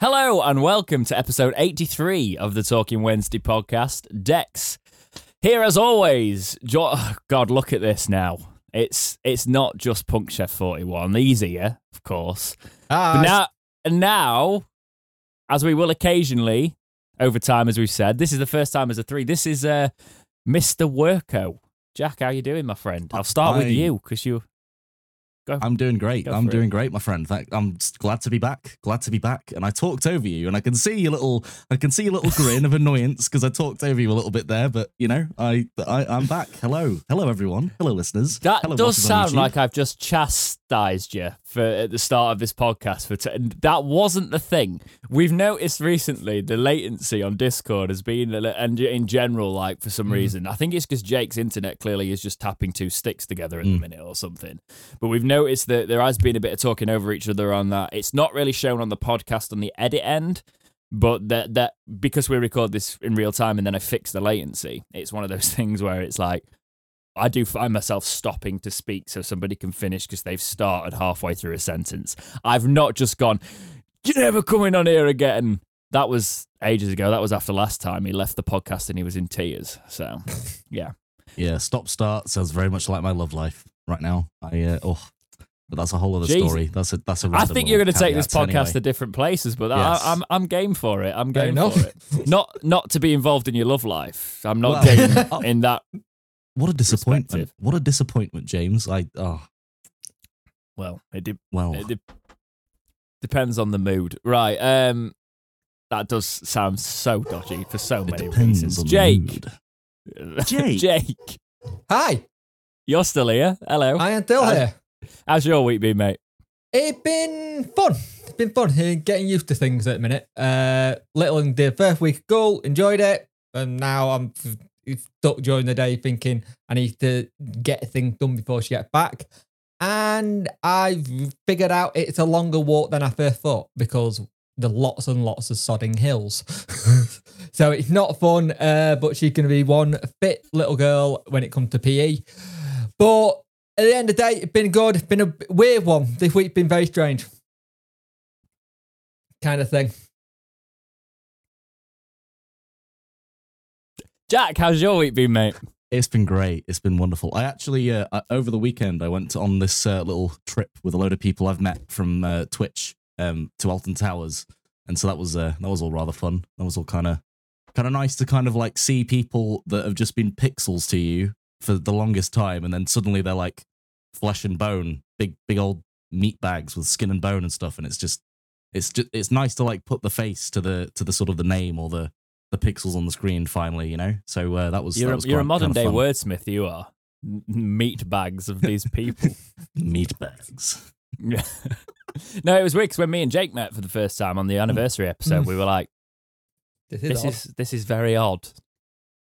Hello and welcome to episode 83 of the Talking Wednesday podcast. Dex here as always. Jo- oh, God, look at this now. It's it's not just Punk Chef 41. Easier, of course. Ah, But now, and now, as we will occasionally over time, as we've said, this is the first time as a three. This is uh, Mr. Worko. Jack, how you doing, my friend? I'll start with you because you. Go. I'm doing great. Go I'm for it. doing great, my friend. I'm glad to be back. Glad to be back. And I talked over you, and I can see your little, I can see your little grin of annoyance because I talked over you a little bit there. But you know, I, I, I'm back. Hello, hello, everyone. Hello, listeners. That Hello, does sound like I've just chastised you for at the start of this podcast. For t- that wasn't the thing. We've noticed recently the latency on Discord has been, and in general, like for Mm. some reason, I think it's because Jake's internet clearly is just tapping two sticks together at the Mm. minute or something. But we've noticed that there has been a bit of talking over each other on that. It's not really shown on the podcast on the edit end. But that that because we record this in real time and then I fix the latency, it's one of those things where it's like I do find myself stopping to speak so somebody can finish because they've started halfway through a sentence. I've not just gone, You're never coming on here again. That was ages ago. That was after last time he left the podcast and he was in tears. So, yeah. yeah. Stop start sounds very much like my love life right now. I, uh, oh, but that's a whole other Jeez. story. That's a that's a. I think you're going to take this podcast anyway. to different places, but Yes. I, I'm I'm game for it. I'm game for it. Not not to be involved in your love life. I'm not Well- game in that. What a disappointment! What a disappointment, James. I oh Well, it did. well. It de- depends on the mood, right? Um, that does sound so dodgy for so It many depends reasons. on the Jake, mood. Jake. Jake, Hi, you're still here. Hello. I am still Uh, here. How's your week been, mate? It's been fun. It's been fun uh, getting used to things at the minute. Uh, little in the first week of school, enjoyed it, and now I'm stuck during the day thinking I need to get a thing done before she gets back. And I've figured out it's a longer walk than I first thought because the lots and lots of sodding hills. so it's not fun, uh, but she's going to be one fit little girl when it comes to PE. But at the end of the day, it's been good. It's been a weird one. This week's been very strange. Kind of thing. Jack, how's your week been, mate? It's been great. It's been wonderful. I actually, uh, over the weekend, I went on this uh, little trip with a load of people I've met from uh, Twitch um, to Alton Towers, and so that was uh, that was all rather fun. That was all kind of kind of nice to kind of like see people that have just been pixels to you for the longest time, and then suddenly they're like flesh and bone, big big old meat bags with skin and bone and stuff, and it's just it's just it's nice to like put the face to the to the sort of the name or the the pixels on the screen finally, you know. So uh, that was You're, that a, was you're a modern kind day of fun. wordsmith. You are meat bags of these people. meat bags. Yeah. no, it was weird 'cause when me and Jake met for the first time on the anniversary episode, we were like, This is, "This is this is very odd."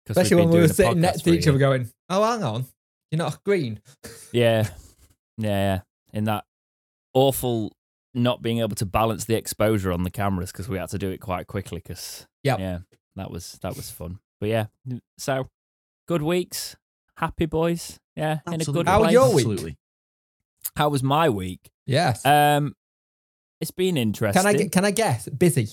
Especially when we were sitting next to each other going, oh, hang on. You're not green. Yeah, yeah, yeah. In that awful not being able to balance the exposure on the cameras because we had to do it quite quickly. Because Yep. yeah, that was that was fun. But yeah, so good weeks, happy boys. Yeah, in a good How was place. your week? Absolutely. How was my week? Yes. Um, it's been interesting. can I can I guess? Busy.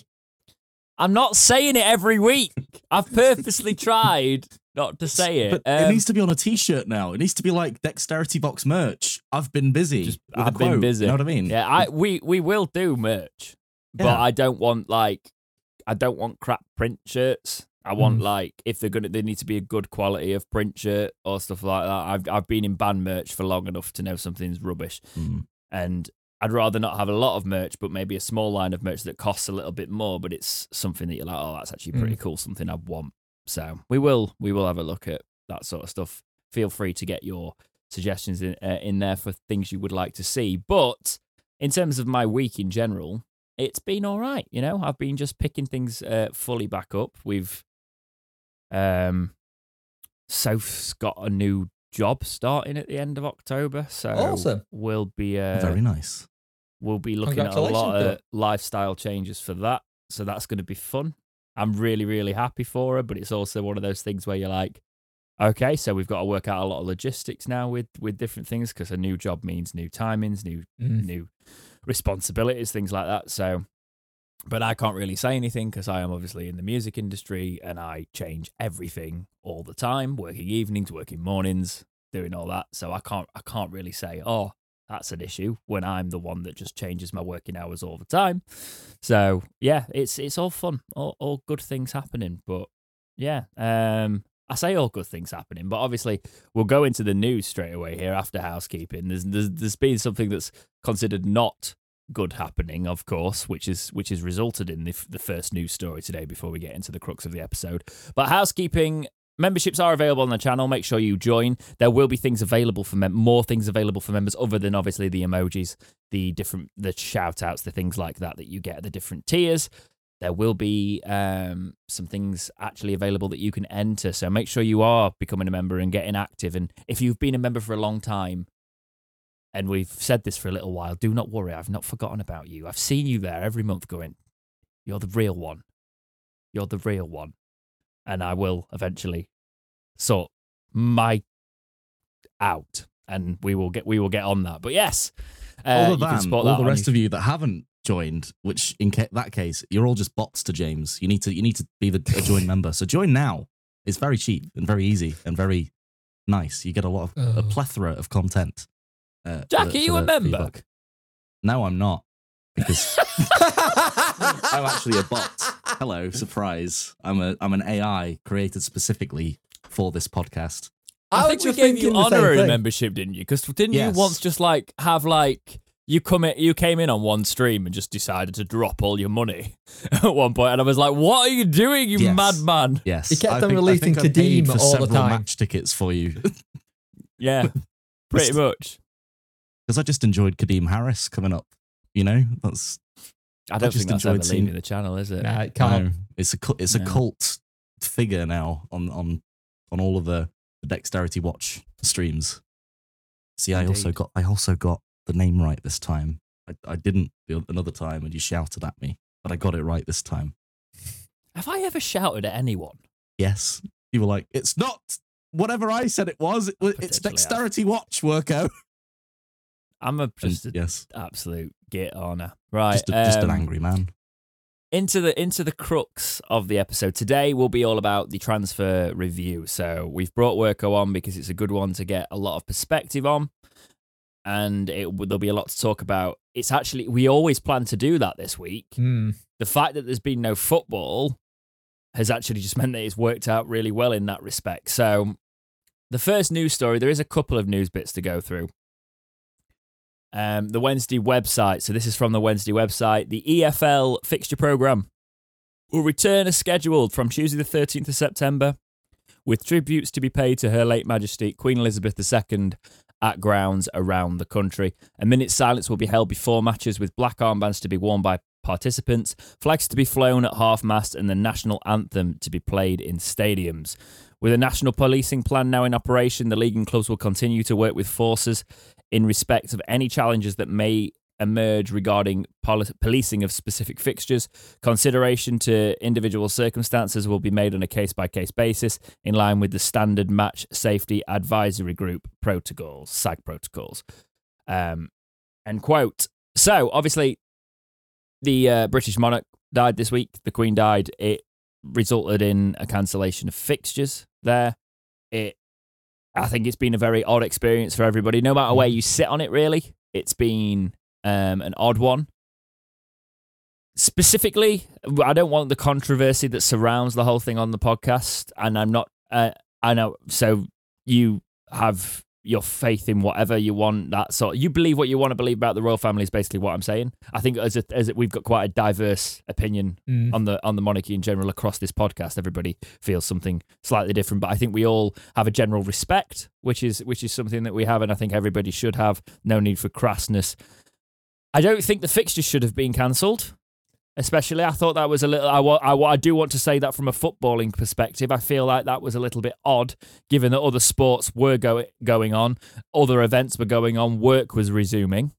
I'm not saying it every week. I've purposely tried not to say it. But it Um, needs to be on a t-shirt now. It needs to be like Dexterity Box merch. I've been busy. Just- I've been quote, busy. You know what I mean? Yeah, I we we will do merch, but I don't want like I don't want crap print shirts. I want Mm. like if they're gonna, they need to be a good quality of print shirt or stuff like that. I've I've been in band merch for long enough to know something's rubbish, Mm. and I'd rather not have a lot of merch, but maybe a small line of merch that costs a little bit more, but it's something that you're like, oh, that's actually pretty cool, something I'd want. So we will we will have a look at that sort of stuff. Feel free to get your suggestions in uh, in there for things you would like to see. But in terms of my week in general, it's been all right. You know, I've been just picking things uh, fully back up. We've um, Soph's got a new job starting at the end of October, so Awesome. we'll be uh, Very nice. we'll be looking at a lot of lifestyle changes for that. So that's going to be fun. I'm really, really happy for her, but it's also one of those things where you're like, okay, so we've got to work out a lot of logistics now with with different things because a new job means new timings, new Mm. new responsibilities, things like that. So but I can't really say anything because I am obviously in the music industry and I change everything all the time, working evenings, working mornings, doing all that. So I can't I can't really say, oh, that's an issue when I'm the one that just changes my working hours all the time. So yeah, it's it's all fun, all, all good things happening. But yeah, um, I say all good things happening, but obviously we'll go into the news straight away here after housekeeping. There's there's, there's been something that's considered not good happening, of course, which is which has resulted in the, the first news story today. Before we get into the crux of the episode, but housekeeping memberships are available on the channel. Make sure you join. There will be things available for mem- more things available for members other than obviously the emojis, the different the shout outs, the things like that that you get at the different tiers. There will be um, some things actually available that you can enter. So make sure you are becoming a member and getting active. And if you've been a member for a long time, and we've said this for a little while, do not worry. I've not forgotten about you. I've seen you there every month going, You're the real one. You're the real one and I will eventually sort my out, and we will get we will get on that. But yes, uh, Other you can than all the rest your- of you that haven't joined, which in ca- that case, you're all just bots to James. You need to you need to be the a join member. So join now. It's very cheap and very easy and very nice. You get a lot of a Oh. plethora of content. Uh, for Jack, the- are for you a the- for your member? No, I'm not because I'm actually a bot. Hello, surprise! I'm a I'm an AI created specifically for this podcast. I, I think was we gave you thinking the same honorary membership, didn't you? Because didn't Yes. you once just like have like you come in, you came in on one stream and just decided to drop all your money at one point, and I was like, "What are you doing, you Yes. madman?" Yes, He kept I on think- I releasing think I paid Kadeem for all the time. match tickets for you. Yeah, pretty much. because I just enjoyed Kadeem Harris coming up. You know, that's I don't just think that's ever enjoyed seeing- leaving the channel, is it? Nah, it can't. no, it's a cu- it's a No. cult figure now on on on all of the, the Dexterity Watch streams. See, I also got I also got the name right this time. I, I didn't the another time, and you shouted at me, but I got it right this time. Have I ever shouted at anyone? Yes, you were like, it's not whatever I said it was. It was it's Potentially have. Dexterity Watch, Worko. I'm a And just an yes, absolute git honor. Right, just a, just an um, angry man. into the into the crux of the episode. Today will be all about the transfer review. So we've brought worko on because it's a good one to get a lot of perspective on. And it, there'll be a lot to talk about. It's actually we always plan to do that this week. Hmm. the fact that there's been no football has actually just meant that it's worked out really well in that respect. So the first news story there is a couple of news bits to go through um, the Wednesday website. So this is from the Wednesday website. The EFL fixture program will return as scheduled from Tuesday the 13th of September, with tributes to be paid to Her late Majesty Queen Elizabeth II at grounds around the country. A minute's silence will be held before matches, with black armbands to be worn by participants, flags to be flown at half mast, and the national anthem to be played in stadiums. With a national policing plan now in operation, the league and clubs will continue to work with forces in respect of any challenges that may emerge regarding poli- policing of specific fixtures. Consideration to individual circumstances will be made on a case by case basis in line with the standard match safety advisory group protocols, SAG protocols. Um, end quote. So, obviously, the uh, British monarch died this week. The Queen died. It resulted in a cancellation of fixtures there. It, I think it's been a very odd experience for everybody. No matter where you sit on it, really, it's been um, an odd one. Specifically, I don't want the controversy that surrounds the whole thing on the podcast, and I'm not. Uh, I know. So you have your faith in whatever you want. That sort. You believe what you want to believe about the royal family is basically what I'm saying. I think as a, as a, we've got quite a diverse opinion Mm. on the on the monarchy in general across this podcast. Everybody feels something slightly different, but I think we all have a general respect, which is which is something that we have, and I think everybody should have. No need for crassness. I don't think the fixtures should have been cancelled. Especially, I thought that was a little. I, wa- I, wa- I do want to say that from a footballing perspective. I feel like that was a little bit odd, given that other sports were go- going on, other events were going on, work was resuming.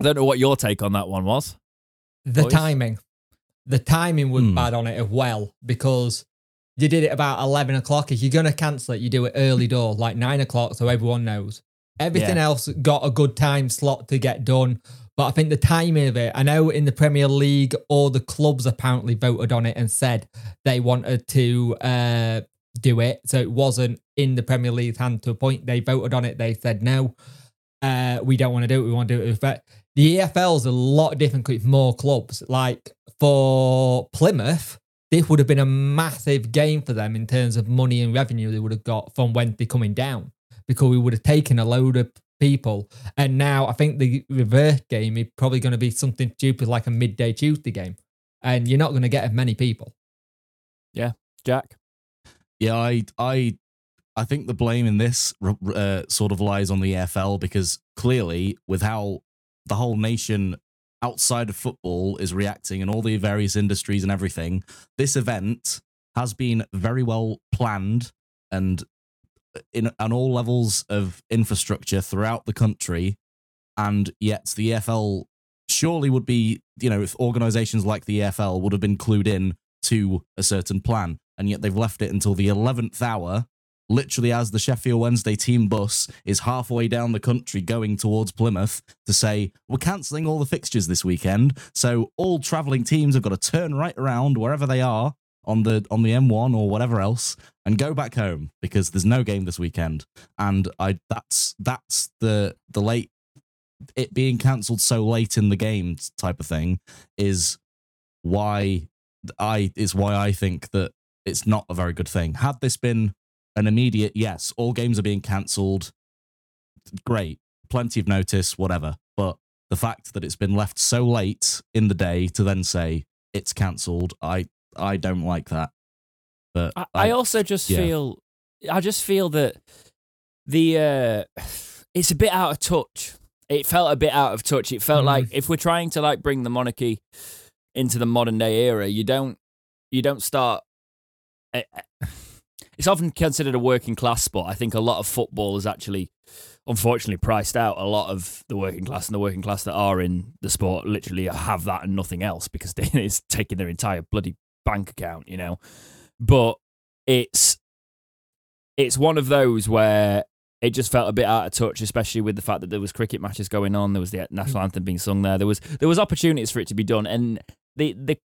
I don't know what your take on that one was. The Boys? timing. The timing was Hmm. bad on it as well because you did it about 11 o'clock. If you're going to cancel it, you do it early door, like 9 o'clock, so everyone knows. Everything Yeah. else got a good time slot to get done. But I think the timing of it, I know in the Premier League, all the clubs apparently voted on it and said they wanted to uh, do it. So it wasn't in the Premier League's hand to a point. They voted on it. They said, no, uh, we don't want to do it. We want to do it with. The EFL is a lot different with more clubs. Like for Plymouth, this would have been a massive gain for them in terms of money and revenue they would have got from Wednesday coming down because we would have taken a load of people. And now I think the reverse game is probably going to be something stupid like a midday Tuesday game. And you're not going to get as many people. Yeah. Jack? Yeah, I, I, I think the blame in this uh, sort of lies on the EFL because clearly, with how the whole nation outside of football is reacting and all the various industries and everything, this event has been very well planned and in on all levels of infrastructure throughout the country, and yet the EFL surely would be, you know, if organisations like the EFL would have been clued in to a certain plan, and yet they've left it until the eleventh hour. Literally, as the Sheffield Wednesday team bus is halfway down the country going towards Plymouth to say, We're cancelling all the fixtures this weekend. So, all travelling teams have got to turn right around wherever they are on the on the M1 or whatever else and go back home because there's no game this weekend and I that's that's the the late it being cancelled so late in the game type of thing is why I is why I think that it's not a very good thing. Had this been an immediate yes, all games are being cancelled, great, plenty of notice, whatever. But the fact that it's been left so late in the day to then say it's cancelled, I I don't like that. But I, I also just yeah. feel, I just feel that the uh, it's a bit out of touch. It felt a bit out of touch. It felt mm. like if we're trying to like bring the monarchy into the modern day era, you don't you don't start. Eh, eh, it's often considered a working class sport. I think a lot of football is actually, unfortunately, priced out. A lot of the working class and the working class that are in the sport literally have that and nothing else because it's taking their entire bloody bank account, you know. But it's it's one of those where it just felt a bit out of touch, especially with the fact that there was cricket matches going on. There was the national mm. anthem being sung there. There was there was opportunities for it to be done, and the the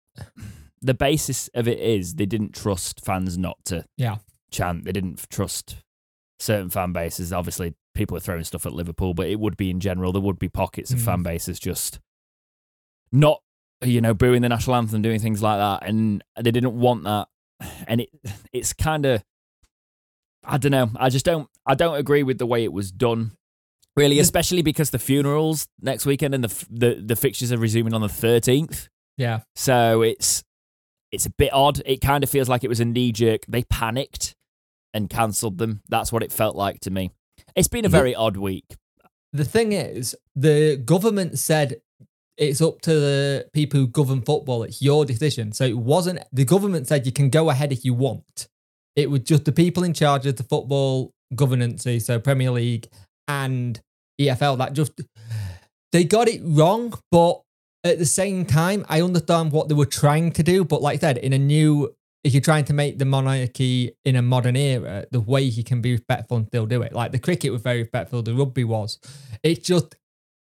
the basis of it is they didn't trust fans not to yeah chant. They didn't trust certain fan bases. Obviously, people are throwing stuff at Liverpool, but it would be in general. There would be pockets of mm. fan bases just not you know, booing the national anthem, doing things like that, and they didn't want that. And it it's kind of I don't know. I just don't I don't agree with the way it was done. Really, especially because the funerals next weekend and the the the fixtures are resuming on the 13th. Yeah. So it's it's a bit odd. It kind of feels like it was a knee jerk. They panicked and cancelled them. That's what it felt like to me. It's been a very odd week. The thing is, the government said it's up to the people who govern football. It's your decision. So it wasn't, the government said you can go ahead if you want. It was just the people in charge of the football governance, so Premier League and EFL, that just, they got it wrong. But at the same time, I understand what they were trying to do. But like I said, in a new, if you're trying to make the monarchy in a modern era, the way you can be respectful and still do it. Like the cricket was very respectful, the rugby was. It's just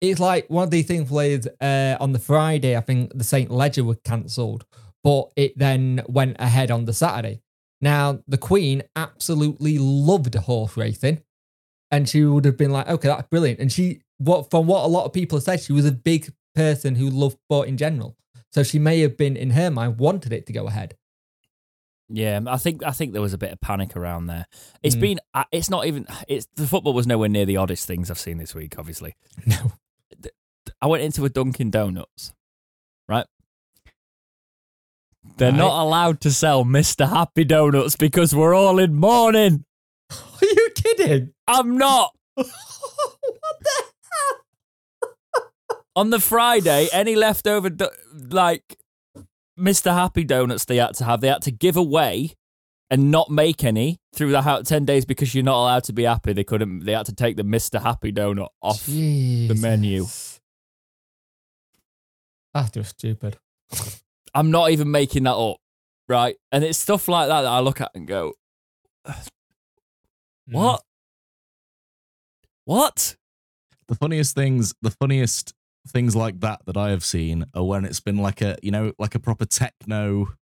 it's like one of these things played uh, on the Friday. I think the Saint Leger was cancelled, but it then went ahead on the Saturday. Now the Queen absolutely loved horse racing, and she would have been like, "Okay, that's brilliant." And she, what from what a lot of people said, she was a big person who loved sport in general. So she may have been in her mind wanted it to go ahead. Yeah, I think I think there was a bit of panic around there. It's mm. been uh, it's not even it's the football was nowhere near the oddest things I've seen this week. Obviously, no. I went into a Dunkin' Donuts, right? They're right. not allowed to sell Mr. Happy Donuts because we're all in mourning. Are you kidding? I'm not. what the hell? On the Friday, any leftover, do- like Mr. Happy Donuts they had to have, they had to give away and not make any through the 10 days because you're not allowed to be happy. They couldn't, they had to take the Mr. Happy Donut off Jesus. the menu. That's just stupid. I'm not even making that up, right? And it's stuff like that that I look at and go, what? Mm. What? The funniest things, the funniest things like that that I have seen are when it's been like a you know like a proper techno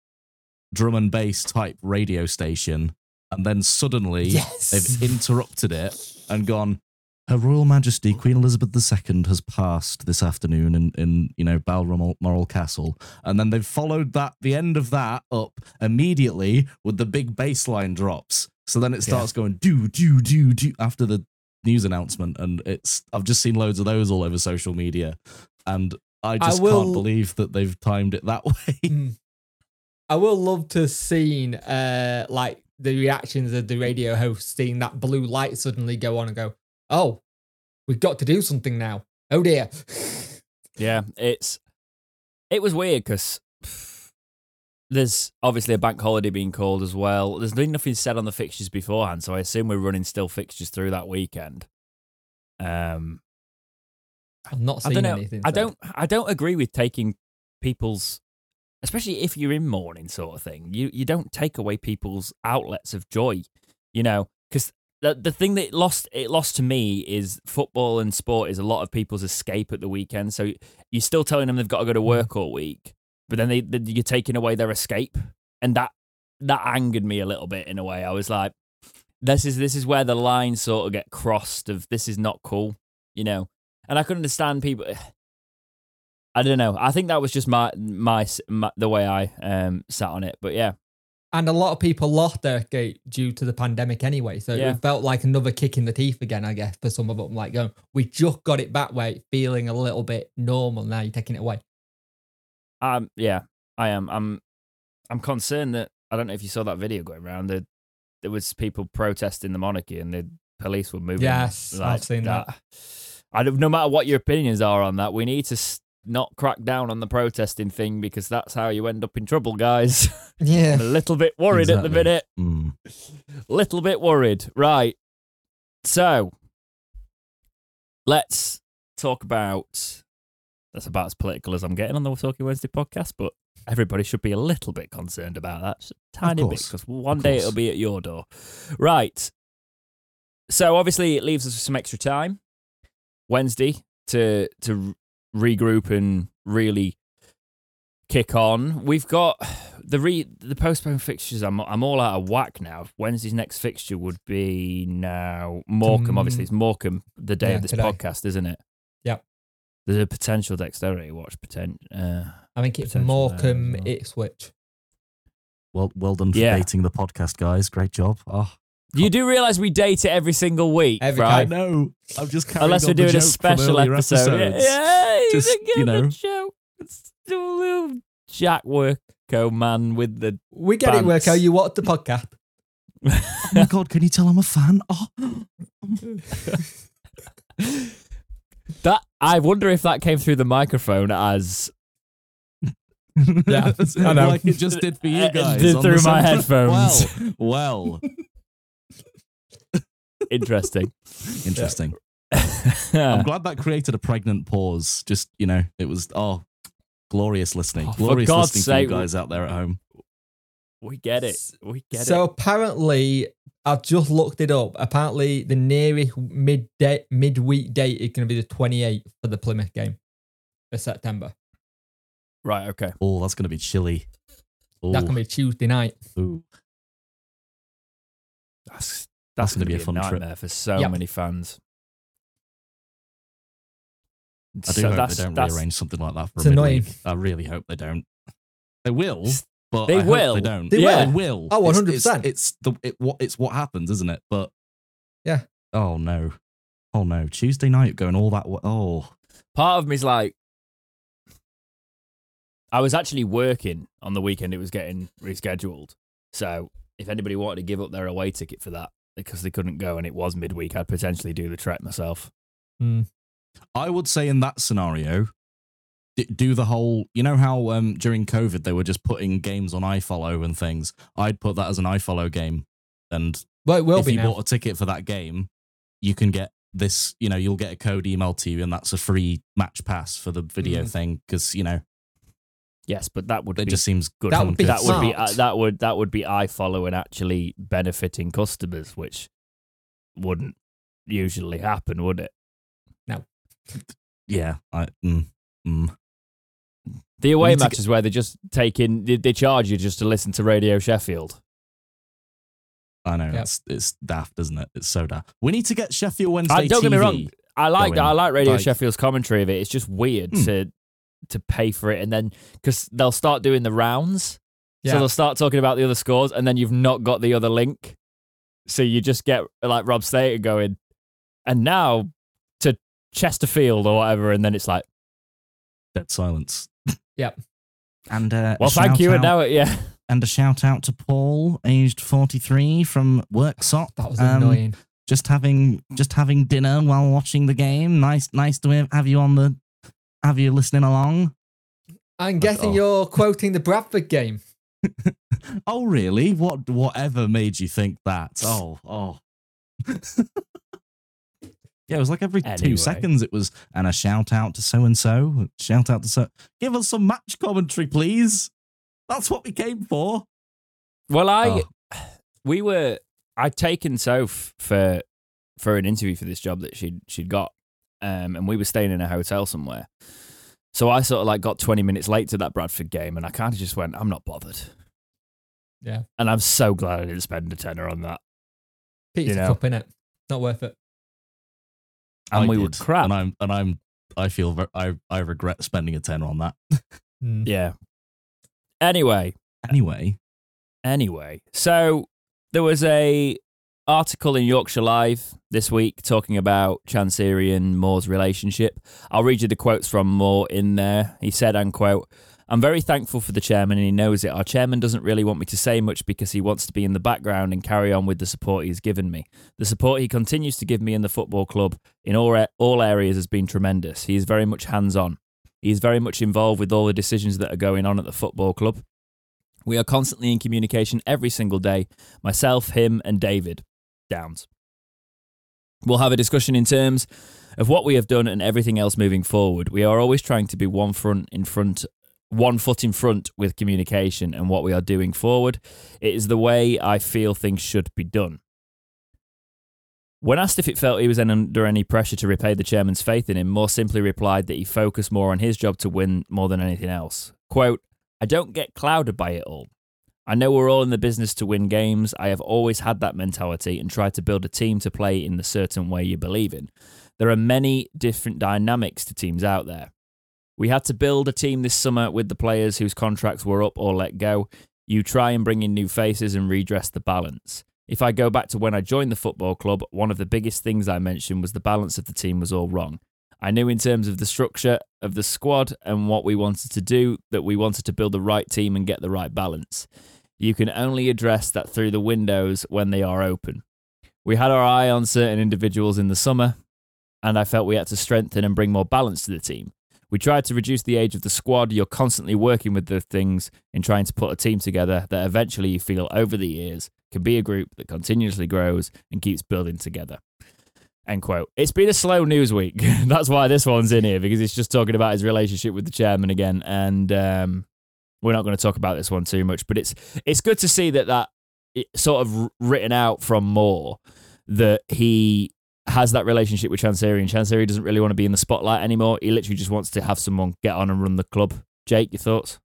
drum and bass type radio station, and then suddenly Yes. they've interrupted it and gone. Her Royal Majesty Queen Elizabeth II has passed this afternoon in, in you know Balmoral Castle, and then they've followed that the end of that up immediately with the big bass line drops. So then it starts going do do do do after the news announcement, and it's I've just seen loads of those all over social media, and I I just will- can't believe that they've timed it that way. Mm. I will love to seen uh like the reactions of the radio host seeing that blue light suddenly go on and go, Oh, we've got to do something now. Oh dear. Yeah, it's it was weird because there's obviously a bank holiday being called as well. There's been nothing said on the fixtures beforehand, so I assume we're running still fixtures through that weekend. Um, I've not I seen anything. I said. don't. I don't agree with taking people's, especially if you're in mourning sort of thing. You you don't take away people's outlets of joy, you know, because the the thing that it lost it lost to me is football and sport is a lot of people's escape at the weekend. So you're still telling them they've got to go Mm. to work all week, but then they, they you're taking away their escape, and that that angered me a little bit in a way. I was like, this is this is where the lines sort of get crossed of this is not cool, you know. And I could understand people. I don't know. I think that was just my my, my the way I um sat on it. But yeah, And a lot of people lost their gate due to the pandemic anyway. So Yeah. it felt like another kick in the teeth again, I guess, for some of them. Like going, we just got it back where it's feeling a little bit normal. Now you're taking it away. um, yeah, I am. I'm I'm concerned that I don't know if you saw that video going around. That there was people protesting the monarchy and the police were moving. Yes, I've seen that. I don't, no matter what your opinions are on that, we need to not crack down on the protesting thing because that's how you end up in trouble, guys. Yeah. A little bit worried at the minute. Mm. little bit worried. Right. So let's talk about that's about as political as I'm getting on the Talking Wednesday podcast, but everybody should be a little bit concerned about that. Just a tiny bit, because one day it'll be at your door. Right. So obviously it leaves us with some extra time. Wednesday to to regroup and really kick on. We've got the re the postponed fixtures. I'm I'm all out of whack now. Wednesday's next fixture would be now Morecambe. Mm. Obviously, it's Morecambe the day Yeah, of this today. podcast, isn't it? Yep. There's a potential dexterity watch. Potent. Uh, I think it's Potential there as Morecambe, well. Ipswich. Well, well done for Yeah. dating the podcast, guys. Great job. Oh, you do realize we date it every single week, Every right? time. know. I'm just carrying Unless on we're doing a joke from special episode. episodes. Yeah, yeah Just, you you know. joke. Let's a little Jack Worko man with the. We get it, Bants. Worko. You watch the podcast. Oh my god, can you tell I'm a fan? Oh, That I wonder if that came through the microphone as Yeah, I know. like it just did for you guys. did through my central- headphones. Well, well, interesting. interesting. I'm glad that created a pregnant pause. Just you know, it was oh, glorious listening, Oh, for glorious God's listening sake. to you guys out there at home. we get it. We get so it. So apparently, I've just looked it up. Apparently, the nearest mid day, midweek date is going to be the 28th for the Plymouth game for September. Right. Okay. Oh, that's gonna be chilly. Oh, That can oh. be Tuesday night. ooh. That's That's going gonna to be a fun trip. nightmare for so Yep. many fans. I do So hope that's- they don't rearrange something like that for It's a annoying. midweek. I really hope they don't. They will, but They I hope will. They don't. They yeah, will. they will. Oh, 100%. It's, it's the it, what it's what happens, isn't it? But Yeah. Oh no. Oh no. Tuesday night going all that way. Oh, Part of me's like, I was actually working on the weekend. It was getting rescheduled. So if anybody wanted to give up their away ticket for that because they couldn't go and it was midweek, I'd potentially do the trek myself. Hmm. I would say in that scenario, do the whole. You know how um during COVID they were just putting games on iFollow and things. I'd put that as an iFollow game, and Well, it will if be you now. bought a ticket for that game, you can get this. You know, you'll get a code emailed to you, and that's a free match pass for the video Mm. thing. Because you know, Yes, but that would it be just seems good. That would be to- that would be uh, that would that would be iFollow and actually benefiting customers, which wouldn't usually happen, would it? No. Yeah. I, mm. Mm. The away need to matches where they just take in, they, they charge you just to listen to Radio Sheffield. I know Yep. it's it's daft, isn't it? It's so daft. We need to get Sheffield Wednesday. I, don't get me wrong. I like going. I like Radio Like- Sheffield's commentary of it. It's just weird Hmm. to to pay for it and then because they'll start doing the rounds. So they'll start talking about the other scores and then you've not got the other link. So you just get like Rob Staton going, and now to Chesterfield or whatever, and then it's like, Dead silence. Yep. And uh, well, thank you, out, and now it, yeah. and a shout out to Paul, aged forty three from Worksop. That was Um, annoying. Just having just having dinner while watching the game. Nice nice to have you on the have you listening along. I'm guessing oh. you're quoting the Bradford game. Oh really? What whatever made you think that? Oh oh. Yeah, it was like every Anyway. two seconds it was, and a shout out to so and so, shout out to so. Give us some match commentary, please. That's what we came for. Well, I Oh. we were I'd taken Soph for for an interview for this job that she'd she'd got, um, and we were staying in a hotel somewhere. So I sort of like got twenty minutes late to that Bradford game, and I kind of just went, I'm not bothered. Yeah. And I'm so glad I didn't spend a tenner on that. Pizza You know. cup, innit? Not worth it. And I we were crap. and I'm and I'm I feel ver- I I regret spending a tenner on that. Mm. Yeah. Anyway, Anyway, Anyway, so there was a article in Yorkshire Live this week talking about Chansiri and Moore's relationship. I'll read you the quotes from Moore in there. He said, unquote, I'm very thankful for the chairman and he knows it. Our chairman doesn't really want me to say much because he wants to be in the background and carry on with the support he's given me. The support he continues to give me in the football club in all, all areas has been tremendous. He is very much hands on. He is very much involved with all the decisions that are going on at the football club. We are constantly in communication every single day. Myself, him, and David Downs. We'll have a discussion in terms of what we have done and everything else moving forward. We are always trying to be one front in front one foot in front with communication and what we are doing forward. It is the way I feel things should be done. When asked if it felt he was under any pressure to repay the chairman's faith in him, Moore simply replied that he focused more on his job to win more than anything else. Quote, I don't get clouded by it all. I know we're all in the business to win games. I have always had that mentality and tried to build a team to play in the certain way you believe in. There are many different dynamics to teams out there. We had to build a team this summer with the players whose contracts were up or let go. You try and bring in new faces and redress the balance. If I go back to when I joined the football club, one of the biggest things I mentioned was the balance of the team was all wrong. I knew in terms of the structure of the squad and what we wanted to do that we wanted to build the right team and get the right balance. You can only address that through the windows when they are open. We had our eye on certain individuals in the summer, and I felt we had to strengthen and bring more balance to the team. We tried to reduce the age of the squad. You're constantly working with the things in trying to put a team together that eventually you feel over the years can be a group that continuously grows and keeps building together. End quote. It's been a slow news week. That's why this one's in here because it's just talking about his relationship with the chairman again, and um, we're not going to talk about this one too much. But it's it's good to see that that sort of written out from Moore that he has that relationship with Chansiri, and Chansiri doesn't really want to be in the spotlight anymore. He literally just wants to have someone get on and run the club. Jake, your thoughts?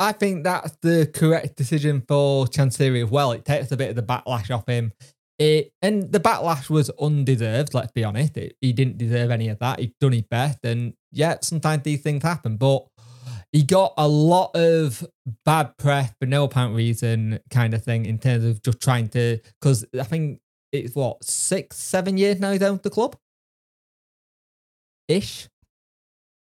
I think that's the correct decision for Chansiri as well. It takes a bit of the backlash off him. It and the backlash was undeserved. Let's be honest. It, he didn't deserve any of that. He'd done his best, and yeah, sometimes these things happen. But he got a lot of bad press for no apparent reason, kind of thing, in terms of just trying to. Because I think it's what six, seven years now he's owned the club, ish.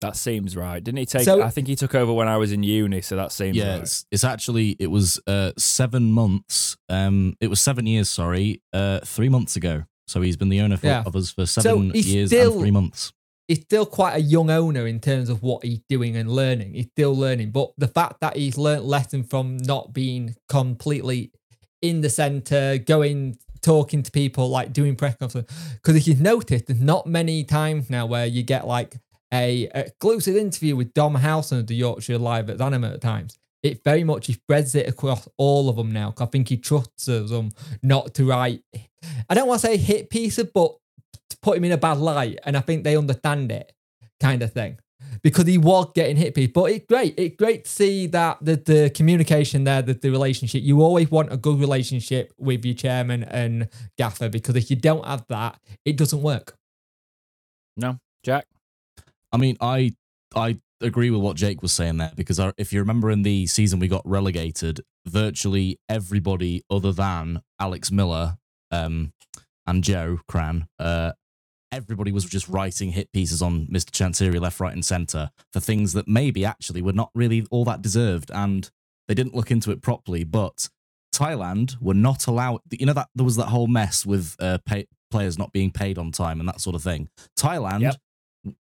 That seems right. Didn't he take? So- I think he took over when I was in uni, so that seems yeah, right. it's, it's actually it was uh seven months. Um, it was seven years. Sorry, uh, three months ago. So he's been the owner for, Yeah. of us for seven he's years still- and three months. he's still quite a young owner in terms of what he's doing and learning. He's still learning, but the fact that he's learnt lesson from not being completely in the center, going talking to people, like doing press conferences. Because if you've noticed, there's not many times now where you get like a exclusive interview with Dom Howson of the Yorkshire Live at Anima at times. It very much he spreads it across all of them now. I think he trusts them not to write. I don't want to say hit pieces, but to put him in a bad light, and I think they understand it, kind of thing. because he was getting hit people. But it's great. It's great to see that the, the communication there, the, the relationship. You always want a good relationship with your chairman and gaffer because if you don't have that, it doesn't work. No, Jack. I mean, I I agree with what Jake was saying there because if you remember in the season we got relegated, virtually everybody other than Alex Miller um, and Joe Crann, uh, everybody was just writing hit pieces on Mr. Chansiri left, right, and centre for things that maybe actually were not really all that deserved, and they didn't look into it properly. But Thailand were not allowed. You know that there was that whole mess with uh, pay, players not being paid on time and that sort of thing. Thailand Yep.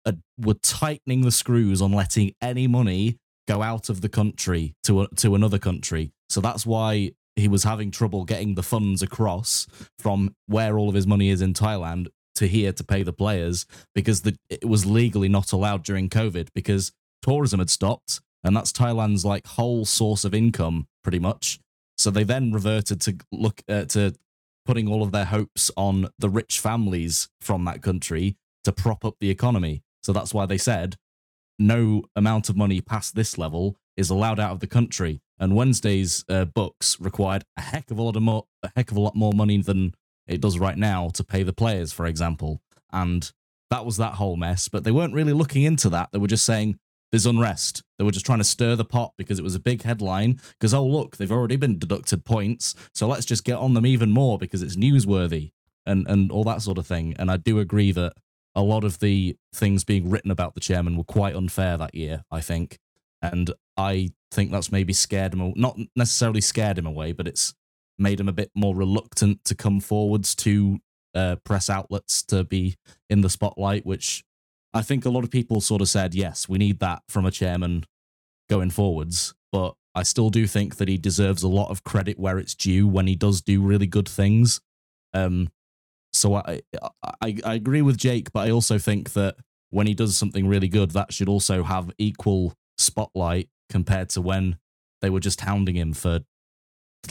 Uh, were tightening the screws on letting any money go out of the country to a, to another country. So that's why he was having trouble getting the funds across from where all of his money is in Thailand to here to pay the players because the, it was legally not allowed during COVID because tourism had stopped and that's Thailand's like whole source of income pretty much. So they then reverted to look uh, to putting all of their hopes on the rich families from that country to prop up the economy. So that's why they said no amount of money past this level is allowed out of the country. And Wednesday's uh, books required a heck of a lot of more, a heck of a lot more money than it does right now to pay the players, for example. And that was that whole mess. But they weren't really looking into that. They were just saying there's unrest. They were just trying to stir the pot because it was a big headline. Because oh look, they've already been deducted points, so let's just get on them even more because it's newsworthy and and all that sort of thing. And I do agree that a lot of the things being written about the chairman were quite unfair that year. I think, and I think that's maybe scared him. Not necessarily scared him away, but it's made him a bit more reluctant to come forwards to uh, press outlets to be in the spotlight, which I think a lot of people sort of said, yes, we need that from a chairman going forwards. But I still do think that he deserves a lot of credit where it's due when he does do really good things. Um, so I, I I agree with Jake, but I also think that when he does something really good, that should also have equal spotlight compared to when they were just hounding him for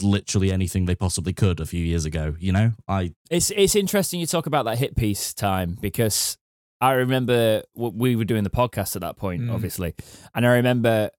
literally anything they possibly could a few years ago. You know, I It's it's interesting you talk about that hit piece time because I remember w- we were doing the podcast at that point, Mm. obviously, and I remember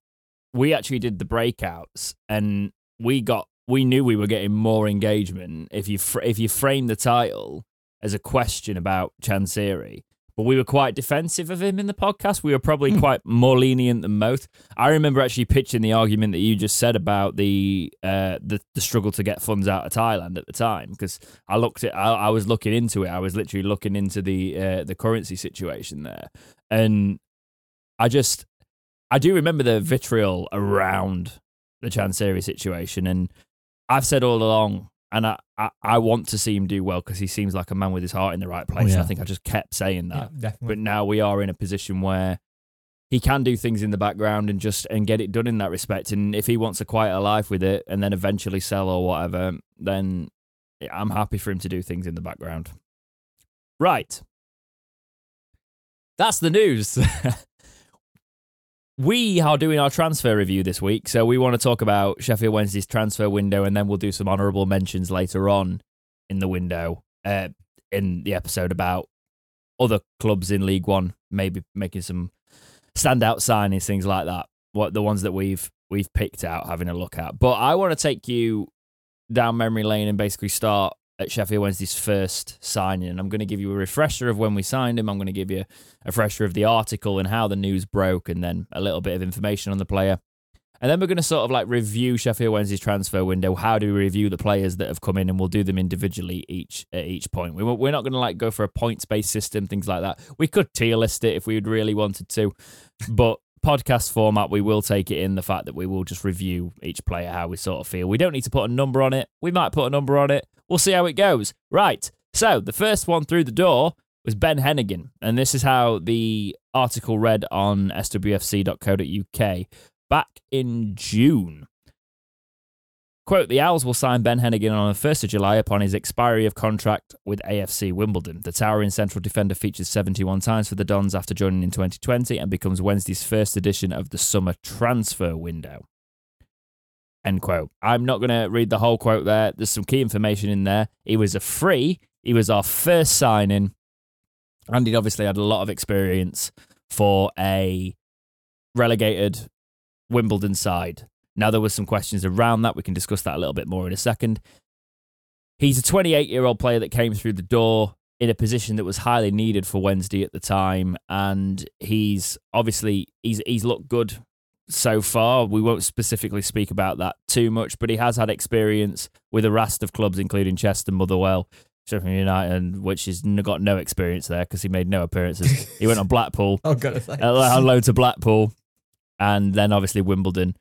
we actually did the breakouts and we got we knew we were getting more engagement if you fr- if you frame the title as a question about Chansiri. But we were quite defensive of him in the podcast. We were probably Hmm. quite more lenient than most. I remember actually pitching the argument that you just said about the uh, the, the struggle to get funds out of Thailand at the time because I looked at I, I was looking into it. I was literally looking into the uh, the currency situation there, and I just I do remember the vitriol around the Chan Chansiri situation, and I've said all along, and I, I, I want to see him do well because he seems like a man with his heart in the right oh, place. yeah. And I think I just kept saying that Yeah, definitely. but now we are in a position where he can do things in the background and just and get it done in that respect and if he wants a quieter life with it and then eventually sell or whatever then i'm happy for him to do things in the background right that's the news we are doing our transfer review this week so we want to talk about sheffield wednesday's transfer window and then we'll do some honourable mentions later on in the window uh, in the episode about other clubs in League One, maybe making some standout signings, things like that. What the ones that we've we've picked out, having a look at. But I want to take you down memory lane and basically start at Sheffield Wednesday's first signing. And I'm going to give you a refresher of when we signed him. I'm going to give you a refresher of the article and how the news broke, and then a little bit of information on the player. And then we're going to sort of like review Sheffield Wednesday's transfer window. How do we review the players that have come in, and we'll do them individually each at each point. We, we're not going to like go for a points based system, things like that. We could tier list it if we really wanted to, but podcast format, we will take it in the fact that we will just review each player how we sort of feel. We don't need to put a number on it. We might put a number on it. We'll see how it goes. Right. So the first one through the door was Ben Heneghan, and this is how the article read on swfc.co.uk back in June. Quote, the Owls will sign Ben Heneghan on the 1st of July upon his expiry of contract with AFC Wimbledon. The towering central defender features 71 times for the Dons after joining in 2020 and becomes Wednesday's first edition of the summer transfer window. End quote. I'm not going to read the whole quote there. There's some key information in there. He was a free, he was our first signing, and he'd obviously had a lot of experience for a relegated Wimbledon side. Now there was some questions around that. We can discuss that a little bit more in a second. He's a 28 year old player that came through the door in a position that was highly needed for Wednesday at the time, and he's obviously he's he's looked good so far. We won't specifically speak about that too much, but he has had experience with a raft of clubs, including Chester, Motherwell, Sheffield United, which has got no experience there because he made no appearances. he went on Blackpool, Oh, goodness sakes. uh, loads of Blackpool, and then obviously Wimbledon,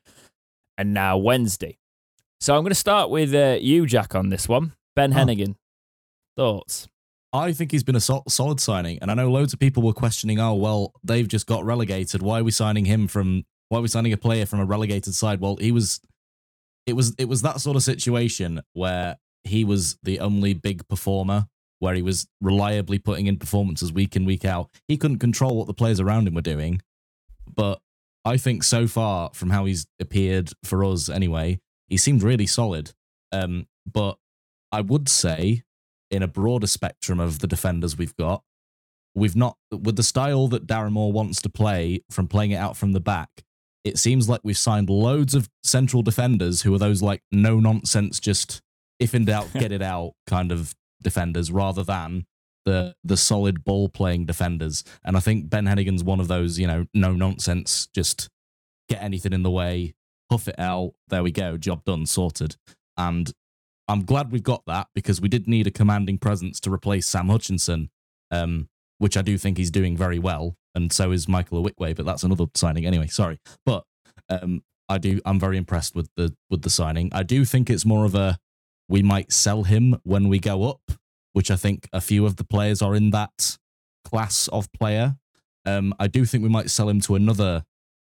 and now Wednesday. So I'm going to start with uh, you, Jack, on this one. Ben Oh. Heneghan, thoughts? I think he's been a sol- solid signing, and I know loads of people were questioning, "Oh, well, they've just got relegated. Why are we signing him from? Why are we signing a player from a relegated side?" Well, he was, it was, it was that sort of situation where he was the only big performer, where he was reliably putting in performances week in week out. He couldn't control what the players around him were doing, but I think so far from how he's appeared for us, anyway, he seemed really solid. Um, but I would say in a broader spectrum of the defenders we've got. We've not, with the style that Darren Moore wants to play from playing it out from the back, it seems like we've signed loads of central defenders who are those like no nonsense, just if in doubt, get it out kind of defenders rather than the the solid ball playing defenders. And I think Ben Heneghan's one of those, you know, no nonsense, just get anything in the way, puff it out. There we go, job done, sorted. And I'm glad we've got that because we did need a commanding presence to replace Sam Hutchinson, um, which I do think he's doing very well, and so is Michael Ihiekwe, but that's another signing anyway. Sorry, but um, I do. I'm very impressed with the with the signing. I do think it's more of a we might sell him when we go up, which I think a few of the players are in that class of player. Um, I do think we might sell him to another,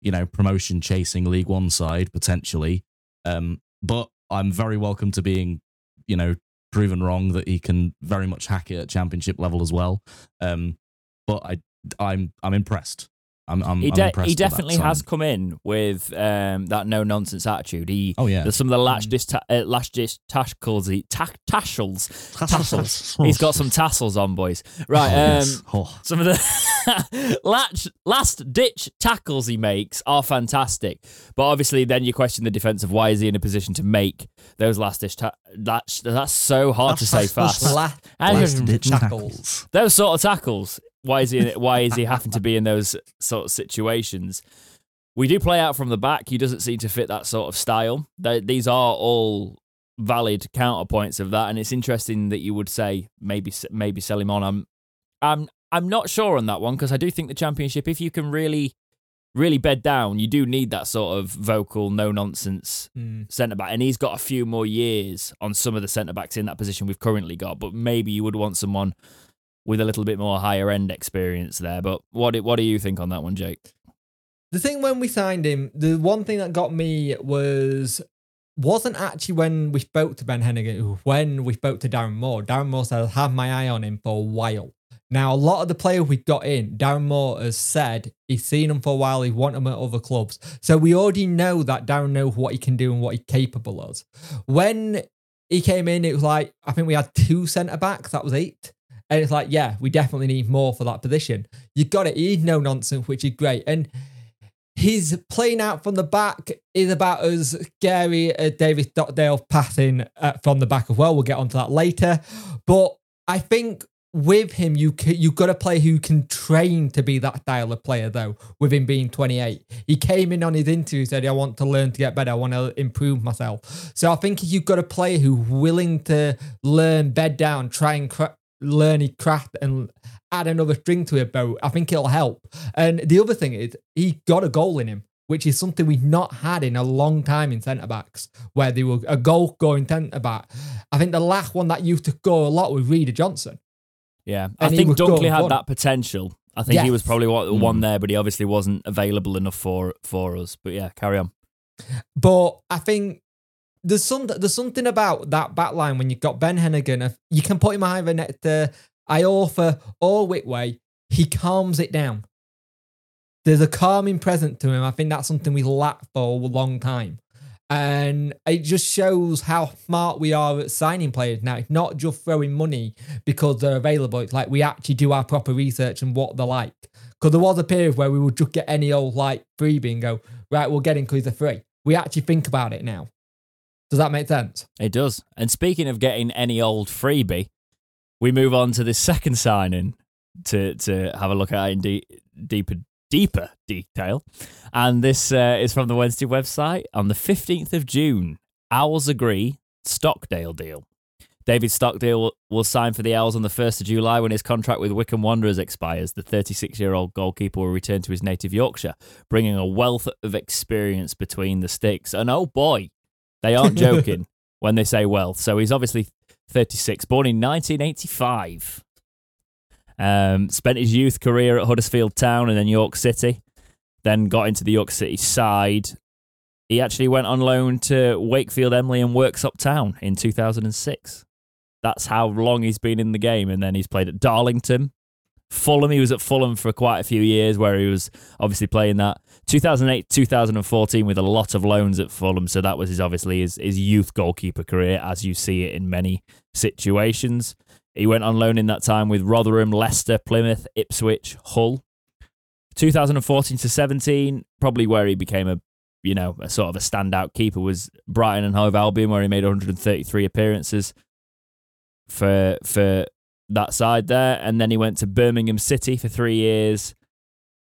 you know, promotion chasing League One side potentially. Um, but I'm very welcome to being, you know, proven wrong that he can very much hack it at championship level as well. Um, but I, I'm, I'm impressed. I'm, I'm, He, I'm impressed he with that definitely has come in with um, that no nonsense attitude. He Oh yeah, there's some of the latch dis ta- uh, latch dis tackles, he ta- tassels, tassels. He's got some tassels on, boys. Right, Oh, um, yes. Oh. some of the latch last ditch tackles he makes are fantastic. But obviously, then you question the defense of why is he in a position to make those last ditch ta- that's that's so hard to say fast. La- Last ditch tackles. tackles. those sort of tackles. Why is he? Why is he having to be in those sort of situations? We do play out from the back. He doesn't seem to fit that sort of style. They, these are all valid counterpoints of that, and it's interesting that you would say maybe maybe sell him on. I'm I'm I'm not sure on that one because I do think the championship, if you can really really bed down, you do need that sort of vocal, no nonsense Mm. centre back, and he's got a few more years on some of the centre backs in that position we've currently got. But maybe you would want someone with a little bit more higher end experience there. But what do- what do you think on that one, Jake? The thing when we signed him, the one thing that got me was wasn't actually when we spoke to Ben Heneghan, when we spoke to Darren Moore. Darren Moore said, I've my eye on him for a while. Now, a lot of the players we got in, Darren Moore has said he's seen them for a while, he want them at other clubs. So we already know that Darren knows what he can do and what he's capable of. When he came in, it was like, I think we had two centre backs, that was eight. And it's like, yeah, we definitely need more for that position. You got it. He's no nonsense, which is great. And his playing out from the back is about as scary as David Stockdale passing uh, from the back as well. We'll get onto that later. But I think with him, you you got a player who can train to be that style of player, though, with him being 28. He came in on his interview, said, I want to learn to get better. I want to improve myself. So I think if you've got a player who's willing to learn, bed down, try and learn his craft and add another string to a bow, I think it'll help. And the other thing is, he got a goal in him, which is something we've not had in a long time in centre backs, where they were a goal going centre back. I think the last one that used to go a lot was Reda Johnson. Yeah, I And he think Dunkley had fun. that potential. I think he was probably one, the one Mm. there, but he obviously wasn't available enough for for us. But yeah, carry on. But I think there's some there's something about that back line when you've got Ben Heneghan. You can put him either next to uh, Iorfa or Whitway. He calms it down. There's a calming presence to him. I think that's something we lacked for a long time. And it just shows how smart we are at signing players now. It's not just throwing money because they're available. It's like we actually do our proper research and what they're like. Because there was a period where we would just get any old like freebie and go, right, we'll get him because he's a free. We actually think about it now. Does that make sense? It does. And speaking of getting any old freebie, we move on to the second signing to to have a look at in de- deeper deeper detail. And this uh, is from the Wednesday website on the 15th of June. Owls agree Stockdale deal. David Stockdale will sign for the Owls on the 1st of July when his contract with Wycombe Wanderers expires. The 36 year old goalkeeper will return to his native Yorkshire, bringing a wealth of experience between the sticks. And oh boy, they aren't joking when they say wealth. So he's obviously 36, born in 1985. Um, spent his youth career at Huddersfield Town and then York City. Then got into the York City side. He actually went on loan to Wakefield Emley and Worksop Town in 2006. That's how long he's been in the game. And then he's played at Darlington, Fulham. He was at Fulham for quite a few years where he was obviously playing that 2008 2014 with a lot of loans at Fulham. So that was his obviously his, his youth goalkeeper career, as you see it in many situations. He went on loan in that time with Rotherham, Leicester, Plymouth, Ipswich, Hull. 2014 to 17, probably where he became a you know a sort of a standout keeper was Brighton and Hove Albion, where he made 133 appearances for for that side there, and then he went to Birmingham City for three years.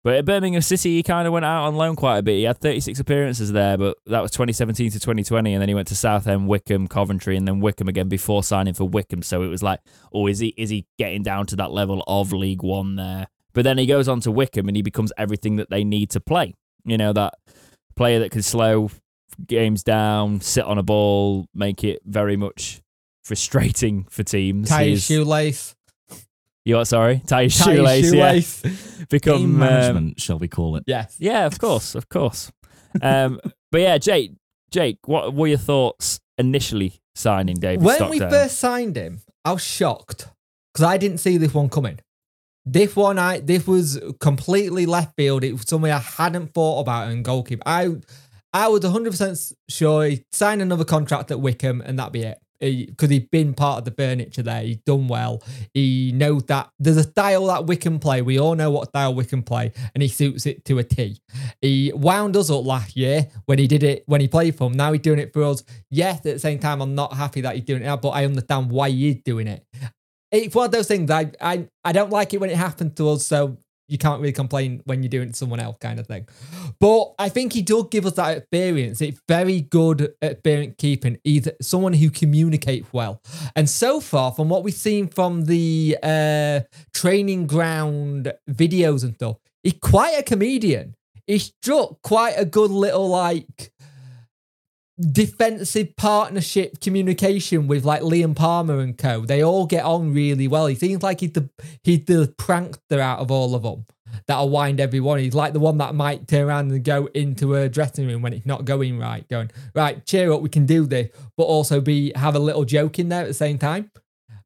But at Birmingham City, he kind of went out on loan quite a bit. He had 36 appearances there, but that was 2017 to 2020, and then he went to Southend, Wycombe, Coventry, and then Wycombe again before signing for Wycombe. So it was like, oh, is he is he getting down to that level of League One there? But then he goes on to Wycombe and he becomes everything that they need to play. You know that player that can slow games down, sit on a ball, make it very much frustrating for teams. Tie your shoelace. You what? Sorry, tie your Tie shoelace. shoelace. Yeah, become Game um, management, shall we call it? Yes. yeah, of course, of course. Um, but yeah, Jake, Jake, what were your thoughts initially signing David when Stockdale? we first signed him, I was shocked because I didn't see this one coming. This one, I this was completely left field. It was something I hadn't thought about in goalkeeper. I I was 100 percent sure he'd sign another contract at Wycombe and that'd be it. Because he'd been part of the furniture there, he'd done well. He knows that there's a style that we can play. We all know what style we can play, and he suits it to a T. He wound us up last year when he did it when he played for him. Now he's doing it for us. Yes, at the same time, I'm not happy that he's doing it now, but I understand why he is doing it. It's one of those things. I I I don't like it when it happened to us, so you can't really complain when you're doing it to someone else, kind of thing. But I think he does give us that experience. It's very good experience keeping. He's someone who communicates well. And so far, from what we've seen from the uh, training ground videos and stuff, he's quite a comedian. He's struck quite a good little like defensive partnership communication with like Liam Palmer and co. They all get on really well. He seems like he's the he's the prankster out of all of them that'll wind everyone. He's like the one that might turn around and go into a dressing room when it's not going right, going right, cheer up, we can do this, but also be have a little joke in there at the same time.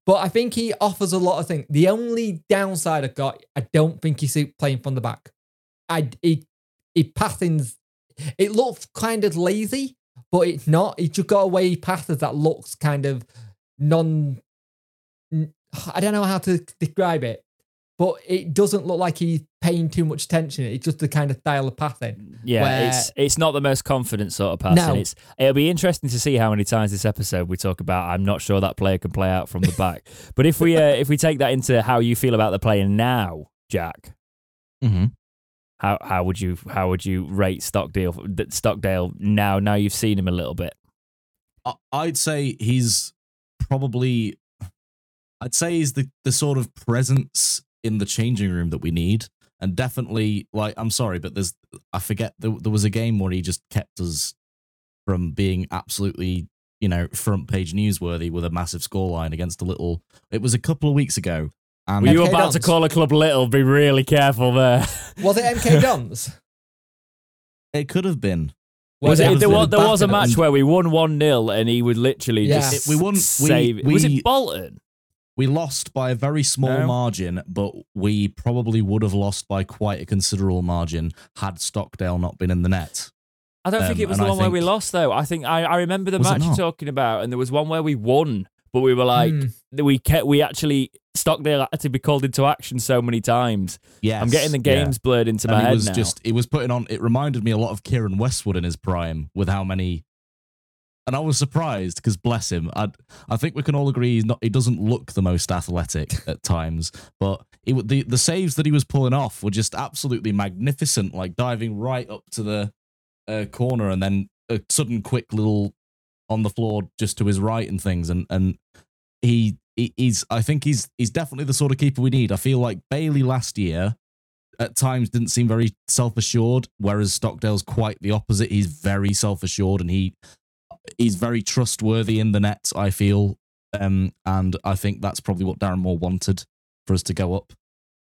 But I think he offers a lot of things. The only downside I got, I don't think he's playing from the back. I he he passing's it looks kind of lazy, but it's not. He just got away passes that looks kind of non. I don't know how to describe it, but it doesn't look like he's paying too much attention. It's just the kind of style of passing. yeah, where- it's it's not the most confident sort of passing. No. It's it'll be interesting to see how many times this episode we talk about. I'm not sure that player can play out from the back. but if we uh, if we take that into how you feel about the player now, Jack, Mm-hmm. How how would you how would you rate Stockdale Stockdale now? Now you've seen him a little bit. I'd say he's probably. I'd say he's the the sort of presence in the changing room that we need, and definitely like I'm sorry, but there's I forget there, there was a game where he just kept us from being absolutely you know front page newsworthy with a massive scoreline against a little. It was a couple of weeks ago, and Were you MK about to call a club little? Be really careful there. Was it MK Dons? it could have been. Was Where it, there, was was, in the there was a match where we won 1 0 and he would literally Yeah. just It- we won- we- save it. Was we- it Bolton? We lost by a very small No. margin, but we probably would have lost by quite a considerable margin had Stockdale not been in the net. I don't think Um, it was the I one where we lost, though. I think I, I remember the match you're talking about, and there was one where we won, but we were like, Hmm. we kept, we actually Stockdale had to be called into action so many times. Yes, I'm getting the yeah. games blurred into And my he head was now. just it was putting on it reminded me a lot of Keiren Westwood in his prime with how many and I was surprised because bless him, I I think we can all agree he's not he doesn't look the most athletic at times, but it, the the saves that he was pulling off were just absolutely magnificent, like diving right up to the uh, corner and then a sudden quick little on the floor just to his right and things, and and he, he he's I think he's he's definitely the sort of keeper we need. I feel like Bailey last year at times didn't seem very self assured, whereas Stockdale's quite the opposite. He's very self assured and he he's very trustworthy in the net. I feel, um, and I think that's probably what Darren Moore wanted for us to go up.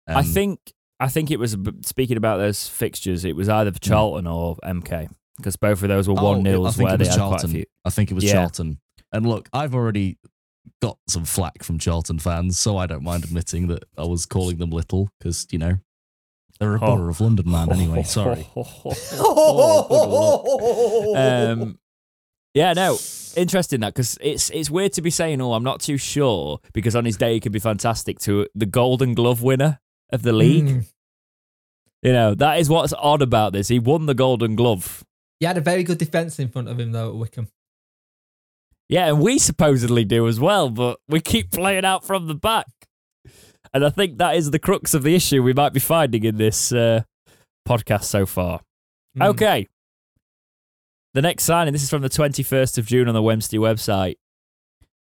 I Um, think I think it was speaking about those fixtures. It was either Charlton or MK because both of those were oh, one I nils think where it they was had quite a Charlton. few. I think it was Yeah. Charlton. And look, I've already got some flack from Charlton fans, so I don't mind admitting that I was calling them little because you know they're a Oh. borough of London man. Anyway, sorry. um, yeah, no, interesting that because it's it's weird to be saying, "Oh, I'm not too sure," because on his day he could be fantastic. To the Golden Glove winner of the league, Mm. you know that is what's odd about this. He won the Golden Glove. He had a very good defence in front of him though at Wycombe. Yeah, and we supposedly do as well, but we keep playing out from the back. And I think that is the crux of the issue we might be finding in this uh, podcast so far. Mm. Okay. The next signing, this is from the 21st of June on the Wednesday website.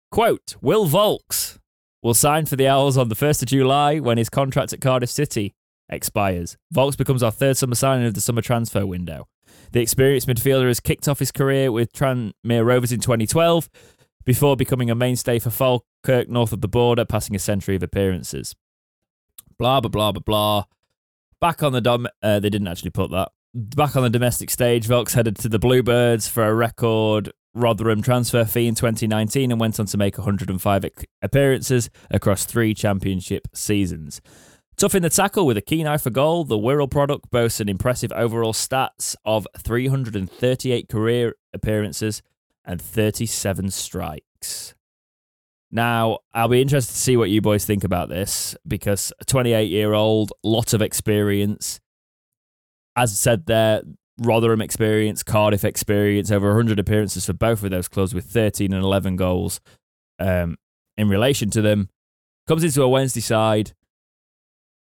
Quote Will Vaulks will sign for the Owls on the 1st of July when his contract at Cardiff City expires. Vaulks becomes our third summer signing of the summer transfer window. The experienced midfielder has kicked off his career with Tranmere Rovers in 2012 before becoming a mainstay for Falkirk north of the border, passing a century of appearances. Blah, blah, blah, blah, blah. Back on the dom, uh, they didn't actually put that. Back on the domestic stage, Vaulks headed to the Bluebirds for a record Rotherham transfer fee in 2019 and went on to make 105 appearances across three championship seasons. Tough in the tackle with a keen eye for goal, the Wirral product boasts an impressive overall stats of 338 career appearances and 37 strikes. Now, I'll be interested to see what you boys think about this because a 28 year old, lot of experience. As I said there, Rotherham experience, Cardiff experience, over 100 appearances for both of those clubs with 13 and 11 goals um, in relation to them. Comes into a Wednesday side.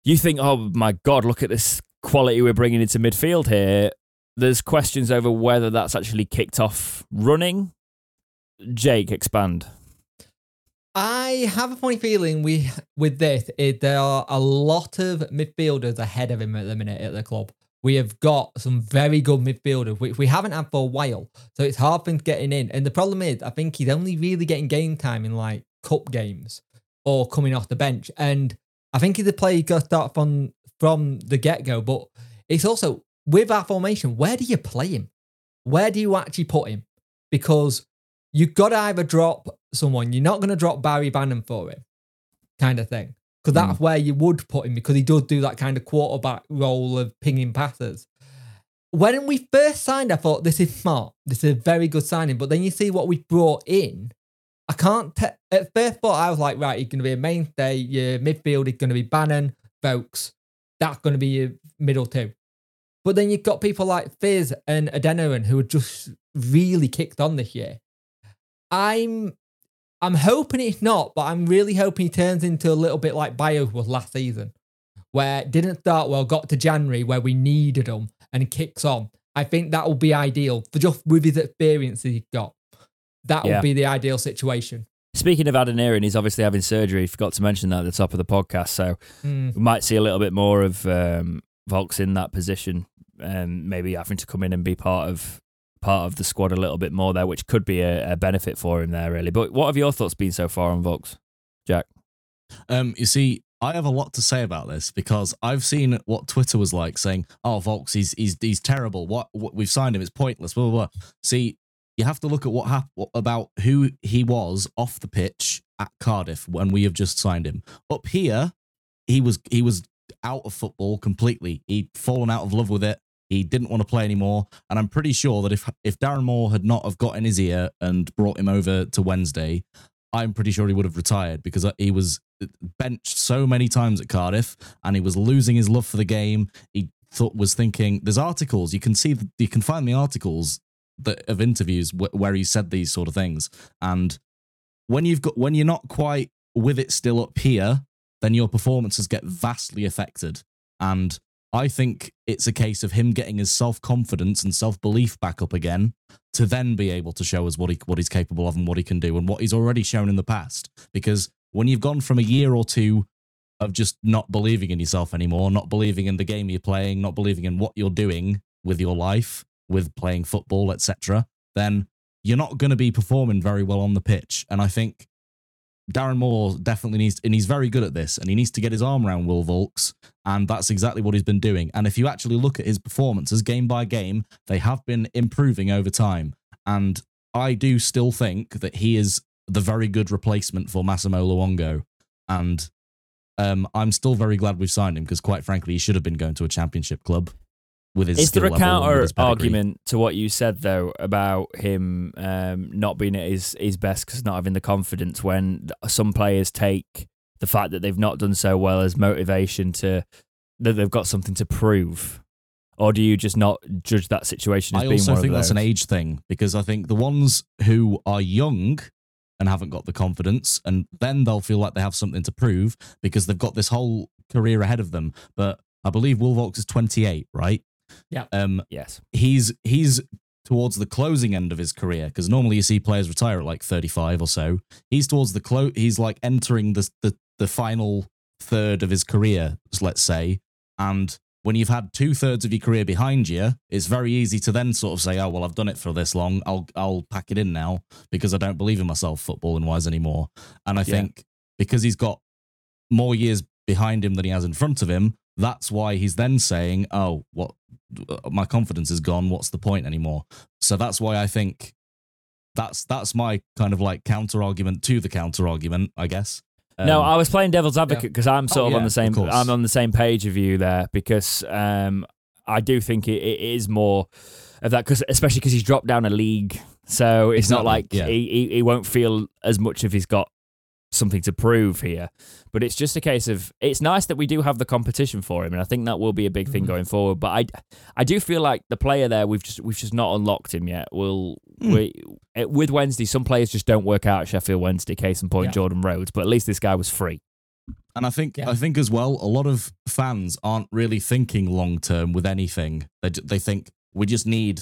You think, oh my God, look at this quality we're bringing into midfield here. There's questions over whether that's actually kicked off running. Jake, expand. I have a funny feeling we with this it, there are a lot of midfielders ahead of him at the minute at the club. We have got some very good midfielders, which we haven't had for a while. So it's hard for him getting in. And the problem is, I think he's only really getting game time in like cup games or coming off the bench. And I think he's a player you got to start from from the get go. But it's also with our formation, where do you play him? Where do you actually put him? Because you've got to either drop someone. You're not going to drop Barry Bannan for him, kind of thing. Because that's mm. where you would put him because he does do that kind of quarterback role of pinging passes. When we first signed, I thought this is smart. This is a very good signing. But then you see what we brought in. I can't. Te- at first thought, I was like, right, he's going to be a mainstay. Your midfield is going to be Bannan, Vaulks. That's going to be your middle two. But then you've got people like Fizz and Adeniran who are just really kicked on this year. I'm I'm hoping it's not, but I'm really hoping he turns into a little bit like Bio was last season, where it didn't start well, got to January where we needed him and kicks on. I think that will be ideal for just with his experience he's got. That Yeah. would be the ideal situation. Speaking of Adeniran, he's obviously having surgery. Forgot to mention that at the top of the podcast. So Mm. we might see a little bit more of um, Vaulks in that position, and maybe having to come in and be part of part of the squad a little bit more there, which could be a, a benefit for him there, really. But what have your thoughts been so far on Vaulks, Jack? Um, you see, I have a lot to say about this because I've seen what Twitter was like saying, "Oh, Vaulks, he's he's he's terrible. What, what we've signed him, it's pointless." Blah blah blah. See, you have to look at what happened about who he was off the pitch at Cardiff when we have just signed him. Up here, he was he was out of football completely. He'd fallen out of love with it. He didn't want to play anymore. And I'm pretty sure that if if Darren Moore had not have got in his ear and brought him over to Wednesday, I'm pretty sure he would have retired because uh, he was benched so many times at Cardiff and he was losing his love for the game. He thought was thinking there's articles you can see you can find the articles that of interviews wh- where he said these sort of things and when you've got when you're not quite with it still up here then your performances get vastly affected and I think it's a case of him getting his self confidence and self belief back up again to then be able to show us what he what he's capable of and what he can do and what he's already shown in the past. Because when you've gone from a year or two of just not believing in yourself anymore, not believing in the game you're playing, not believing in what you're doing with your life, with playing football, etc., then you're not going to be performing very well on the pitch. And I think Darren Moore definitely needs, and he's very good at this, and he needs to get his arm around Will Vaulks, and that's exactly what he's been doing. And if you actually look at his performances game by game, they have been improving over time. And I do still think that he is the very good replacement for Massimo Luongo. And um, I'm still very glad we've signed him because, quite frankly, he should have been going to a championship club with his. Is there a skill level and with counter his pedigree. argument to what you said though about him um, not being at his his best because not having the confidence when some players take the fact that they've not done so well as motivation to that they've got something to prove? Or do you just not judge that situation as I being also one think of that's an age thing because I think the ones who are young and haven't got the confidence, and then they'll feel like they have something to prove because they've got this whole career ahead of them. But I believe Wolvox is 28, right? Yeah. Um, Yes. he's he's towards the closing end of his career because normally you see players retire at like 35 or so. He's towards the clo- he's like entering the the the final third of his career, let's say, and when you've had two thirds of your career behind you, it's very easy to then sort of say, "Oh well, I've done it for this long. I'll I'll pack it in now because I don't believe in myself, footballing wise anymore." And I think because he's got more years behind him than he has in front of him, that's why he's then saying, "Oh, what? My confidence is gone. What's the point anymore?" So that's why I think that's that's my kind of like counter argument to the counter argument, I guess. no, Um, I was playing devil's advocate because I'm sort Oh, of on the same. I'm on the same page of you there because um, I do think it, it is more of that because especially because he's dropped down a league, so it's not like yeah. he, he he won't feel as much if he's got something to prove here. But it's just a case of it's nice that we do have the competition for him, and I think that will be a big thing Mhm. going forward. But I I do feel like the player there we've just we've just not unlocked him yet. We'll Hmm. we with Wednesday, some players just don't work out at Sheffield Wednesday. Case in point, Yeah. Jordan Rhodes. But at least this guy was free. And I think Yeah. I think as well, a lot of fans aren't really thinking long term with anything. They they think we just need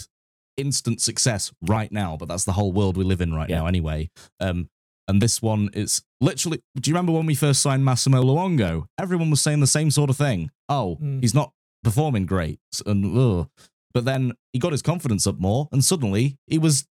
instant success right now, but that's the whole world we live in right Yeah. now anyway. Um, and this one is literally. Do you remember when we first signed Massimo Luongo? Everyone was saying the same sort of thing. Oh, Mm. he's not performing great, and ugh. but then he got his confidence up more, and suddenly he was.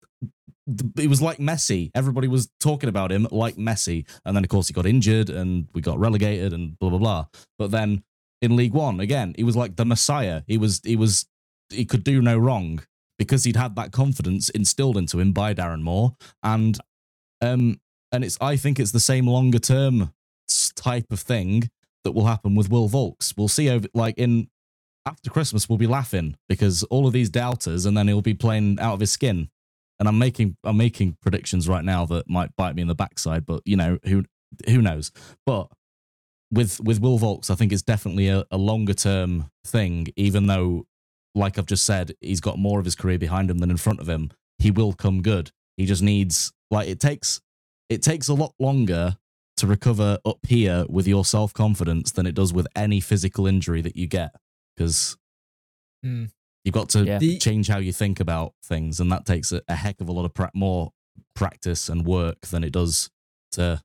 It was like Messi. Everybody was talking about him like Messi, and then of course he got injured, and we got relegated, and blah blah blah. But then in League One, again, he was like the Messiah. He was he was he could do no wrong because he'd had that confidence instilled into him by Darren Moore, and um and it's I think it's the same longer term type of thing that will happen with Will Vaulks. We'll see over like in after Christmas we'll be laughing because all of these doubters, and then he'll be playing out of his skin. And I'm making I'm making predictions right now that might bite me in the backside, but you know who who knows. But with with Will Vaulks, I think it's definitely a, a longer term thing. Even though, like I've just said, he's got more of his career behind him than in front of him. He will come good. He just needs like it takes it takes a lot longer to recover up here with your self confidence than it does with any physical injury that you get because Mm. you've got to Yeah. Change how you think about things, and that takes a, a heck of a lot of pra- more practice and work than it does to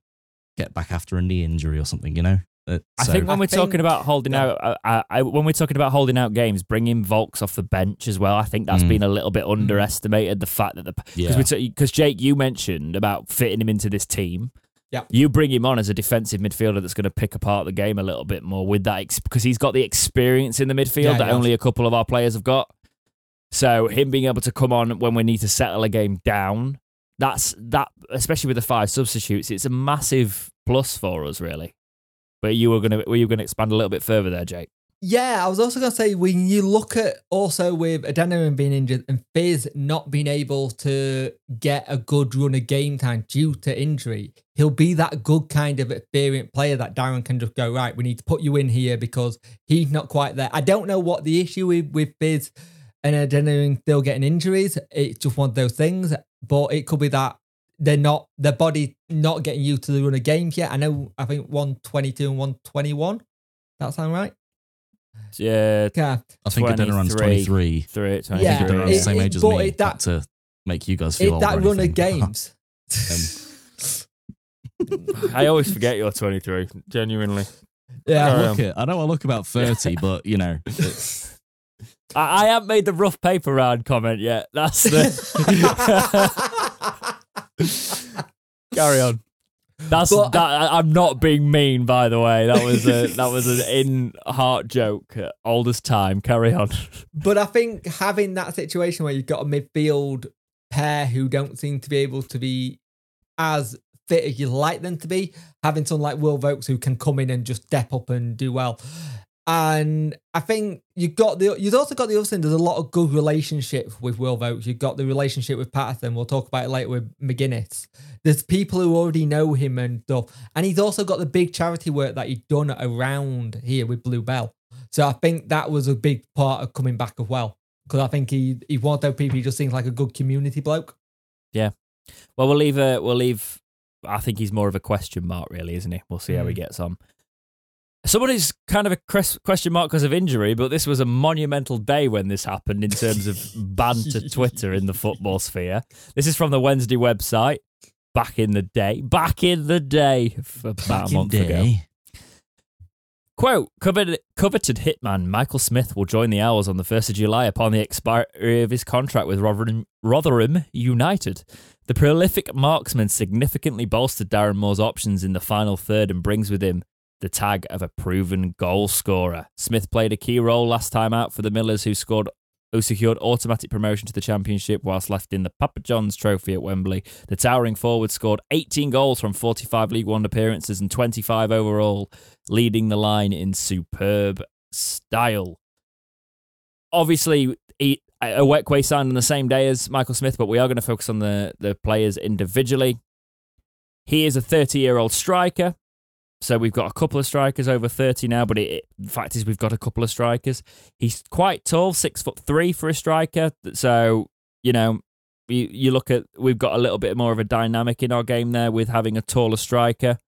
get back after a knee injury or something. You know. Uh, I think when I we're talking about holding yeah. out, uh, I, I, when we're talking about holding out games, bringing Vaulks off the bench as well. I think that's Mm. been a little bit underestimated. The fact that the Yeah. because because Jake, you mentioned about fitting him into this team. Yeah. you bring him on as a defensive midfielder that's going to pick apart the game a little bit more with that ex- because he's got the experience in the midfield Yeah, that he only a couple of our players have got. So him being able to come on when we need to settle a game down, that's that especially with the five substitutes, it's a massive plus for us really. But you were gonna were you gonna expand a little bit further there, Jake? Yeah, I was also going to say when you look at also with Adeniran being injured and Fizz not being able to get a good run of game time due to injury, he'll be that good kind of experienced player that Darren can just go, right, we need to put you in here because he's not quite there. I don't know what the issue with, with Fizz and Adeniran still getting injuries. It's just one of those things, but it could be that they're not, their body not getting used to the run of games yet. I know, I think 122 and 121. That sound right? Yeah, Yeah. I think Adeniran's 23. three, I Yeah, think Adeniran's it- the same it- age as me. it- that- to make you guys feel It, that run of anything. games. Um, I always forget you're 23. Genuinely, yeah. Carry look um, it. I know I look about 30, but you know, I, I haven't made the rough paper round comment yet. That's the carry on. That's But- that. I'm not being mean, by the way. That was a that was an in heart joke. Oldest time. Carry on. But I think having that situation where you've got a midfield pair who don't seem to be able to be as fit as you'd like them to be, having someone like Will Vaulks who can come in and just step up and do well. And I think you've got the you've also got the other thing. There's a lot of good relationship with Will Vaulks. You've got the relationship with Paterson. We'll talk about it later with McGuinness. There's people who already know him and stuff. And he's also got the big charity work that he's done around here with Bluebell. So I think that was a big part of coming back as well. Because I think he he one of those people he just seems like a good community bloke. Yeah. Well, we'll leave. A, we'll leave. I think he's more of a question mark, really, isn't he? We'll see how he Mm. gets on. Somebody's kind of a question mark because of injury, but this was a monumental day when this happened in terms of banter Twitter in the football sphere. This is from the Wednesday website. Back in the day, back in the day, about a month ago. Quote, coveted, coveted hitman Michael Smith will join the Owls on the 1st of July upon the expiry of his contract with Rotherham, Rotherham United. The prolific marksman significantly bolstered Darren Moore's options in the final third and brings with him the tag of a proven goal scorer. Smith played a key role last time out for the Millers, who scored who secured automatic promotion to the championship whilst left in the Papa John's Trophy at Wembley. The towering forward scored 18 goals from 45 League One appearances and 25 overall, leading the line in superb style. Obviously, he, Ihiekwe signed on the same day as Michael Smith, but we are going to focus on the, the players individually. He is a 30 year old striker. So we've got a couple of strikers over 30 now, but it, the fact is we've got a couple of strikers. He's quite tall, six foot three for a striker. So, you know, you, you look at, we've got a little bit more of a dynamic in our game there with having a taller striker.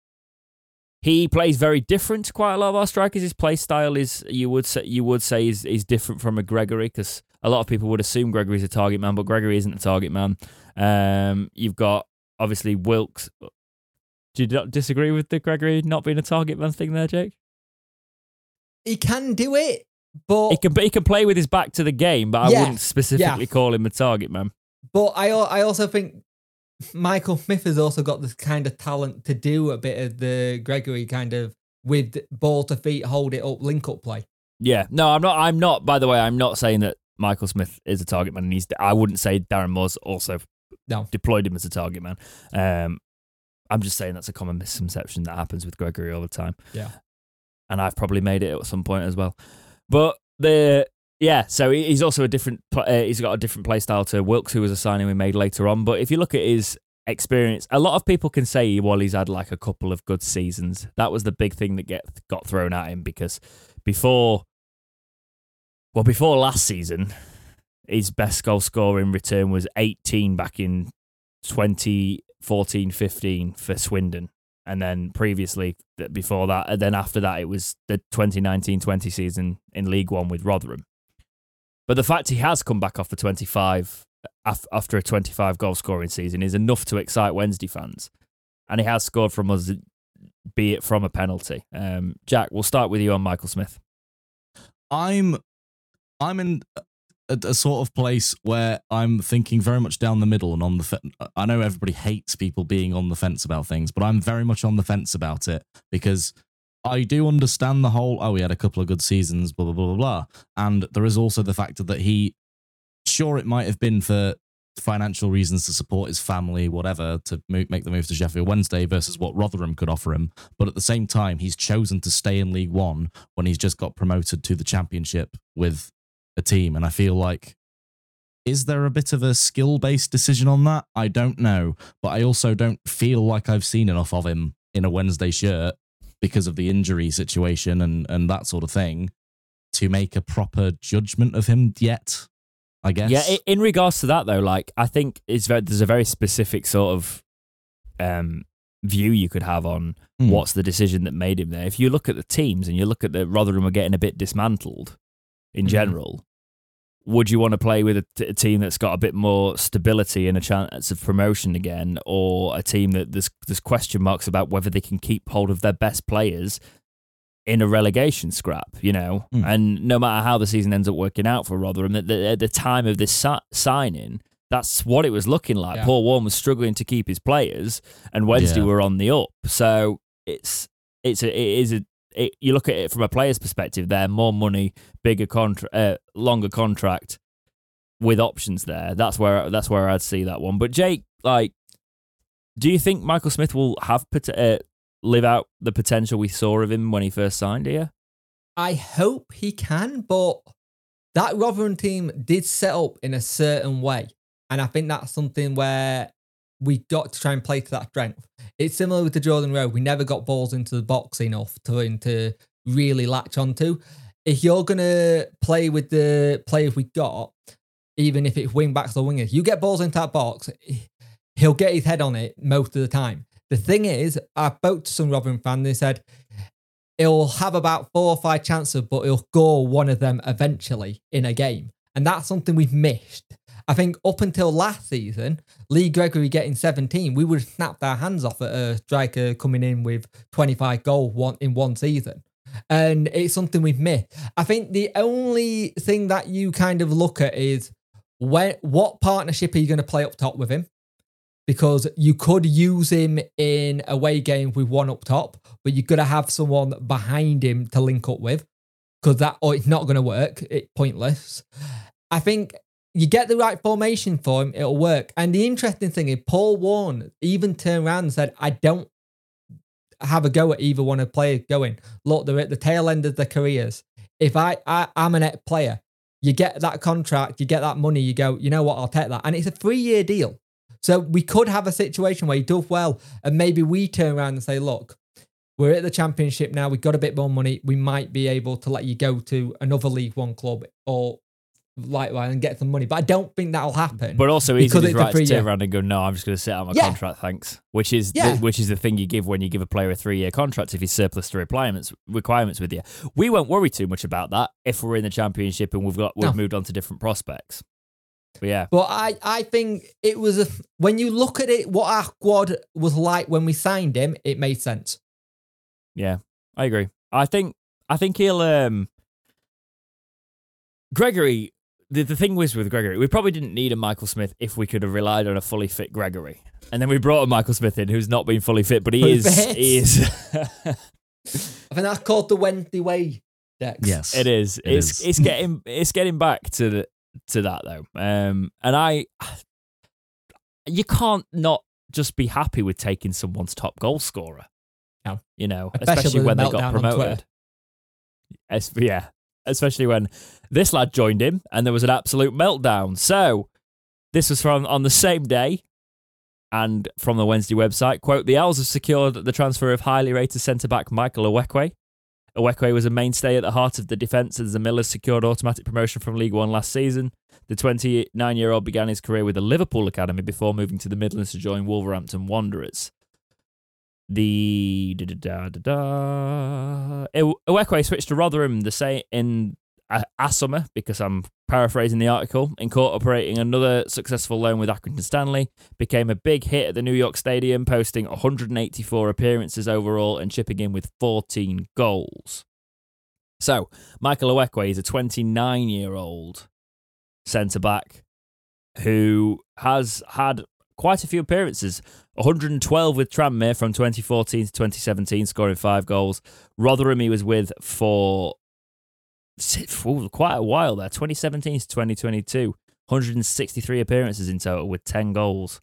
He plays very different to quite a lot of our strikers. His play style is, you would say, you would say is, is different from a Gregory because a lot of people would assume Gregory's a target man, but Gregory isn't a target man. Um, you've got obviously Wilks. Do you disagree with the Gregory not being a target man thing there, Jake? He can do it, but He can he can play with his back to the game, but I Yeah, wouldn't specifically yeah. call him a target man. but I I also think Michael Smith has also got this kind of talent to do a bit of the Gregory kind of with ball to feet, hold it up, link up play. Yeah, no, I'm not. I'm not. By the way, I'm not saying that Michael Smith is a target man. And he's. I wouldn't say Darren Moore's also No. deployed him as a target man. Um, I'm just saying that's a common misconception that happens with Gregory all the time. Yeah. and I've probably made it at some point as well. But the yeah, so he's also a different. Uh, he's got a different play style to Wilks, who was a signing we made later on. But if you look at his experience, a lot of people can say, well, he's had like a couple of good seasons. That was the big thing that get got thrown at him because before, well, before last season, his best goal scorer in return was 18 back in 2014 15 for Swindon. And then previously, before that, and then after that, it was the 2019 20 season in League One with Rotherham. But the fact he has come back off the 25 after a 25 goal scoring season is enough to excite Wednesday fans. And he has scored from us, be it from a penalty. Um, Jack, we'll start with you on Michael Smith. I'm I'm in a, a sort of place where I'm thinking very much down the middle and on the fe- I know everybody hates people being on the fence about things, but I'm very much on the fence about it because I do understand the whole oh he had a couple of good seasons blah blah blah blah blah and there is also the factor that he sure it might have been for financial reasons to support his family, whatever, to make the move to Sheffield Wednesday versus what Rotherham could offer him. But at the same time, he's chosen to stay in League One when he's just got promoted to the Championship with a team. And I feel like, is there a bit of a skill based decision on that? I don't know. But I also don't feel like I've seen enough of him in a Wednesday shirt because of the injury situation and, and that sort of thing to make a proper judgment of him yet. I guess. Yeah, in regards to that though, like I think it's very, there's a very specific sort of um, view you could have on Hmm. what's the decision that made him there. If you look at the teams and you look at the Rotherham are getting a bit dismantled in Mhm. general, would you want to play with a, t- a team that's got a bit more stability and a chance of promotion again, or a team that there's there's question marks about whether they can keep hold of their best players in a relegation scrap, you know? Hmm. And no matter how the season ends up working out for Rotherham, at the, at the time of this si- signing, that's what it was looking like. Yeah. Paul Warne was struggling to keep his players, and Wednesday Yeah. were on the up. So it's it's a, it is a it, you look at it from a player's perspective. There, more money, bigger contract, uh, longer contract with options there. That's where that's where I'd see that one. But Jake, like, do you think Michael Smith will have uh, live out the potential we saw of him when he first signed here? I hope he can, but that Rotherham team did set up in a certain way. And I think that's something where we got to try and play to that strength. It's similar with the Jordan Road. We never got balls into the box enough to, to really latch onto. If you're going to play with the players we got, even if it's wing backs or wingers, you get balls into that box, he'll get his head on it most of the time. The thing is, I spoke to some Rotherham fans, they said he'll have about four or five chances, but he'll score one of them eventually in a game. And that's something we've missed. I think up until last season, Lee Gregory getting 17, we would have snapped our hands off at a striker coming in with 25 goals one, in one season. And it's something we've missed. I think the only thing that you kind of look at is when, what partnership are you going to play up top with him? because you could use him in away games with one up top, but you've got to have someone behind him to link up with because that or it's not going to work. It's pointless. I think you get the right formation for him, it'll work. And the interesting thing is, Paul Warne even turned around and said, "I don't have a go at either one of players going. Look, they're at the tail end of their careers. If I, I I'm an ex player." You get that contract, you get that money, you go, you know what, I'll take that. And it's a three year deal. So we could have a situation where he does well, and maybe we turn around and say, look, we're at the championship now, we've got a bit more money, we might be able to let you go to another League One club or likewise and get some money. But I don't think that'll happen. But also, Because to it's right to turn around and go, no, I'm just going to sit out my Yeah. contract, thanks. Which is Yeah. the, which is the thing you give when you give a player a three year contract if he's surplus to requirements requirements with you. We won't worry too much about that if we're in the championship and we've got we've No. moved on to different prospects. But yeah, But I, I think it was a when you look at it, what our squad was like when we signed him, it made sense. Yeah, I agree. I think I think he'll um Gregory the, the thing was with Gregory, we probably didn't need a Michael Smith if we could have relied on a fully fit Gregory. And then we brought a Michael Smith in who's not been fully fit, but he is fit. he is I think that's called the Wednesday way, Dex. Yes. It is. It it's is. it's getting it's getting back to the to that though. Um and I you can't not just be happy with taking someone's top goal scorer. No. You know, Especially especially, when they got meltdown on Twitter. promoted. Es- yeah. Especially when this lad joined him and there was an absolute meltdown. So this was from on the same day and from the Wednesday website. Quote, the Owls have secured the transfer of highly rated centre back Michael Ihiekwe. Ihiekwe was a mainstay at the heart of the defence as the Millers secured automatic promotion from League One last season. The 29 year old began his career with the Liverpool Academy before moving to the Midlands to join Wolverhampton Wanderers. The da da da. Ihiekwe switched to Rotherham the say in a summer because I'm paraphrasing the article, incorporating another successful loan with Accrington Stanley, became a big hit at the New York Stadium, posting 184 appearances overall and chipping in with 14 goals. So, Michael Ihiekwe is a 29 year old centre back who has had quite a few appearances 112 with Tranmere from 2014 to 2017, scoring five goals. Rotherham, he was with for for quite a while there 2017 to 2022 163 appearances in total with 10 goals.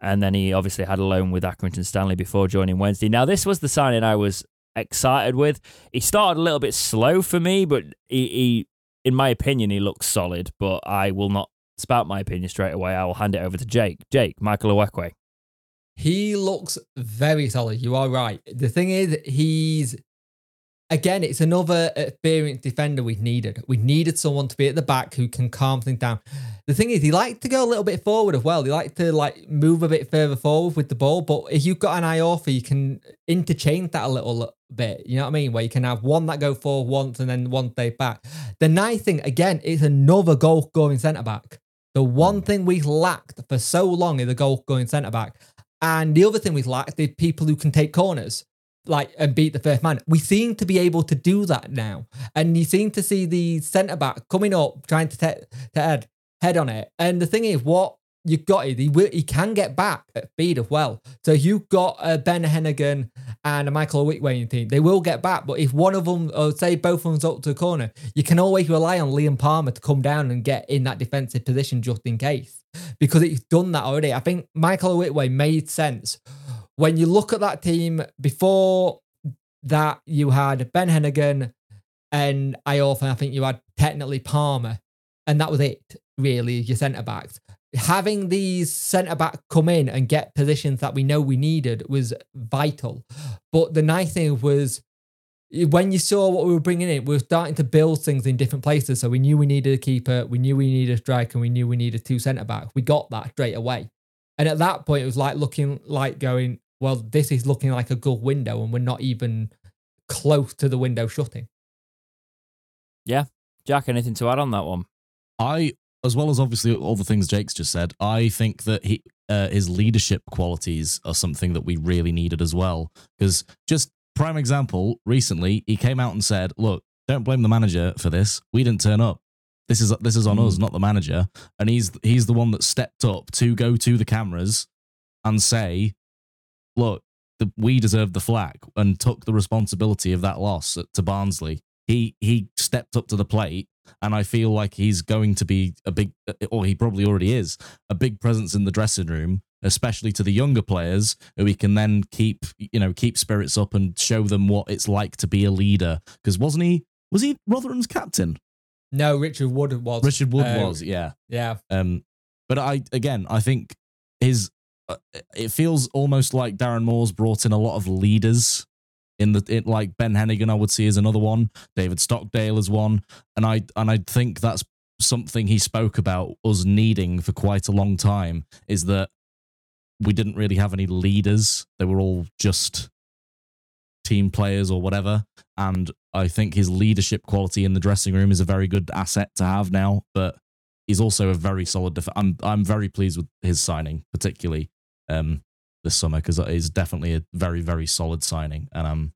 And then he obviously had a loan with Accrington Stanley before joining Wednesday. Now, this was the signing I was excited with. He started a little bit slow for me, but he, he in my opinion, he looks solid. But I will not spout my opinion straight away. I will hand it over to Jake. Jake, Michael Ihiekwe. He looks very solid. You are right. The thing is, he's again, it's another experienced defender we needed. We needed someone to be at the back who can calm things down. The thing is, he liked to go a little bit forward as well. He liked to like move a bit further forward with the ball. But if you've got an Iorfa, you can interchange that a little bit. You know what I mean? Where you can have one that go forward once and then one stay back. The nice thing, again, is another goal going centre back. The one thing we lacked for so long is a goal going centre back. And the other thing we lacked is people who can take corners like and beat the first man. We seem to be able to do that now, and you seem to see the centre back coming up trying to, te- to head head on it. And the thing is, what you got it. he will, he can get back at speed as well. So you've got uh, Ben Heneghan and a Michael Ihiekwe team. They will get back, but if one of them, or say both of them's up to the corner, you can always rely on Liam Palmer to come down and get in that defensive position just in case because it's done that already. I think Michael Ihiekwe made sense when you look at that team before that, you had Ben Heneghan, and I often I think you had technically Palmer, and that was it, really, your centre backs. Having these centre back come in and get positions that we know we needed was vital. But the nice thing was when you saw what we were bringing in, we were starting to build things in different places. So we knew we needed a keeper, we knew we needed a striker, we knew we needed two centre backs. We got that straight away. And at that point, it was like looking like going, well, this is looking like a good window and we're not even close to the window shutting. Yeah. Jack, anything to add on that one? I, as well as obviously all the things Jake's just said, I think that he, uh, his leadership qualities are something that we really needed as well. Because just prime example, recently he came out and said, "Look, don't blame the manager for this. We didn't turn up. This is this is on mm. us, not the manager." And he's he's the one that stepped up to go to the cameras and say, look, the, we deserve the flag and took the responsibility of that loss to Barnsley. He he stepped up to the plate, and I feel like he's going to be a big, or he probably already is, a big presence in the dressing room, especially to the younger players, who he can then keep you know keep spirits up and show them what it's like to be a leader. Because wasn't he? Was he Rotherham's captain? No, Richard Wood was. Richard Wood uh, was, yeah, yeah. Um, but I again, I think his uh, it feels almost like Darren Moore's brought in a lot of leaders in the in, like Ben Heneghan I would see as another one, David Stockdale as one, and I and I think that's something he spoke about us needing for quite a long time is that we didn't really have any leaders. They were all just team players or whatever. And I think his leadership quality in the dressing room is a very good asset to have now. But he's also a very solid. Def- I'm I'm very pleased with his signing, particularly um, this summer because it is definitely a very very solid signing, and I'm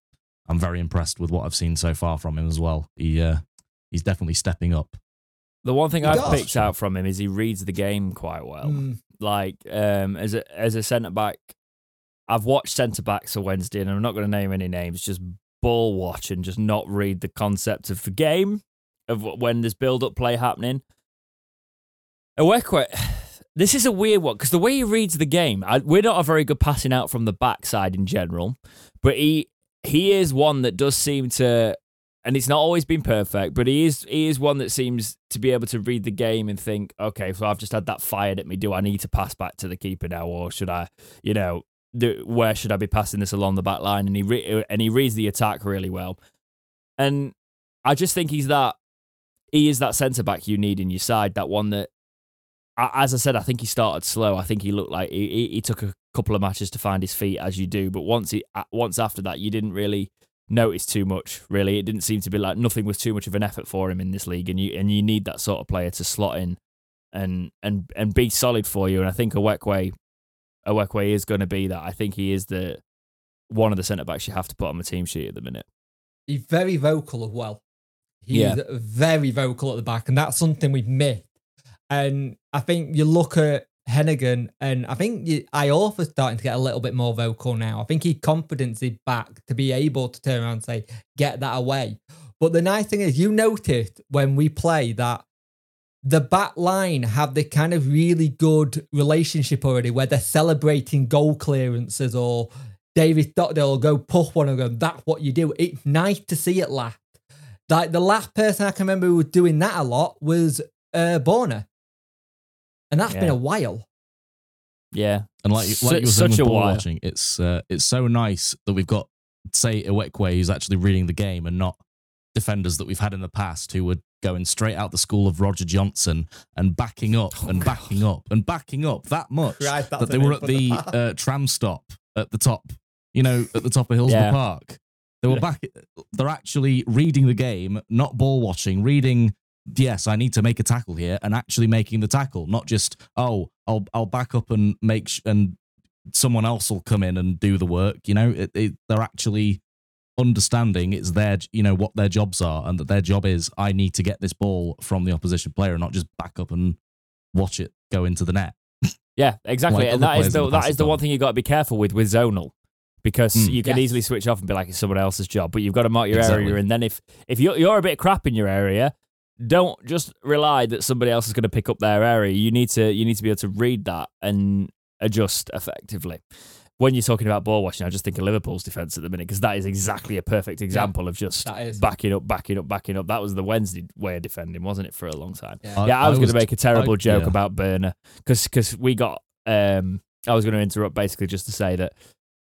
I'm very impressed with what I've seen so far from him as well. He uh, he's definitely stepping up. The one thing he I've does. picked out from him is he reads the game quite well. Mm. Like um, as a as a centre back, I've watched centre backs on Wednesday, and I'm not going to name any names. Just ball watch and just not read the concept of the game of when there's build up play happening. Ihiekwe, this is a weird one because the way he reads the game, I, we're not a very good passing out from the backside in general, but he he is one that does seem to, and it's not always been perfect, but he is he is one that seems to be able to read the game and think, okay, so I've just had that fired at me. Do I need to pass back to the keeper now, or should I, you know, do, where should I be passing this along the back line? And he re- and he reads the attack really well, and I just think he's that he is that centre back you need in your side, that one that as I said, I think he started slow. I think he looked like he, he took a couple of matches to find his feet, as you do. But once he, once after that, you didn't really notice too much. Really, it didn't seem to be like nothing was too much of an effort for him in this league, and you and you need that sort of player to slot in and and and be solid for you. And I think Ihiekwe, Ihiekwe is going to be that. I think he is the one of the centre backs you have to put on the team sheet at the minute. He's very vocal as well. He's yeah. very vocal at the back, and that's something we've missed and I think you look at Heneghan, and I think you, Iorfa's starting to get a little bit more vocal now. I think he confidence is back to be able to turn around and say, get that away. But the nice thing is, you noticed when we play that the back line have the kind of really good relationship already where they're celebrating goal clearances or David Stockdale will go puff one and go, that's what you do. It's nice to see it last. Like the last person I can remember who was doing that a lot was uh Borner. And that's been a while. Yeah. And like, Su- like you were saying such with a ball while. watching, it's uh, it's so nice that we've got say Ihiekwe who's actually reading the game and not defenders that we've had in the past who were going straight out the school of Roger Johnson and backing up Oh, and backing up and backing up that much Christ, that they were at the the uh, tram stop at the top, you know, at the top of Hillsborough Yeah. Park. They were back. They're actually reading the game, not ball watching. Reading, yes, I need to make a tackle here, and actually making the tackle, not just oh, I'll I'll back up and make sh- and someone else will come in and do the work. You know, it, it, they're actually understanding it's their you know what their jobs are, and that their job is I need to get this ball from the opposition player, and not just back up and watch it go into the net. Yeah, exactly. Like and other that is the the that past is the one thing you've got to be careful with with zonal. Because Mm. you can Yes. easily switch off and be like it's someone else's job, but you've got to mark your Exactly. area, and then if if you're you're a bit crap in your area, don't just rely that somebody else is going to pick up their area. You need to you need to be able to read that and adjust effectively. When you're talking about ball watching, I just think of Liverpool's defense at the minute because that is exactly a perfect example of just that is. backing up, backing up, backing up. That was the Wednesday way of defending, wasn't it, for a long time? Yeah. yeah, I was, going to make a terrible I- joke yeah. about Burner because we got. Um, I was going to interrupt basically just to say that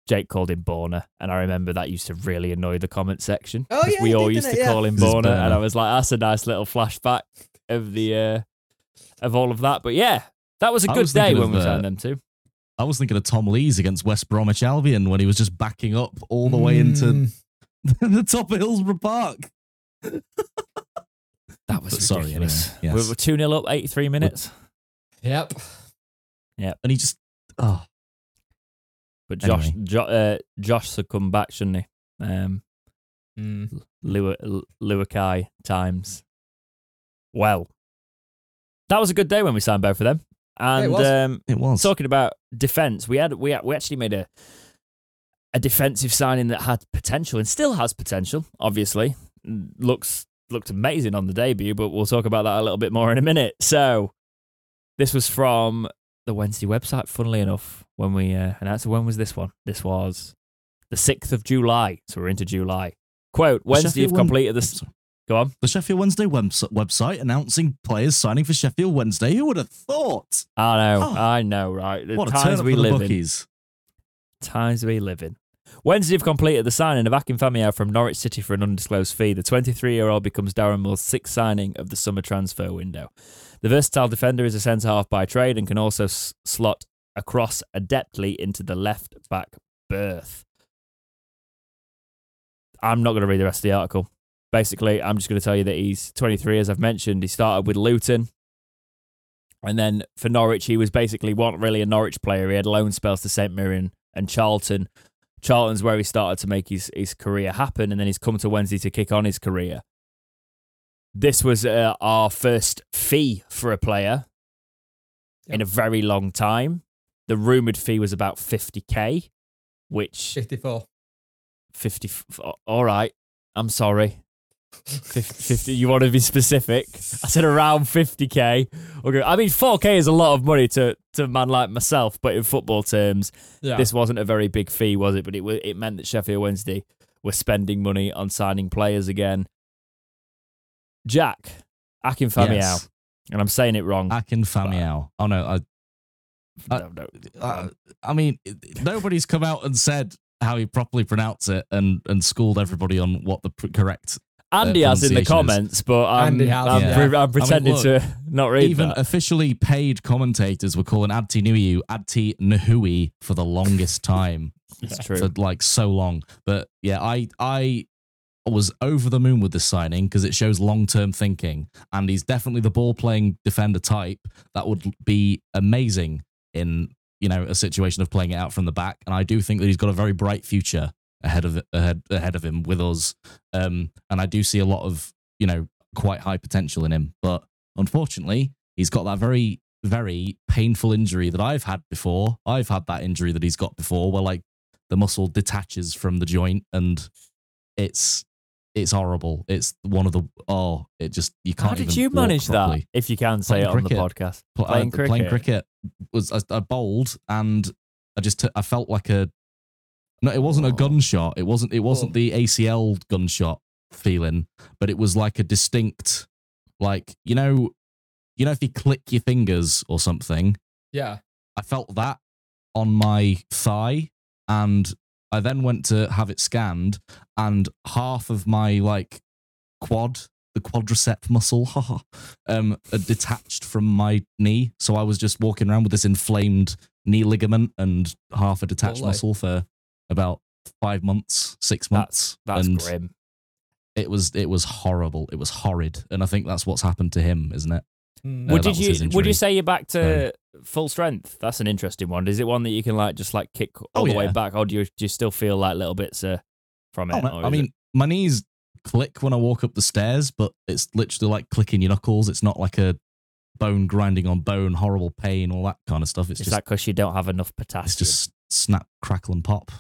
Jake called him Borner, and I remember that used to really annoy the comment section. Oh, 'cause yeah, we all did, used to it? Yeah. call him 'Cause it's Borner, and I was like, that's a nice little flashback of the uh, of all of that. But yeah, that was a I good was day when we uh, signed them too. I was thinking of Tom Lees against West Bromwich Albion when he was just backing up all the way into Mm, the top of Hillsborough Park. That was but sorry, ridiculous. anyway, yes. We were two 0 up, eighty three minutes. Yep. Yep. And he just, oh, But Josh, Anyway. jo- uh, Josh should come back, shouldn't he? Um, Mm. Lewa- times. Well, that was a good day when we signed both of them. Yeah, it And was. um, it was. talking about defense, we had we we actually made a a defensive signing that had potential and still has potential. Obviously, looks looked amazing on the debut, but we'll talk about that a little bit more in a minute. So, this was from the Wednesday website. Funnily enough, when we uh, announced when was this one? This was the sixth of July. So we're into July. Quote: Wednesday have completed this. Go on. The Sheffield Wednesday webs- website announcing players signing for Sheffield Wednesday. Who would have thought? I know, Oh. I know, right? The What times we live in. Times we live in. Wednesday have completed the signing of Akin Famewo from Norwich City for an undisclosed fee. The 23-year-old becomes Darren Moore's sixth signing of the summer transfer window. The versatile defender is a centre-half by trade and can also s- slot across adeptly into the left-back berth. I'm not going to read the rest of the article. Basically, I'm just going to tell you that he's 23, as I've mentioned. He started with Luton. And then for Norwich, he was basically not really a Norwich player. He had loan spells to St Mirren and Charlton. Charlton's where he started to make his, his career happen, and then he's come to Wednesday to kick on his career. This was uh, our first fee for a player in a very long time. The rumoured fee was about 50k, which 54. 50 All right. I'm sorry. 50, 50 you want to be specific? I said around 50k. Okay, I mean 4k is a lot of money to to a man like myself, but in football terms, Yeah. this wasn't a very big fee, was it? But it it meant that Sheffield Wednesday were spending money on signing players again. Jack Akin Famewo, Yes. and I'm saying it wrong. Akin Famewo. Oh no, I, I- no, no. I, I mean, nobody's come out and said how he properly pronounced it and and schooled everybody on what the pr- correct. Uh, Andy has in the pronunciation is- comments, but I'm, Andy has, I'm, yeah. pre- I I'm mean, pretending look, to not read Even that. officially paid commentators were calling Adti Nuiu Adti Nahui for the longest time. It's true. for like so long. But yeah, I I was over the moon with this signing because it shows long term thinking, and he's definitely the ball playing defender type that would be amazing in you know a situation of playing it out from the back. And I do think that he's got a very bright future ahead of ahead ahead of him with us. Um, and I do see a lot of you know quite high potential in him, but unfortunately, he's got that very very painful injury that I've had before. I've had that injury that he's got before, where like the muscle detaches from the joint and it's it's horrible. It's one of the oh, it just you can't. How did you manage that? If you can say Playing it on the podcast, Pl- uh, playing cricket. Playing cricket was I, I bowled and I just t- I felt like a no, it wasn't a Oh. gunshot. It wasn't it wasn't Oh. the ACL gunshot feeling, but it was like a distinct like you know you know if you click your fingers or something. Yeah. I felt that on my thigh and I then went to have it scanned and half of my like quad the quadricep muscle haha, um detached from my knee. So I was just walking around with this inflamed knee ligament and half a detached muscle for about 5 months 6 months That's and grim. it was it was horrible. It was horrid. And I think that's what's happened to him isn't it? Mm. Uh, would did you would you say you're back to full strength? That's an interesting one. Is it one that you can like just like kick all Oh, the way back, or do you do you still feel like little bits uh, from it? Oh, I mean, it- my knees click when I walk up the stairs, but it's literally like clicking your knuckles. It's not like a bone grinding on bone, horrible pain, all that kind of stuff. It's is just that because you don't have enough potassium? it's just snap, crackle, and pop.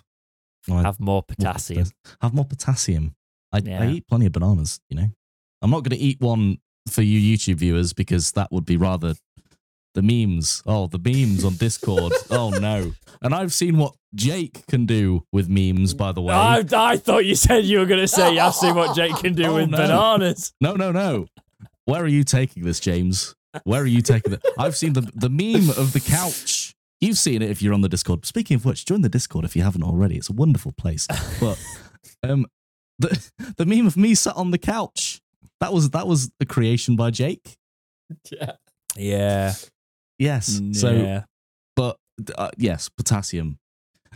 I have more walk up the potassium. Have more potassium. I, Yeah. I eat plenty of bananas. You know, I'm not going to eat one for you YouTube viewers because that would be rather the memes. Oh, the memes on Discord. oh no! And I've seen what Jake can do with memes. By the way, I, I thought you said you were going to say I've seen what Jake can do Oh, with no. bananas. No, no, no. Where are you taking this, James? Where are you taking it? I've seen the the meme of the couch. You've seen it if you're on the Discord. Speaking of which, join the Discord if you haven't already. It's a wonderful place. But um, the the meme of me sat on the couch. That was that was a creation by Jake. Yeah. Yeah. Yes. So, yeah. but uh, yes, potassium.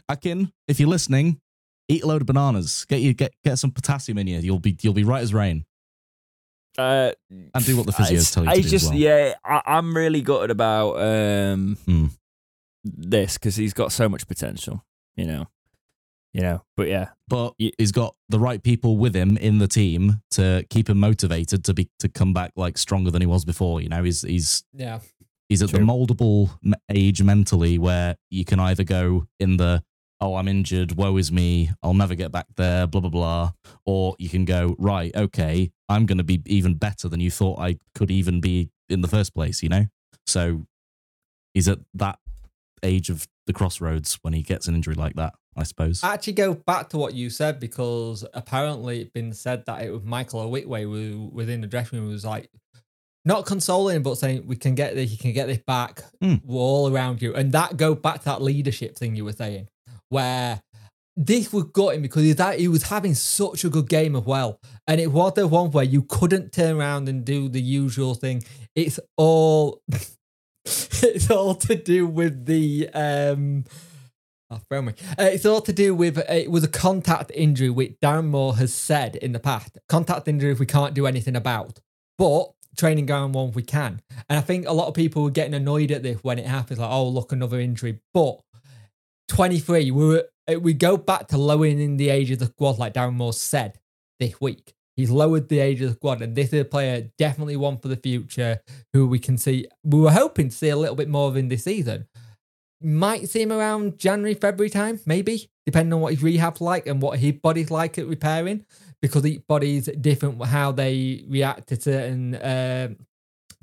Akin, if you're listening, eat a load of bananas. Get you get get some potassium in you. You'll be you'll be right as rain. Uh, And do what the physios it's- tell you to I do as just well. yeah, I, I'm really gutted about um Hmm. this because he's got so much potential. You know, you know. But yeah, but Ye- he's got the right people with him in the team to keep him motivated to be to come back like stronger than he was before. You know, he's he's Yeah. He's at True. the moldable age mentally where you can either go in the oh I'm injured, woe is me, I'll never get back there, blah blah blah, or you can go right, okay, I'm going to be even better than you thought I could even be in the first place. You know, so he's at that age of the crossroads when he gets an injury like that. I suppose. I Actually, go back to what you said because apparently it's been said that it was Michael Ihiekwe who within the dressing room was like not consoling but saying we can get this, you can get this back. Mm. We're all around you, and that go back to that leadership thing you were saying, where this was gutting because he, that, he was having such a good game as well, and it was the one where you couldn't turn around and do the usual thing. It's all. it's all to do with the um Oh, throw me. Uh, it's all to do with uh, it was a contact injury, which Darren Moore has said in the past. Contact injury we can't do anything about, but training ground one we can. And I think a lot of people were getting annoyed at this when it happens, like, oh look, another injury. But 23, we were uh, we go back to lowering the age of the squad, like Darren Moore said this week. He's lowered the age of the squad, and this is a player definitely one for the future who we can see. We were hoping to see a little bit more of in this season might see him around January, February time, maybe, depending on what his rehab's like and what his body's like at repairing, because each body's different how they react to certain um,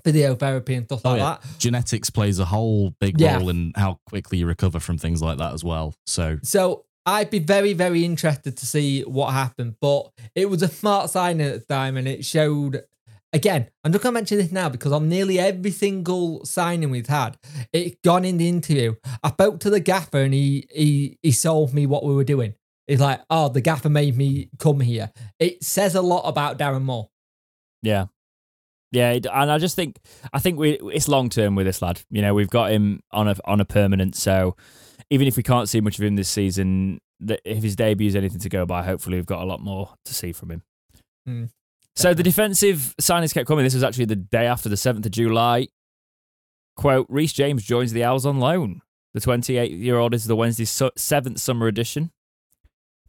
physiotherapy and stuff Oh, like yeah. that. genetics plays a whole big Yeah. role in how quickly you recover from things like that as well. So So I'd be very, very interested to see what happened. But it was a smart signing at the time, and it showed. Again, I'm not going to mention this now because on nearly every single signing we've had, it's gone in the interview. I spoke to the gaffer and he he he sold me what we were doing. He's like, "Oh, the gaffer made me come here." It says a lot about Darren Moore. Yeah. Yeah, and I just think I think we it's long term with this lad. You know, we've got him on a on a permanent, so even if we can't see much of him this season, if his debut is anything to go by, hopefully we've got a lot more to see from him. Hmm, so the defensive signings kept coming. This was actually the day after the seventh of July. Quote: Reece James joins the Owls on loan. The 28 year old is the Wednesday's seventh summer edition.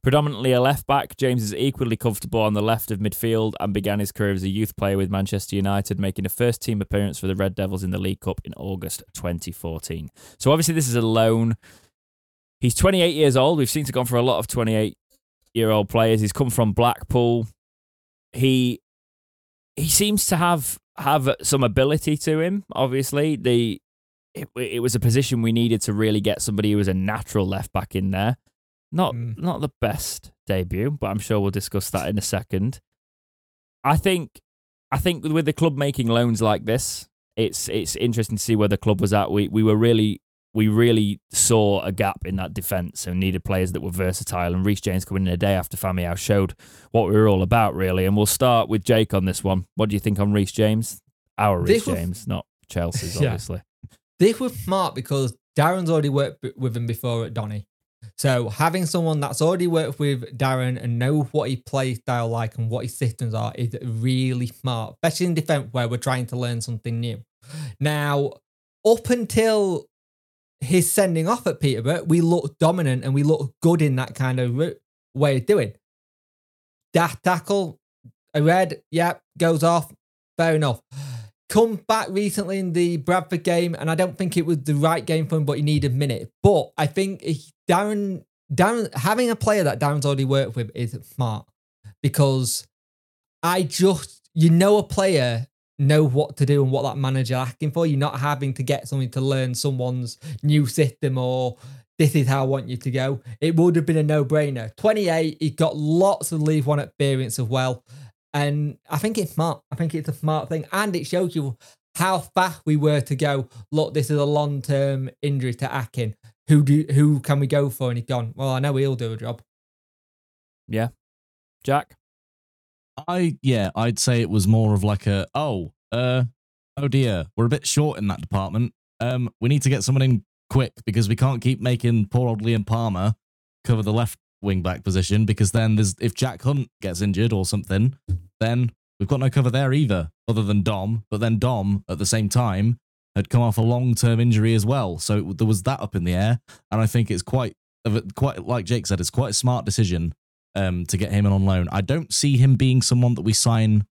Predominantly a left back, James is equally comfortable on the left of midfield and began his career as a youth player with Manchester United, making a first team appearance for the Red Devils in the League Cup in August 2014. So obviously this is a loan. He's 28 years old. We've seen to gone for a lot of 28 year old players. He's come from Blackpool. He he seems to have have some ability to him. Obviously, the it, it was a position we needed to really get somebody who was a natural left back in there. Not Mm. not the best debut, but I'm sure we'll discuss that in a second. I think I think with the club making loans like this, it's it's interesting to see where the club was at. We we were really we really saw a gap in that defence and needed players that were versatile. And Reece James coming in a day after Famewo showed what we were all about, really. And we'll start with Jake on this one. What do you think on Reece James? Our Reece James, not Chelsea's, Yeah. obviously. This was smart because Darren's already worked with him before at Donny. So having someone that's already worked with Darren and know what his play style like and what his systems are is really smart, especially in defence where we're trying to learn something new. Now, up until his sending off at Peterborough, we looked dominant and we looked good in that kind of way of doing. That tackle, a red, yeah, goes off. Fair enough. Come back recently in the Bradford game, and I don't think it was the right game for him, but he needed a minute. But I think Darren, Darren, having a player that Darren's already worked with is smart because I just, you know, a player know what to do and what that manager asking for. You're not having to get something to learn someone's new system or this is how I want you to go. It would have been a no brainer. 28, he got lots of League One experience as well. And I think it's smart. I think it's a smart thing. And it shows you how fast we were to go, look, this is a long term injury to Akin. Who do who can we go for? And he's gone, well, I know he'll do a job. Yeah. Jack? I yeah, I'd say it was more of like a oh, uh oh dear, we're a bit short in that department. Um we need to get someone in quick because we can't keep making poor old Liam Palmer cover the left wing back position because then there's if Jack Hunt gets injured or something, then we've got no cover there either, other than Dom. But then Dom at the same time had come off a long term injury as well. So there was that up in the air. And I think it's quite quite like Jake said, it's quite a smart decision um, to get him in on loan. I don't see him being someone that we sign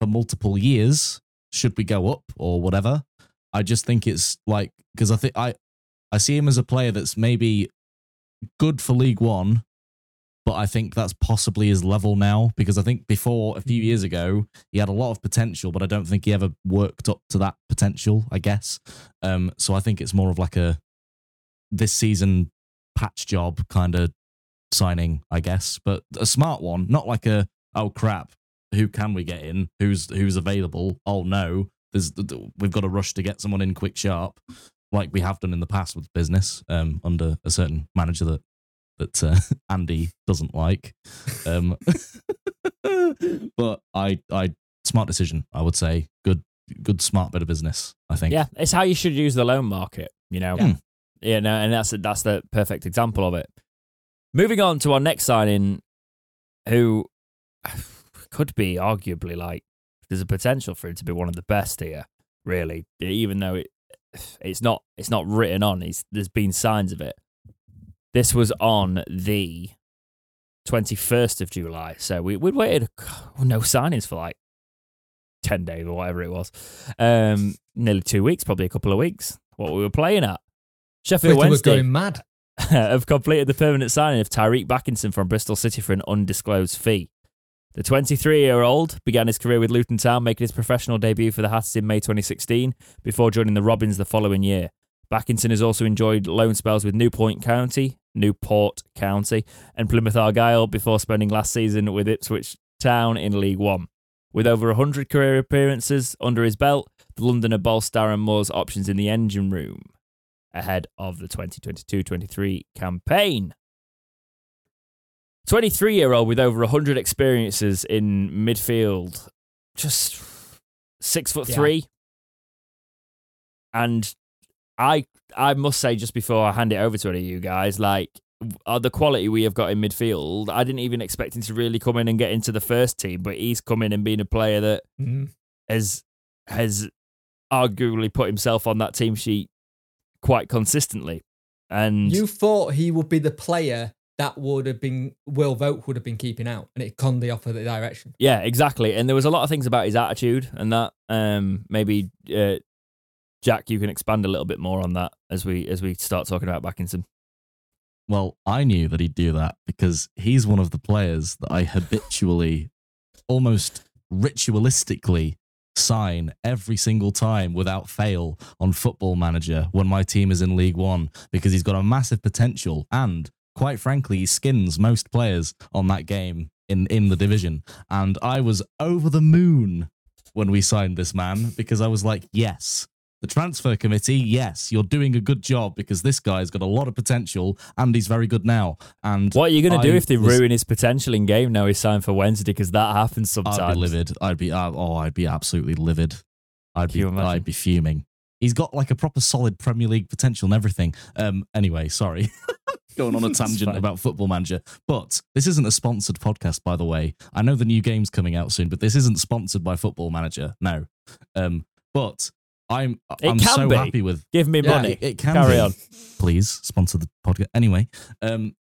for multiple years. Should we go up or whatever? I just think it's like because I think I I see him as a player that's maybe good for League One, but I think that's possibly his level now because I think before a few years ago he had a lot of potential, but I don't think he ever worked up to that potential. I guess. Um, so I think it's more of like a this season patch job kind of signing, I guess, but a smart one, not like a oh crap, who can we get in? Who's who's available? Oh no, there's we've got to rush to get someone in quick sharp, like we have done in the past with business um, under a certain manager that that uh, Andy doesn't like. Um, but I I smart decision, I would say, good good smart bit of business. I think. Yeah, it's how you should use the loan market, you know. Yeah. Yeah, no, and that's that's the perfect example of it. Moving on to our next signing, who could be arguably like there's a potential for him to be one of the best here, really. Even though it it's not it's not written on, it's, there's been signs of it. This was on the 21st of July, so we we'd waited no signings for like 10 days or whatever it was. Um, nearly two weeks, probably a couple of weeks. What we were playing at. Sheffield Twitter was Wednesday going mad. have completed the permanent signing of Tyreeq Bakinson from Bristol City for an undisclosed fee. The 23 year old began his career with Luton Town, making his professional debut for the Hatters in May 2016 before joining the Robins the following year. Backinson has also enjoyed loan spells with Newport County, Newport County, and Plymouth Argyle before spending last season with Ipswich Town in League One. With over 100 career appearances under his belt, the Londoner bolstered Darren Moore's options in the engine room ahead of the 2022 23 campaign. 23 year old with over 100 experiences in midfield, just six foot Yeah. three. And I I must say, just before I hand it over to any of you guys, like uh, the quality we have got in midfield, I didn't even expect him to really come in and get into the first team, but he's come in and been a player that Mhm. has has arguably put himself on that team sheet quite consistently. And You thought he would be the player that would have been Will Vaulks would have been keeping out, and it gone the opposite direction. yeah, exactly. And there was a lot of things about his attitude and that. Um, maybe uh, Jack, you can expand a little bit more on that as we as we start talking about Bakinson. Well, I knew that he'd do that because he's one of the players that I habitually almost ritualistically sign every single time without fail on Football Manager when my team is in League One because he's got a massive potential and quite frankly, he skins most players on that game in in the division. And I was over the moon when we signed this man because I was like, yes. The transfer committee, yes, you're doing a good job because this guy's got a lot of potential and he's very good now. And What are you going to do if they was- ruin his potential in game now he's signed for Wednesday? Because that happens sometimes. I'd be livid. I'd be uh, oh, I'd be absolutely livid. I'd Can be? I'd be fuming. He's got like a proper solid Premier League potential and everything. Um. Anyway, sorry, going on a tangent about Football Manager, but this isn't a sponsored podcast, by the way. I know the new game's coming out soon, but this isn't sponsored by Football Manager. No. Um. But I'm It I'm can so be. happy with Give me Yeah, money. It, it can Carry be. on. Please sponsor the podcast. Anyway, um,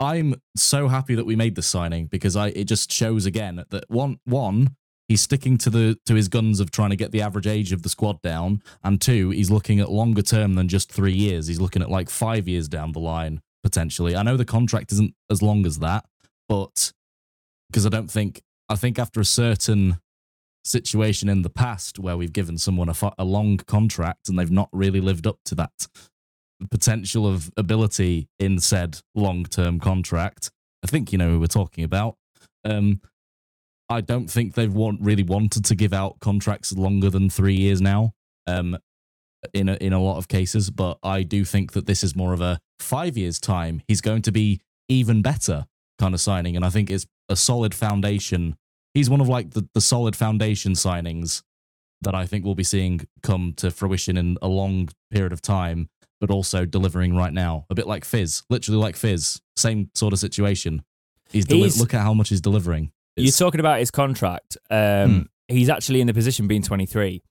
I'm so happy that we made this signing because I it just shows again that one one he's sticking to the to his guns of trying to get the average age of the squad down, and two he's looking at longer term than just three years. He's looking at like five years down the line potentially. I know the contract isn't as long as that, but because I don't think I think after a certain situation in the past where we've given someone a, a long contract and they've not really lived up to that potential of ability in said long term contract. I think you know who we're talking about. Um, I don't think they've want, really wanted to give out contracts longer than three years now. Um, in a, in a lot of cases, but I do think that this is more of a five years time. He's going to be even better kind of signing, and I think it's a solid foundation. He's one of like the, the solid foundation signings that I think we'll be seeing come to fruition in a long period of time, but also delivering right now. A bit like Fizz, literally like Fizz, same sort of situation. He's, deli- He's- look at how much he's delivering. You're talking about his contract. Um, He's actually in the position being 23,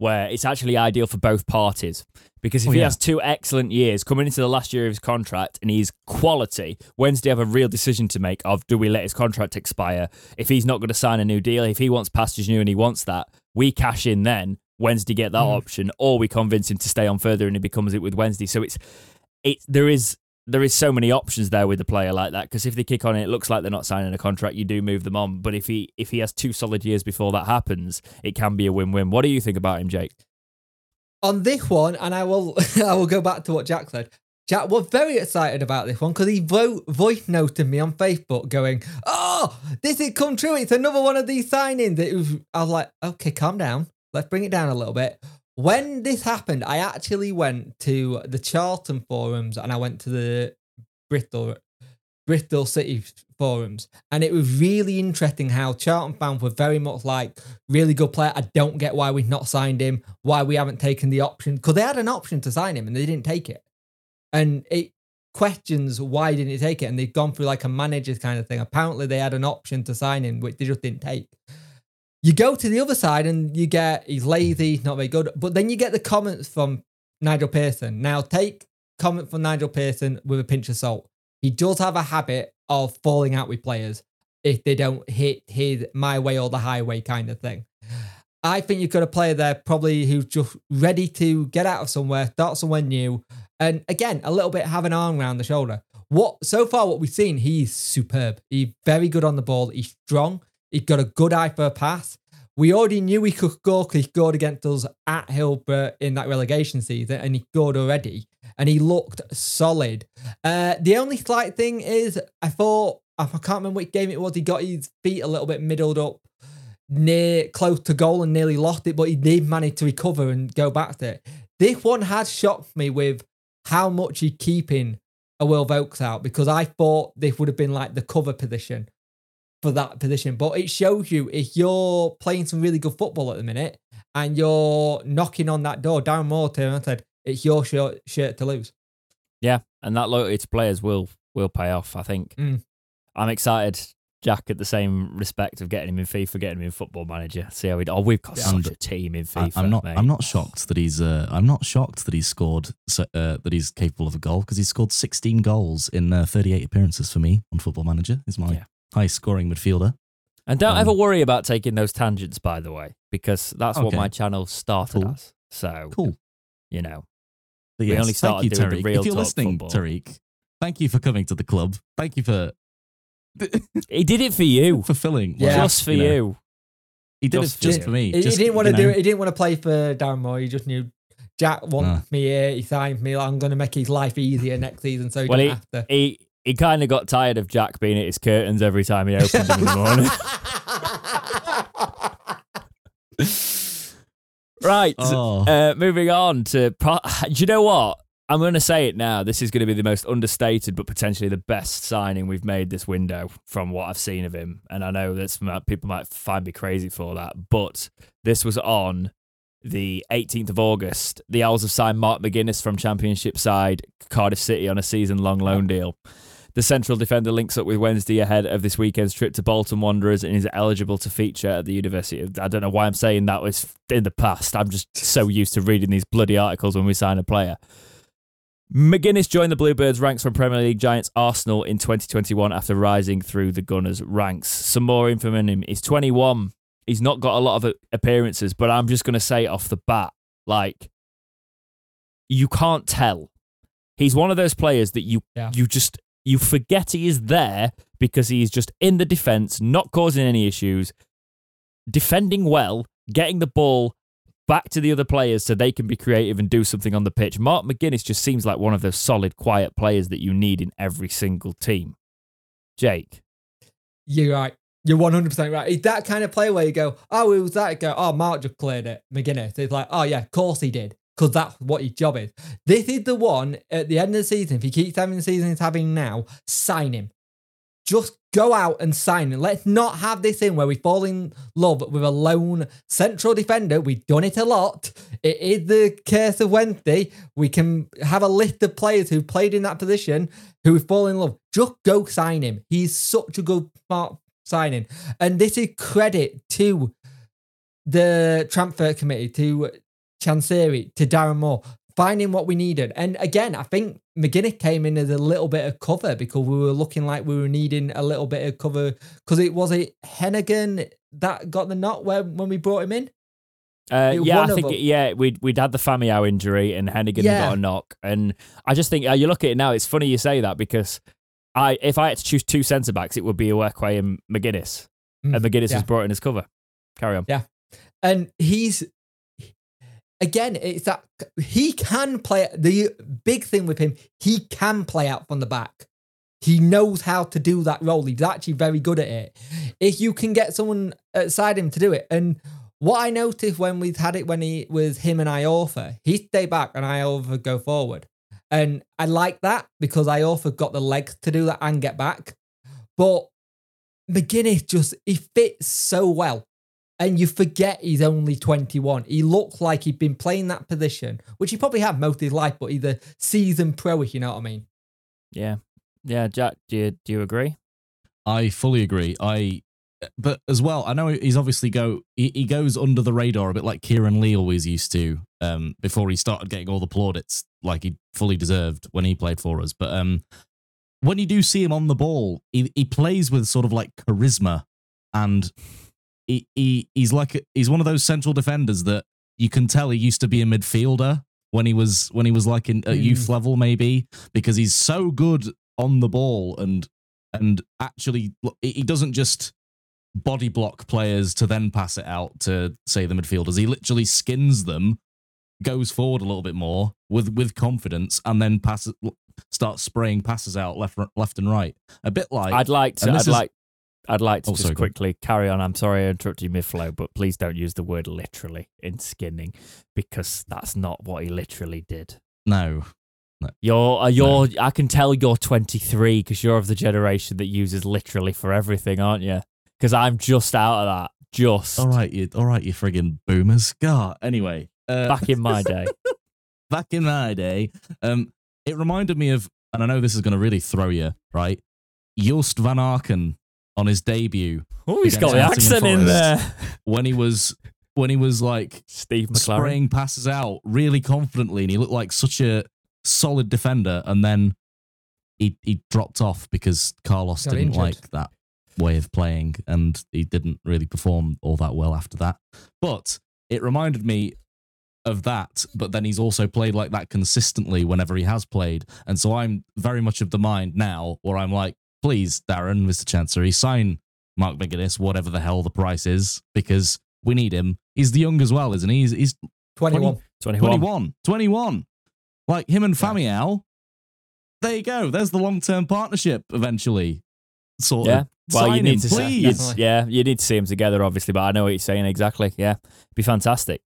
where it's actually ideal for both parties. Because if Oh, he yeah. has two excellent years coming into the last year of his contract and he's quality, Wednesday have a real decision to make of do we let his contract expire? If he's not going to sign a new deal, if he wants pastures new and he wants that, we cash in then. Wednesday get that Mhm. option, or we convince him to stay on further and he becomes it with Wednesday. So it's it there is there is so many options there with a player like that because if they kick on it looks like they're not signing a contract, you do move them on. But if he if he has two solid years before that happens, it can be a win win. What do you think about him, Jake? on this one, and I will I will go back to what Jack said. Jack was very excited about this one because he wrote voice noted me on Facebook going, "Oh, this has come true. It's another one of these signings." It was. I was like, "Okay, calm down. Let's bring it down a little bit." When this happened, I actually went to the Charlton forums and I went to the Bristol Bristol City forums, and it was really interesting how Charlton fans were very much like, really good player. I don't get why we've not signed him, why we haven't taken the option, because they had an option to sign him and they didn't take it. And it questions why didn't he take it, and they've gone through like a manager's kind of thing. Apparently, they had an option to sign him, which they just didn't take. You go to the other side and you get he's lazy, not very good, but then you get the comments from Nigel Pearson. Now, take comment from Nigel Pearson with a pinch of salt. He does have a habit of falling out with players if they don't hit his my way or the highway kind of thing. I think you've got a player there probably who's just ready to get out of somewhere, start somewhere new, and again a little bit have an arm around the shoulder. What so far what we've seen, he's superb. He's very good on the ball. He's strong. He's got a good eye for a pass. We already knew he could score because he scored against us at Hillsborough in that relegation season, and he scored already. And he looked solid. Uh, the only slight thing is, I thought I can't remember which game it was. He got his feet a little bit middled up near close to goal and nearly lost it, but he did manage to recover and go back to it. This one has shocked me with how much he's keeping a Will Vaulks out because I thought this would have been like the cover position for that position. But it shows you if you're playing some really good football at the minute and you're knocking on that door, Darren Moore turned and said, it's your shirt, shirt to lose. Yeah, and that loyalty to players will will pay off. I think. Mm. I'm excited. Jack, at the same respect of getting him in FIFA, getting him in Football Manager. See how we. Oh, we've got Yeah. such And a team in FIFA. I'm not. mate. I'm not shocked that he's. Uh, I'm not shocked that he's scored. Uh, that he's capable of a goal because he's scored 16 goals in uh, 38 appearances for me on Football Manager. Is my Yeah. Highest scoring midfielder. And don't Um, ever worry about taking those tangents, by the way, because that's what my channel started Cool. as. So, Cool. you know, But We yes, only thank started you, doing the Tariq. real if you're talk listening, football. Tariq, thank you for coming to the club. Thank you for He did it for you, fulfilling. Yeah. just for you. you. He did Just it just for for me. He, he didn't want to you do know. it. He didn't want to play for Darren Moore. He just knew Jack wants No. me here. He signed me. I'm going to make his life easier next season, so he Well, don't he, have to. he he kind of got tired of Jack being at his curtains every time he opened them in the morning. right. Oh. Uh, moving on to. Pro- Do you know what? I'm going to say it now. This is going to be the most understated, but potentially the best signing we've made this window from what I've seen of him. And I know that people might find me crazy for that, but this was on the 18th of August. The Owls have signed Mark McGuinness from Championship side Cardiff City on a season long loan deal. The central defender links up with Wednesday ahead of this weekend's trip to Bolton Wanderers and is eligible to feature at the University. Of, I don't know why I'm saying that was in the past. I'm just so used to reading these bloody articles when we sign a player. McGuinness joined the Bluebirds ranks from Premier League giants Arsenal in 2021 after rising through the Gunners ranks. Some more info on him. He's 21. He's not got a lot of appearances, but I'm just going to say off the bat, like, you can't tell. He's one of those players that you Yeah. you just you forget he is there because he's just in the defense, not causing any issues, defending well, getting the ball back to the other players so they can be creative and do something on the pitch. Mark McGuinness just seems like one of those solid, quiet players that you need in every single team. Jake. You're right. You're 100% right. He's that kind of player where you go, oh, it was that. Go, oh, Mark just cleared it. McGuinness. It's like, oh, yeah, of course he did. Because that's what his job is. This is the one at the end of the season. If he keeps having the season he's having now, sign him. Just go out and sign him. Let's not have this in where we fall in love with a lone central defender. We've done it a lot. It is the case of Wednesday. We can have a list of players who played in that position who we fall in love. Just go sign him. He's such a good smart signing. And this is credit to the transfer committee, to Chansiri, to Darren Moore, finding what we needed. And again, I think McGuinness came in as a little bit of cover because we were looking like we were needing a little bit of cover. Because it was it Heneghan that got the knot when, when we brought him in? Uh, yeah, I think them. yeah we'd we'd had the Famewo injury and Heneghan Yeah. got a knock, and I just think uh, you look at it now. It's funny you say that because I if I had to choose two centre backs, it would be Ihiekwe and McGuinness, Mm, and McGuinness yeah. was brought in as cover. Carry on. Yeah, and he's again, it's that he can play the big thing with him, he can play out from the back. He knows how to do that role. He's actually very good at it. If you can get someone outside him to do it. And what I noticed when we've had it when he was him and I Iorfa, he stay back and Iorfa go forward. And I like that because Iorfa got the legs to do that and get back. But McGuinness just he fits so well and you forget he's only 21. He looked like he'd been playing that position, which he probably had most of his life, but he's a seasoned pro, if you know what I mean. Yeah, yeah. Jack, do you do you agree? I fully agree. I, but as well, I know he's obviously go. He, he goes under the radar a bit like Kieran Lee always used to. Um, before he started getting all the plaudits like he fully deserved when he played for us. But um, when you do see him on the ball, he he plays with sort of like charisma, and he he he's like he's one of those central defenders that you can tell he used to be a midfielder when he was when he was like in at Mm. youth level maybe because he's so good on the ball and and actually he he doesn't just body block players to then pass it out to say the midfielders he literally skins them goes forward a little bit more with with confidence and then passes starts spraying passes out left left and right a bit like I'd like to. I'd this is- like. I'd like to Oh, just sorry, go on. quickly carry on. I'm sorry I interrupted you mid flow, but please don't use the word literally in skinning because that's not what he literally did. no You're, uh, you're. I can tell you're 23 because you're of the generation that uses literally for everything, aren't you? Because I'm just out of that. Just all right you all right you friggin boomers god anyway uh, back in my day. back in my day, um, it reminded me of, and I know this is going to really throw you, right? Joost van Aken on his debut Oh, he's got the accent Nottingham in there. when he was when he was like Steve McLaren. spraying passes out really confidently, and he looked like such a solid defender, and then he he dropped off because Carlos Got didn't injured. like that way of playing, and he didn't really perform all that well after that. But it reminded me of that, but then he's also played like that consistently whenever he has played. And so I'm very much of the mind now where I'm like, please, Darren, Mr. Chansiri, sign Mark Vigidis, whatever the hell the price is, because we need him. He's the young as well, isn't he? He's, he's 21. 21. 21. 21. Like him and Famewo. There you go. There's the long term partnership eventually. Sort Yeah. of. Well, you need him, to see, please. you'd- yeah, you need to see them together, obviously. But I know what you're saying exactly. Yeah, be fantastic.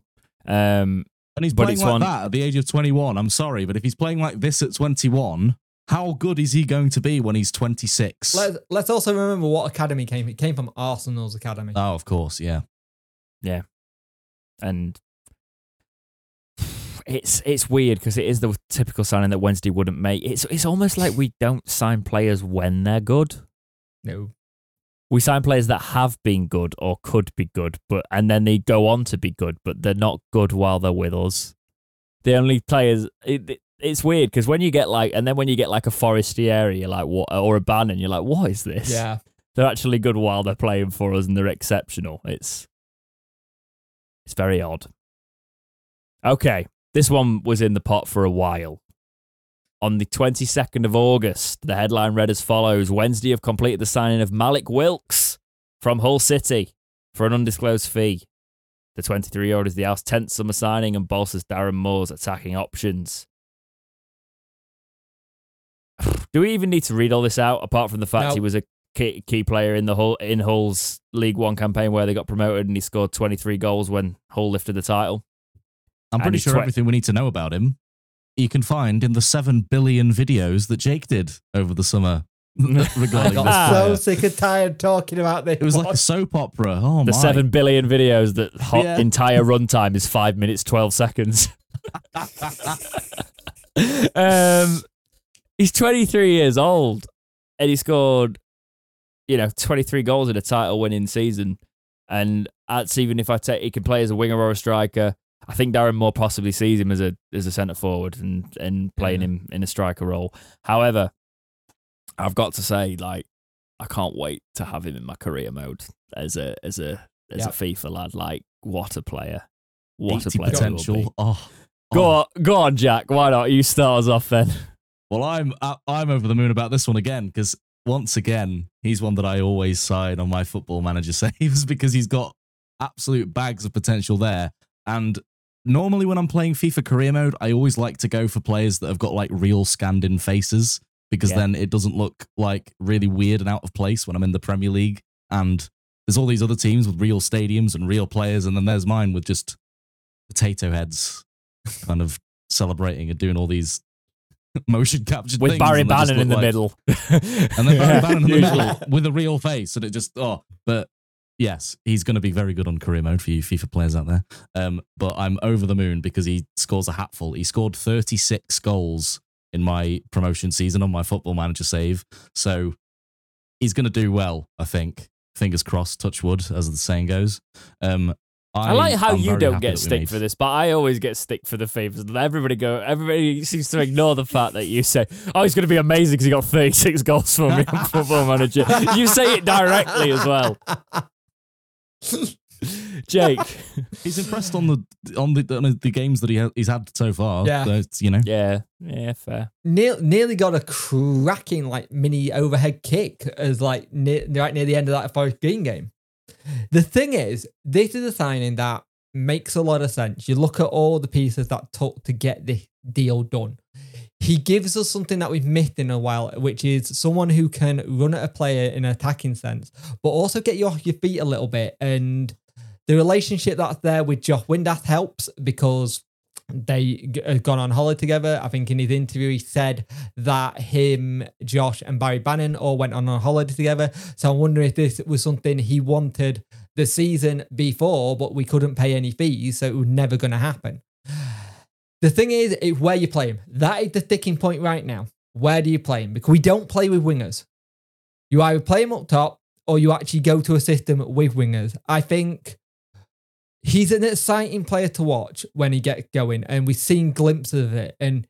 Um, And he's playing like one- that at the age of 21. I'm sorry, but if he's playing like this at 21, how good is he going to be when he's 26? Let's, let's also remember what academy came. It came from Arsenal's academy. oh, of course, yeah. Yeah, and it's it's weird because it is the typical signing that Wednesday wouldn't make. It's it's almost like we don't sign players when they're good. no. We sign players that have been good or could be good, but and then they go on to be good, but they're not good while they're with us. The only players it, it- it's weird because when you get like, and then when you get like a Forestieri, you're like, what, or a Bannan, you're like, what is this? Yeah. they're actually good while they're playing for us and they're exceptional. It's it's very odd. Okay, this one was in the pot for a while. On the 22nd of August, the headline read as follows Wednesday have completed the signing of Mallik Wilks from Hull City for an undisclosed fee. The 23 year old is the House 10th summer signing and bolsters Darren Moore's attacking options. Do we even need to read all this out apart from the fact No. he was a key, key player in the Hull in Hull's League One campaign where they got promoted and he scored 23 goals when Hull lifted the title? I'm pretty sure twe- everything we need to know about him you can find in the 7 billion videos that Jake did over the summer I regarding this got so player. sick and tired talking about this. It was like a soap opera. Oh my. The my. 7 billion videos that hot Yeah. entire runtime is 5 minutes 12 seconds. um, he's 23 years old and he scored, you know, 23 goals in a title winning season. And that's even if I take, he can play as a winger or a striker. I think Darren Moore possibly sees him as a as a centre forward and and playing Yeah. him in a striker role. However, I've got to say, like, I can't wait to have him in my career mode as a as a as Yeah. a FIFA lad. Like, what a player! What a player! he will be. potential. Oh. oh. Go Oh. on, go on, Jack. Why not? You start us off then. Well, I'm I- I'm over the moon about this one again because once again he's one that I always side on my football manager saves because he's got absolute bags of potential there. And normally when I'm playing FIFA career mode, I always like to go for players that have got like real scanned in faces because Yeah. then it doesn't look like really weird and out of place when I'm in the Premier League. And there's all these other teams with real stadiums and real players, and then there's mine with just potato heads, kind of celebrating and doing all these motion captured With Barry Bannan in the like- middle. and then Barry Bannan in the middle with a real face, and it just oh, but yes, he's going to be very good on career mode for you FIFA players out there. Um, but I'm over the moon because he scores a hatful. He scored 36 goals in my promotion season on my Football Manager save, so he's going to do well. I think. Fingers crossed, touch wood, as the saying goes. Um, I like how you don't get that stick for this, but I always get stick for the favors. Everybody go. Everybody seems to ignore the fact that you say, "Oh, he's going to be amazing because he got 36 goals for me on Football Manager." You say it directly as well, Jake. He's impressed on the on the on the games that he ha- he's had so far. Yeah. So you know. Yeah, yeah, fair. Near, nearly got a cracking like mini overhead kick as like near, right near the end of that Forest Green game. The thing is, this is a signing that makes a lot of sense. You look at all the pieces that took to get the deal done. He gives us something that we've missed in a while, which is someone who can run at a player in an attacking sense, but also get you off your feet a little bit. And the relationship that's there with Josh Windass helps because they had uh, gone on holiday together. I think in his interview he said that him, Josh, and Barry Bannan all went on a holiday together. So I'm wondering if this was something he wanted the season before, but we couldn't pay any fees, so it was never going to happen. The thing is, where you play him. That is the sticking point right now. Where do you play him? Because we don't play with wingers. You either play him up top or you actually go to a system with wingers. I think he's an exciting player to watch when he gets going, and we've seen glimpses of it. And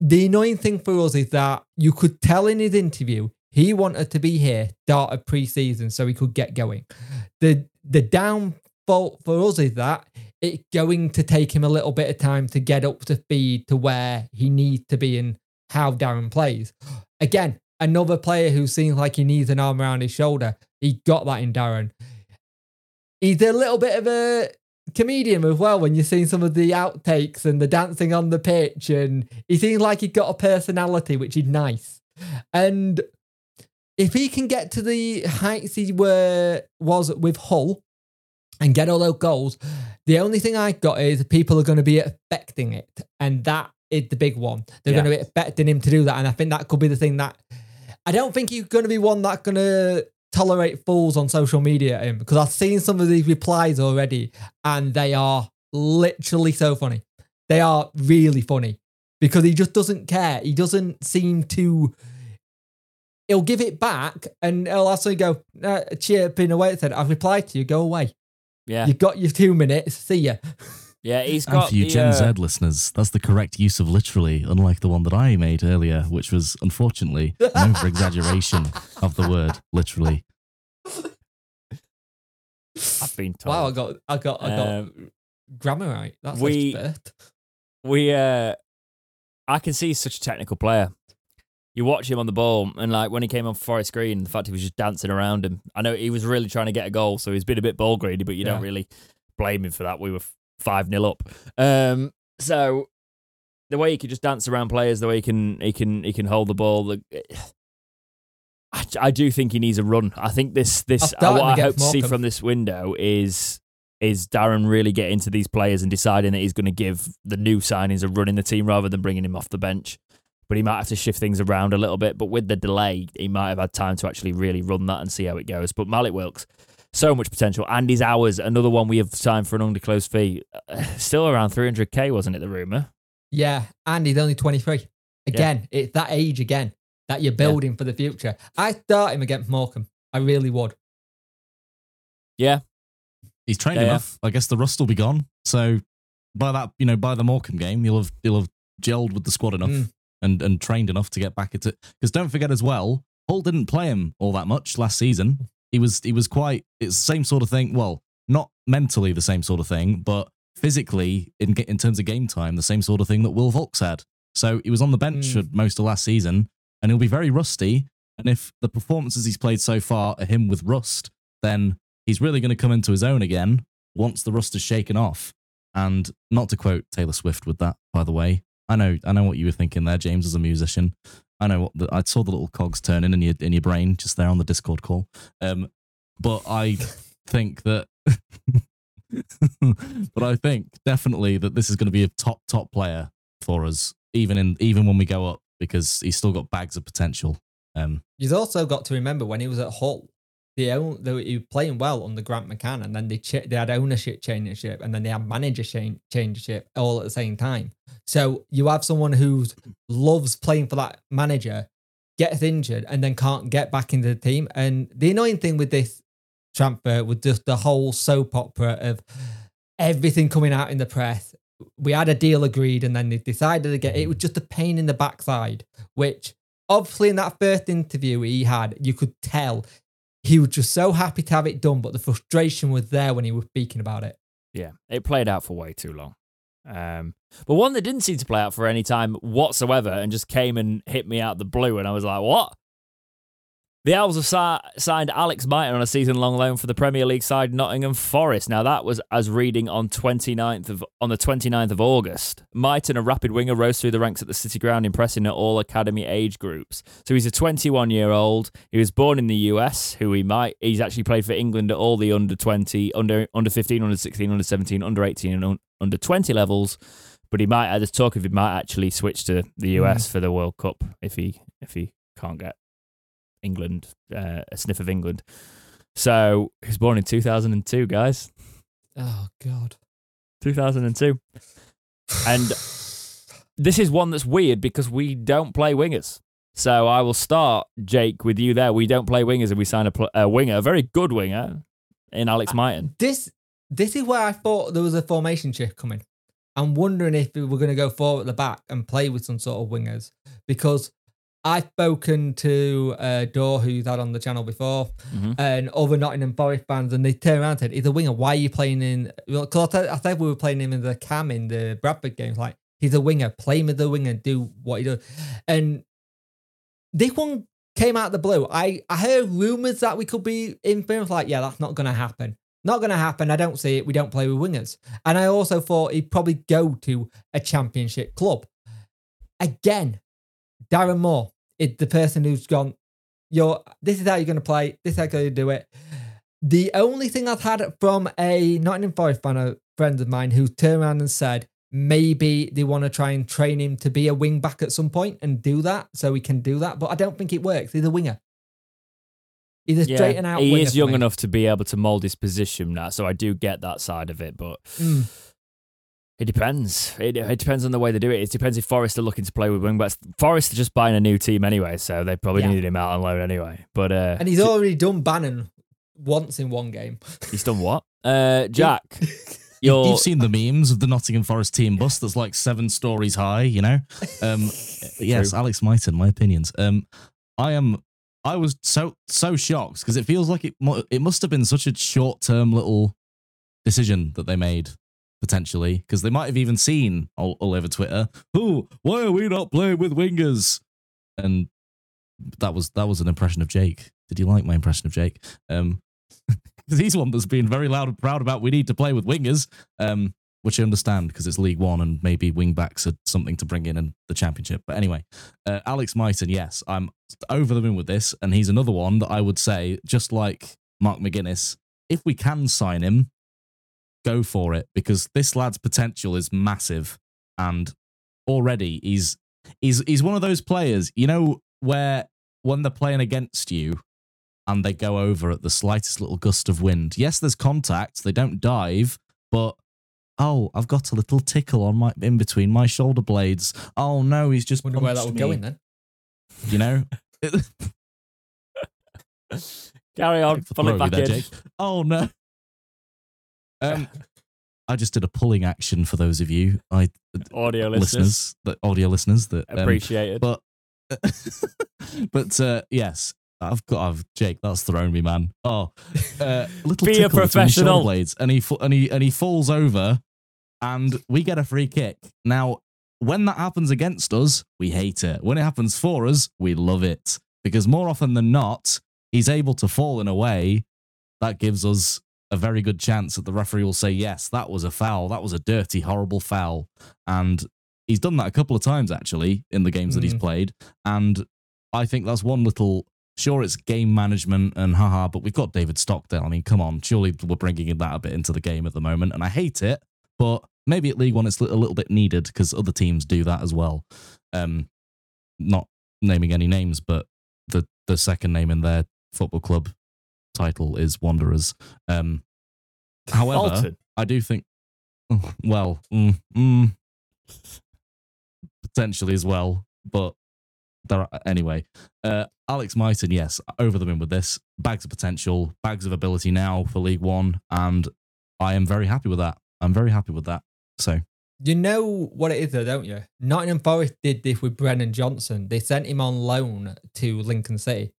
the annoying thing for us is that you could tell in his interview he wanted to be here start of pre-season so he could get going. The the downfall for us is that it's going to take him a little bit of time to get up to speed to where he needs to be and how Darren plays. Again, another player who seems like he needs an arm around his shoulder. He got that in Darren. He's a little bit of a comedian as well when you're seeing some of the outtakes and the dancing on the pitch and he seems like he's got a personality which is nice and if he can get to the heights he were was with Hull and get all those goals the only thing I got is people are going to be expecting it and that is the big one they're Yeah. going to be expecting him to do that and I think that could be the thing that I don't think he's going to be one that's going to tolerate fools on social media at him because I've seen some of these replies already and they are literally so funny. They are really funny because he just doesn't care. He doesn't seem to. He'll give it back and he'll also go, uh, chirping away said, I've replied to you, go away. Yeah, You've got your two minutes, see ya. yeah. He's And got And for you the, Gen uh, Z listeners, that's the correct use of literally, unlike the one that I made earlier, which was unfortunately an over exaggeration of the word literally. I've been told. Wow, I got, I got, I got Um, grammar right. That's we- we, first. we uh I can see he's such a technical player. You watch him on the ball, and like when he came on Forest Green, the fact he was just dancing around him. I know he was really trying to get a goal, so he's been a bit ball greedy, but you don't really blame him for that. We were five 0 up, um, so the way he can just dance around players, the way he can he can he can hold the ball. The, I, I do think he needs a run. I think this this I'll what I hope to see from this window is is Darren really getting to these players and deciding that he's going to give the new signings a run in the team rather than bringing him off the bench. But he might have to shift things around a little bit. But with the delay, he might have had time to actually really run that and see how it goes. But Mallik Wilks, so much potential. Andy's hours, another one we have signed for an undisclosed fee, uh, still around 300k, wasn't it? The rumor. Yeah, Andy's only 23. Again, it's that age again that you're building for the future. I start him against Morecambe. I really would. Yeah, He's trained Yeah, yeah. enough. I guess the rust will be gone. So by that, you know, by the Morecambe game, you'll have you'll have gelled with the squad enough Mm. and and trained enough to get back into. Because don't forget as well, Hull didn't play him all that much last season. He was he was quite. It's the same sort of thing. Well, not mentally the same sort of thing, but physically in in terms of game time, the same sort of thing that Will Vaulks had. So he was on the bench Mm. for most of last season, and he'll be very rusty. And if the performances he's played so far are him with rust, then he's really going to come into his own again once the rust is shaken off. And not to quote Taylor Swift with that, by the way. I know, I know what you were thinking there, James, as a musician. I know what the, I saw the little cogs turning in your in your brain just there on the Discord call. Um, but I think that, but I think definitely that this is going to be a top top player for us, even in even when we go up, because he's still got bags of potential. Um, You've also got to remember when he was at Hull, the own, they were, he was playing well under Grant McCann, and then they ch- they had ownership changership, and then they had manager change changership all at the same time. So you have someone who loves playing for that manager, gets injured, and then can't get back into the team. And the annoying thing with this transfer was just the whole soap opera of everything coming out in the press. We had a deal agreed, and then they decided to get it was just a pain in the backside, which obviously in that first interview he had, you could tell he was just so happy to have it done, but the frustration was there when he was speaking about it. Yeah, it played out for way too long. Um, but one that didn't seem to play out for any time whatsoever and just came and hit me out the blue, and I was like, what? The Owls have si- signed Alex Mighton on a season-long loan for the Premier League side Nottingham Forest. Now that was as reading on 29th of on the 29th of August. Mighton, a rapid winger, rose through the ranks at the City Ground, impressing at all academy age groups. So he's a 21-year-old. He was born in the US. Who he might he's actually played for England at all the under 20, under under 15, under 16, under 17, under 18, and un- under 20 levels. But he might. There's talk of he might actually switch to the US for the World Cup if he if he can't get England uh, a sniff of England. So he was born in 2002, guys. Oh God. 2002. And this is one that's weird because we don't play wingers. So I will start, Jake, with you there. We don't play wingers and we sign a, pl- a winger, a very good winger, in Alex Mighton. This this is where I thought there was a formation shift coming. I'm wondering if we were going to go forward at the back and play with some sort of wingers because I've spoken to uh, Dor, who's had on the channel before, Mhm. and other Nottingham Forest fans, and they turn around and said, "He's a winger. Why are you playing in?" Because I, I said we were playing him in the cam in the Bradford games. Like he's a winger. Play him as a winger. Do what he does. And this one came out of the blue. I, I heard rumors that we could be in film. Like, yeah, that's not going to happen. Not going to happen. I don't see it. We don't play with wingers. And I also thought he'd probably go to a championship club. Again, Darren Moore is the person who's gone, you're, this is how you're going to play. This is how to do it. The only thing I've had from a Nottingham Forest fan, a friend of mine, who turned around and said, maybe they want to try and train him to be a wing back at some point and do that so he can do that. But I don't think it works. He's a winger. He's a straight and out. He is young me. enough to be able to mold his position now, so I do get that side of it. But Mm. it depends. It, it depends on the way they do it. It depends if Forest are looking to play with wing backs. Forest are just buying a new team anyway, so they probably Yeah. needed him out on loan anyway. But uh, And he's already done Bannan once in one game. he's done what? Uh, Jack, You- you're You've seen the memes of the Nottingham Forest team bus that's like seven stories high, you know? Um, yes, Alex Mighton, my opinions. Um, I am. I was so so shocked because it feels like it. It must have been such a short term little decision that they made potentially because they might have even seen all, all over Twitter. Oh, why are we not playing with wingers? And that was that was an impression of Jake. Did you like my impression of Jake? Um, he's one that's been very loud and proud about we need to play with wingers. Um, which I understand because it's League One and maybe wing backs are something to bring in in the Championship. But anyway, uh, Alex Mighton, yes, I'm over the moon with this, and he's another one that I would say, just like Mark McGuinness, if we can sign him, go for it because this lad's potential is massive, and already he's he's he's one of those players, you know, where when they're playing against you and they go over at the slightest little gust of wind. Yes, there's contact, they don't dive, but oh, I've got a little tickle on my in between my shoulder blades. Oh no, he's just Wonder where that would me. go in then. You know, carry on, pull it back in. Oh no. Um, I just did a pulling action for those of you, I Audio listeners, listeners, the audio listeners that um, appreciated. but but uh, yes, I've got I've Jake. That's thrown me, man. Oh, uh, little Be a tickle between his shoulder professional. blades, and he and he and he falls over, and we get a free kick. Now, when that happens against us, we hate it. When it happens for us, we love it because more often than not, he's able to fall in a way that gives us a very good chance that the referee will say, yes, that was a foul. That was a dirty, horrible foul. And he's done that a couple of times, actually, in the games that he's Mm. played. And I think that's one little, sure, it's game management and haha, but we've got David Stockdale. I mean, come on, surely we're bringing in that a bit into the game at the moment. And I hate it, but maybe at League One it's a little bit needed because other teams do that as well. Um, not naming any names, but the, the second name in their football club title is Wanderers. Um, however, Alton. I do think, well, mm, mm, potentially as well, but there are, anyway. Uh, Alex Mighton, yes, over the moon with this. Bags of potential, bags of ability now for League One, and I am very happy with that. I'm very happy with that. So, You know what it is, though, don't you? Nottingham Forest did this with Brennan Johnson. They sent him on loan to Lincoln City,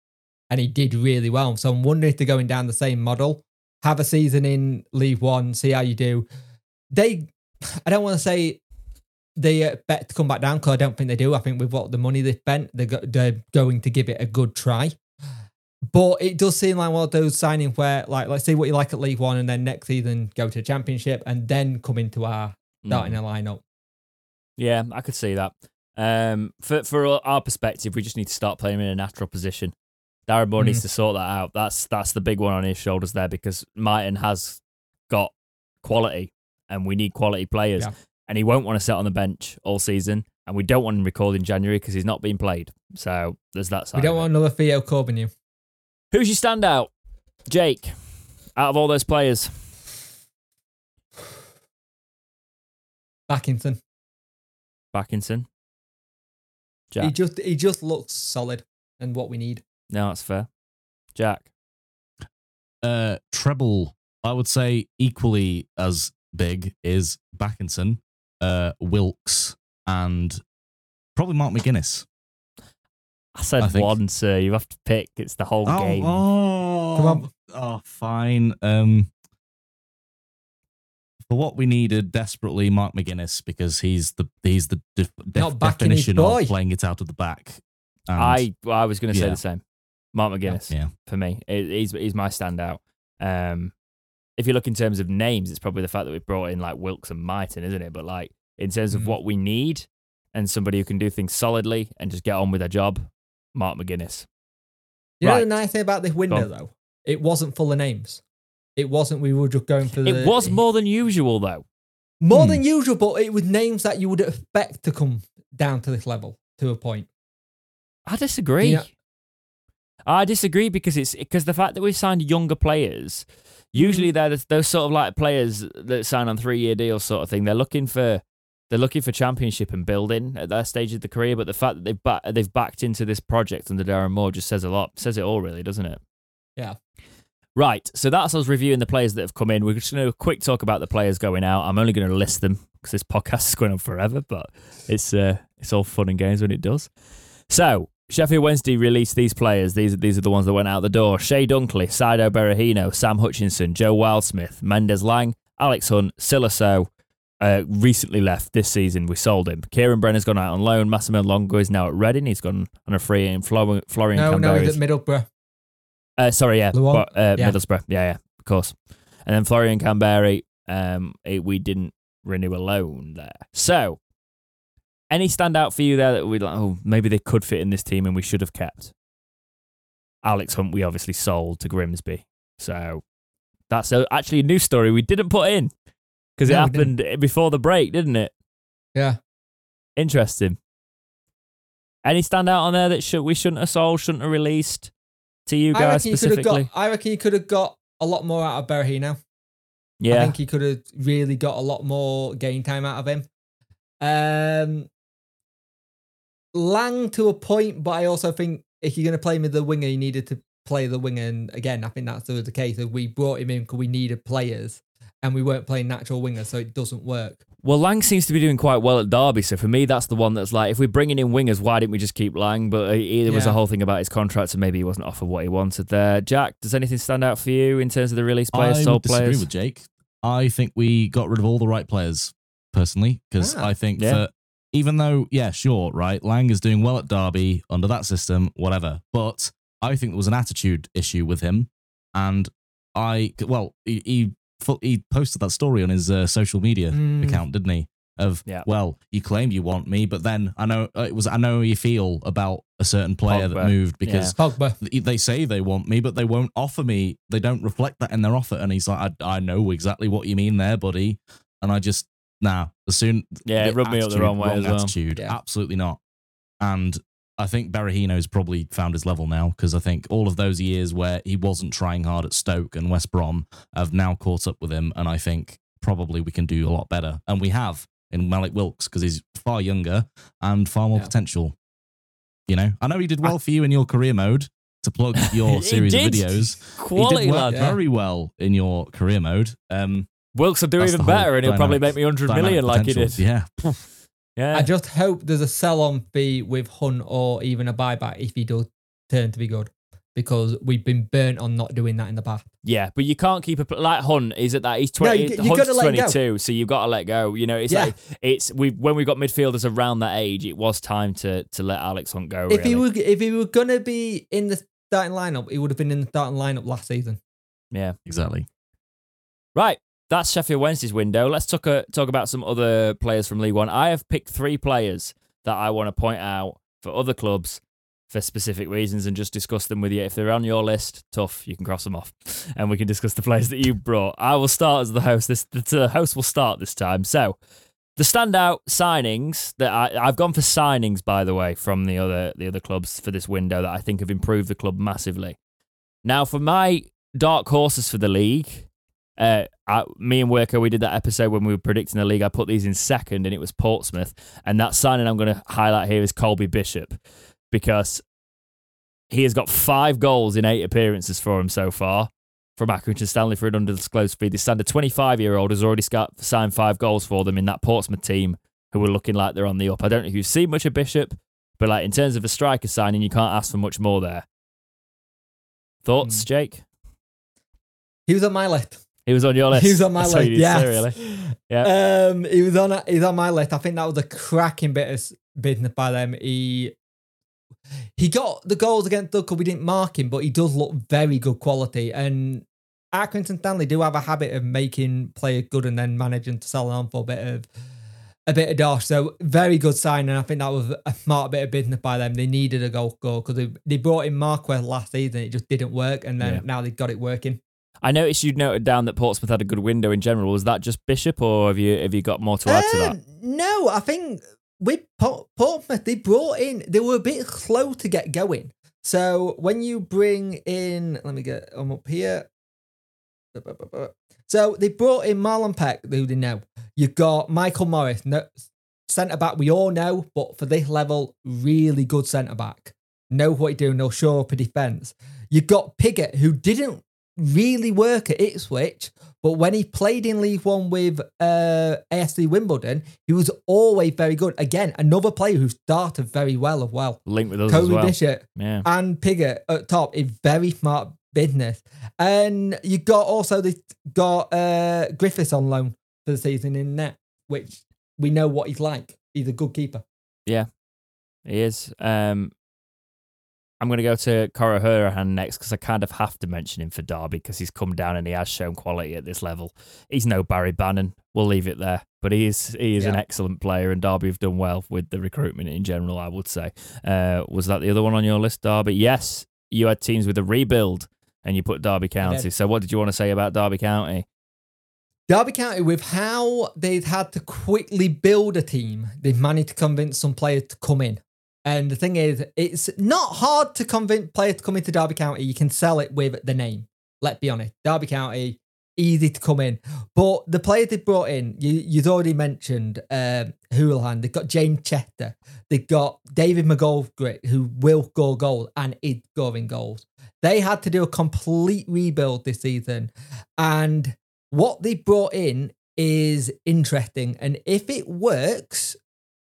and he did really well. So I'm wondering if they're going down the same model. Have a season in League One, see how you do. They, I don't want to say they bet to come back down because I don't think they do. I think with what the money they've spent, they're, go- they're going to give it a good try. But it does seem like one of those signings where, like, let's see what you like at League One, and then next season go to the Championship, and then come into our starting Mm. a lineup. Yeah, I could see that. Um, for for our perspective, we just need to start playing in a natural position. Darren Moore Mm. needs to sort that out. That's that's the big one on his shoulders there because Martin has got quality, and we need quality players. Yeah. And he won't want to sit on the bench all season, and we don't want him recalled in January because he's not being played. So there's that side. We don't want another Theo Corbeanu you. Who's your standout, Jake? Out of all those players, Bakinson. Bakinson. He just he just looks solid and what we need. No, that's fair. Jack. uh, treble, I would say equally as big is Bakinson, uh, Wilks, and probably Mark McGuinness. I said I think- one, sir. You have to pick. It's the whole game. oh, Come on. Oh, fine. Um, for what we needed desperately, Mark McGuinness because he's the he's the def- def- Not definition of playing it out of the back. And- I I was going to say Yeah. the same. Mark McGuinness yeah, for me. He's he's my standout. Um, if you look in terms of names, it's probably the fact that we've brought in like Wilks and Mighton, isn't it? But like in terms of Mhm. what we need and somebody who can do things solidly and just get on with their job, Mark McGuinness. You know the nice thing about this window though? It wasn't full of names. It wasn't. We were just going for the. It was more than usual though. more Hmm. than usual, but it was names that you would expect to come down to this level to a point. I disagree. Yeah. I disagree because it's because the fact that we've signed younger players, usually they're the- those sort of like players that sign on three year deals, sort of thing. They're looking for they're looking for championship and building at their stage of the career. But the fact that they've they've backed into this project under Darren Moore just says a lot. Says it all, really, doesn't it? Yeah. Right. So that's us reviewing the players that have come in. We're just going to quick talk about the players going out. I'm only going to list them because this podcast is going on forever, but it's uh, it's all fun and games when it does. So Sheffield Wednesday released these players. These are these are the ones that went out the door: Chey Dunkley, Saido Berahino, Sam Hutchinson, Joe Wildsmith, Mendez-Laing, Alex Hunt, Sylla Sow. Uh, recently left this season. We sold him. Ciaran Brennan's gone out on loan. Massimo Luongo is now at Reading. He's gone on a free in Flor- Florian No, no, he's at Middlesbrough. uh, sorry, yeah, but, uh, Yeah. Middlesbrough, yeah, yeah, of course. And then Florian Kamberi, um, eh, we didn't renew a loan there. So, any standout for you there that we like? Oh, maybe they could fit in this team and we should have kept. Alex Hunt, we obviously sold to Grimsby, so that's a, actually a new story we didn't put in because it didn't. happened before the break, didn't it? Yeah. Interesting. Any standout on there that should we shouldn't have sold, shouldn't have released to you I guys reckon you could have specifically? got. I reckon you could have got a lot more out of Berahino. I yeah, I think he could have really got a lot more game time out of him. Um, Laing to a point, but I also think if you're going to play him as the winger, you needed to play the winger. And again, I think that's the the case. Of we brought him in because we needed players, and we weren't playing natural wingers, so it doesn't work. Well, Laing seems to be doing quite well at Derby, so for me, that's the one that's like, if we're bringing in wingers, why didn't we just keep Laing? But uh, there was a whole thing about his contract, so maybe he wasn't offered what he wanted there. Jack, does anything stand out for you in terms of the release players, I sold would disagree players? with Jake. I think we got rid of all the right players personally because Ah. I think Yeah. that even though yeah, sure, right, Laing is doing well at Derby under that system, whatever. But I think there was an attitude issue with him, and I well, he he, he posted that story on his uh, social media Mm. account, didn't he? Of Yeah. well, you claim you want me, but then I know uh, it was I know how you feel about a certain player Pogba. that moved because Pogba. they say they want me, but they won't offer me. They don't reflect that in their offer. And he's like, I, I know exactly what you mean there, buddy. And I just, nah, as soon. Yeah, it the rubbed me up the wrong way as well. Attitude, Yeah. absolutely not. And I think Berahino's probably found his level now because I think all of those years where he wasn't trying hard at Stoke and West Brom have now caught up with him. And I think probably we can do a lot better. And we have in Mallik Wilks because he's far younger and far more Yeah. potential. You know, I know he did well for you in your career mode to plug your He series of videos. Quality he did well, lad. Yeah. very well in your career mode. Um, Wilks will do That's even better, and he'll probably make me 100 dynamic million like he did. Yeah, Yeah. I just hope there's a sell-on fee with Hunt or even a buyback if he does turn to be good, because we've been burnt on not doing that in the past. Yeah, but you can't keep a like Hunt. He's at that. He's No, twenty. you- you Hunt's gotta let him go. twenty-two, so you've got to let go. You know, it's Yeah. like it's we when we got midfielders around that age, it was time to to let Alex Hunt go. If he really. were if he were gonna be in the starting lineup, he would have been in the starting lineup last season. yeah, exactly. right. That's Sheffield Wednesday's window. Let's talk uh, talk about some other players from League One. I have picked three players that I want to point out for other clubs for specific reasons and just discuss them with you. If they're on your list, tough, you can cross them off, and we can discuss the players that you brought. I will start as the host. This the host will start this time. So the standout signings that I, I've gone for signings, by the way, from the other the other clubs for this window that I think have improved the club massively. Now, for my dark horses for the league, uh, I, me and Worker, we did that episode when we were predicting the league. I put these in second, and it was Portsmouth. And that signing I'm going to highlight here is Colby Bishop because he has got five goals in eight appearances for him so far from Accrington Stanley for an undisclosed fee. They stand a 25 year old has already got, signed five goals for them in that Portsmouth team who are looking like they're on the up. I don't know if you've seen much of Bishop, but like in terms of a striker signing, you can't ask for much more there. Thoughts, Hmm. Jake? He was on my list. He was on your list. He was on my That's list. you need to Yeah, really. Yeah. Um, he was on. He's on my list. I think that was a cracking bit of business by them. He he got the goals against Duckle. We didn't mark him, but he does look very good quality. And Accrington Stanley do have a habit of making players good and then managing to sell them on for a bit of a bit of dosh. So very good sign, and I think that was a smart bit of business by them. They needed a goal goal because they, they brought in Marquis last season. It just didn't work, and then Yeah. now they've got it working. I noticed you'd noted down that Portsmouth had a good window in general. Was that just Bishop, or have you have you got more to add to that? Um, No, I think with Portsmouth, they brought in, they were a bit slow to get going. So when you bring in, let me get, I'm up here. So they brought in Marlon Pack, who they know. You've got Michael Morris, no, centre back, we all know, but for this level, really good centre back. Know what he's doing, they'll show up a defence. You've got Pigott, who didn't really work at Ipswich, but when he played in League One with uh, AFC Wimbledon, he was always very good. Again, another player who started very well as well. Linked with us Kobe as well. Bishop Yeah. and Pigott at top is very smart business. And you got also the got uh, Griffiths on loan for the season in net, which we know what he's like. He's a good keeper. Yeah, he is. Um, I'm going to go to Conor Hourihane next because I kind of have to mention him for Derby because he's come down and he has shown quality at this level. He's no Barry Bannan. We'll leave it there. But he is he is an excellent player and Derby have done well with the recruitment in general, I would say. Uh, was that the other one on your list, Derby? Yes. You had teams with a rebuild and you put Derby County. So what did you want to say about Derby County? Derby County, with how they've had to quickly build a team, they've managed to convince some players to come in. And the thing is, it's not hard to convince players to come into Derby County. You can sell it with the name. Let's be honest. Derby County, easy to come in. But the players they brought in, you, you've already mentioned um, Hourihane. They've got James Chester. They've got David McGoldrick, who will score goals and is scoring goals. They had to do a complete rebuild this season. And what they brought in is interesting. And if it works,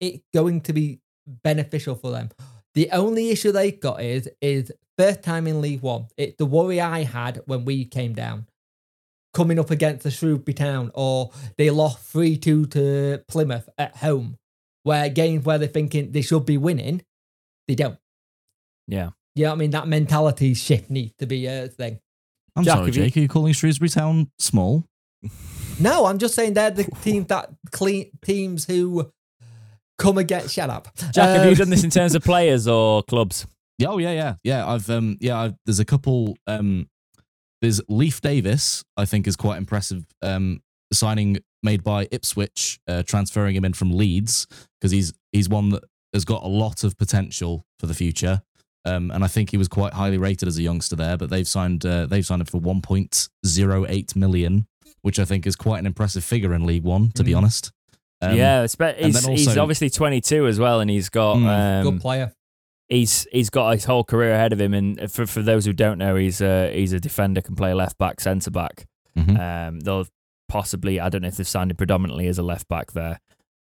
it's going to be beneficial for them. The only issue they got is is first time in League One. It's the worry I had when we came down. Coming up against the Shrewsbury Town, or they lost 3 2 to Plymouth at home, where games where they're thinking they should be winning, they don't. Yeah. You know I mean? That mentality shift needs to be a thing. I'm Jack, sorry, have you- Jake. Are you calling Shrewsbury Town small? No, I'm just saying they're the teams that clean teams who come against. Shut up, Jack, have Um, you done this in terms of players or clubs? Yeah, oh yeah, yeah, yeah. I've um, yeah. I've, there's a couple. Um, there's Leif Davis. I think is quite impressive. Um, signing made by Ipswich, uh, transferring him in from Leeds because he's he's one that has got a lot of potential for the future. Um, and I think he was quite highly rated as a youngster there. But they've signed uh, they've signed him for 1.08 million, which I think is quite an impressive figure in League One. To be Mm. honest. Um, yeah, espe- he's, then he's obviously 22 as well, and he's got Mm, good um, player. he's he's got his whole career ahead of him. And for for those who don't know, he's a he's a defender, can play left back, centre back. mhm. Um, they'll possibly I don't know if they've signed him predominantly as a left back there.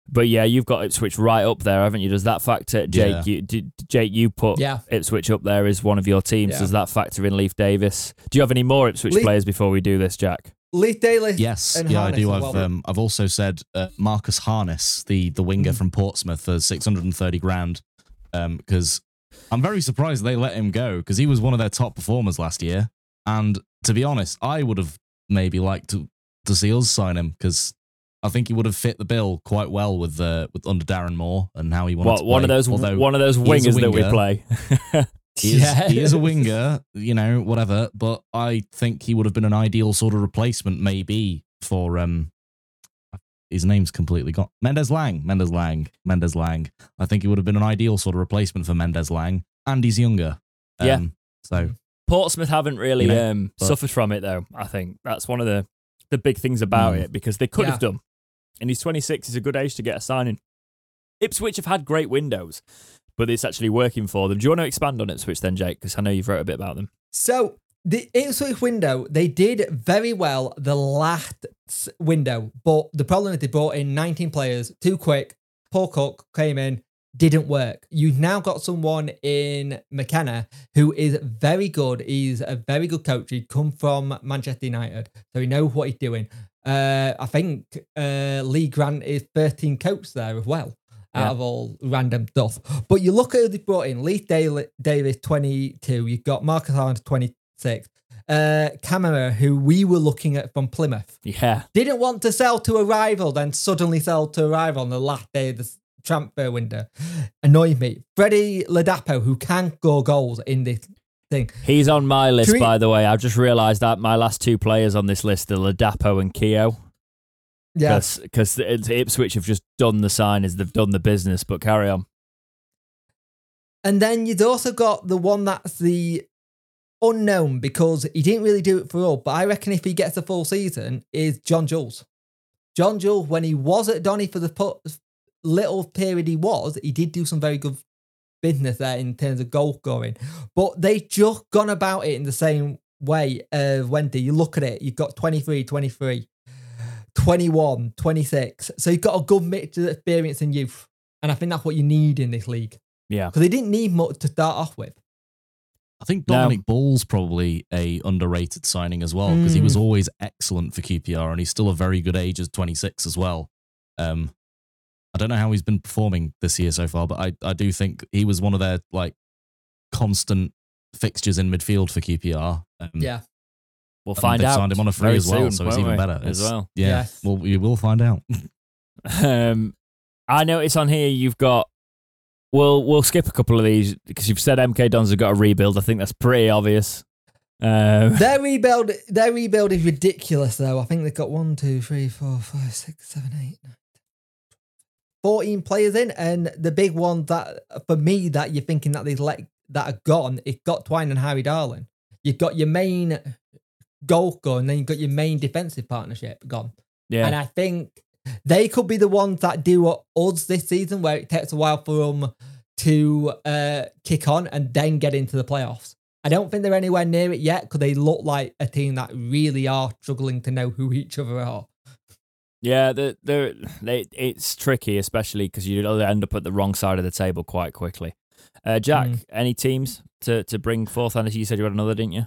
But yeah, you've got Ipswich right up there, haven't you? Does that factor, Jake? Yeah. You, did, Jake, you put Yeah. Ipswich up there as one of your teams. Yeah. Does that factor in Leif Davis? Do you have any more Ipswich Leaf- players before we do this, Jack? Leith Daly. Yes, and yeah, I do. I've well. um, I've also said uh, Marcus Harness, the the winger Mm. from Portsmouth, for six hundred and thirty grand. Because I'm very surprised they let him go because he was one of their top performers last year. And to be honest, I would have maybe liked to to see us sign him because I think he would have fit the bill quite well with uh, with under Darren Moore and how he wanted What to one of those Although one of those he is wingers that we play? he is, Yeah. he is a winger, you know, whatever. But I think he would have been an ideal sort of replacement, maybe for um, his name's completely gone. Mendez-Laing, Mendes Lang, Mendez-Laing. I think he would have been an ideal sort of replacement for Mendez-Laing, and he's younger. Yeah. Um, So Portsmouth haven't really You know, um, but- suffered from it though. I think that's one of the the big things about Mm. it because they could have done. And he's 26 is a good age to get a signing. Ipswich have had great windows, but it's actually working for them. Do you want to expand on Ipswich then, Jake? Because I know you've wrote a bit about them. So the Ipswich window, they did very well the last window, but the problem is they brought in 19 players too quick. Paul Cook came in, didn't work. You've now got someone in McKenna who is very good. He's a very good coach. He come from Manchester United, so he knows what he's doing. Uh, I think uh, Lee Grant is 13 coach there as well. Out Yeah. of all random stuff. But you look at who they brought in: Leith Daly- Davis, twenty-two. You've got Marcus Hines, twenty-six. Uh, Camara, who we were looking at from Plymouth, Yeah. didn't want to sell to a rival, then suddenly sell to a rival on the last day of the transfer window. Annoyed me. Freddie Ladapo, who can't go goals in this thing. He's on my list, by the way. I've just realised that my last two players on this list are Ladapo and Keo. Yeah. Because Ipswich have just done the sign as they've done the business, but carry on. And then you'd also got the one that's the unknown because he didn't really do it for all. But I reckon if he gets a full season, is John Jules. John Jules, when he was at Donny for the pu- little period he was, he did do some very good business there in terms of goal scoring. But they just gone about it in the same way of Wendy. You look at it, you've got 23, 23, 21, 26. So you've got a good mix of experience and youth. And I think that's what you need in this league Yeah. because they didn't need much to start off with. I think No. Dominic Ball's probably a underrated signing as well because he was Mm. always excellent for QPR and he's still a very good age as 26 as well. Um, I don't know how he's been performing this year so far, but I, I do think he was one of their like constant fixtures in midfield for QPR. Um, Yeah. We'll and find they've out. signed him on a free very as well, soon, so it's even we, better As It's- well. Yeah, Yes. well, we will find out. Um, I notice on here you've got. We'll we'll skip a couple of these because you've said MK Dons have got a rebuild. I think that's pretty obvious. Um, Their rebuild, their rebuild is ridiculous, though. I think they've got one, two, three, four, five, six, seven, eight, nine, 14 players in, and the big one that for me that you're thinking that they've let that are gone, it got Twine and Harry Darling. You've got your main goal gone, and then you've got your main defensive partnership gone. yeah, And I think they could be the ones that do what odds this season, where it takes a while for them to uh, kick on and then get into the playoffs. I don't think they're anywhere near it yet because they look like a team that really are struggling to know who each other are. yeah. They're, they're, they, it's tricky, especially because you end up at the wrong side of the table quite quickly. Uh, Jack, Mm. any teams to, to bring forth? And you said you had another, didn't you?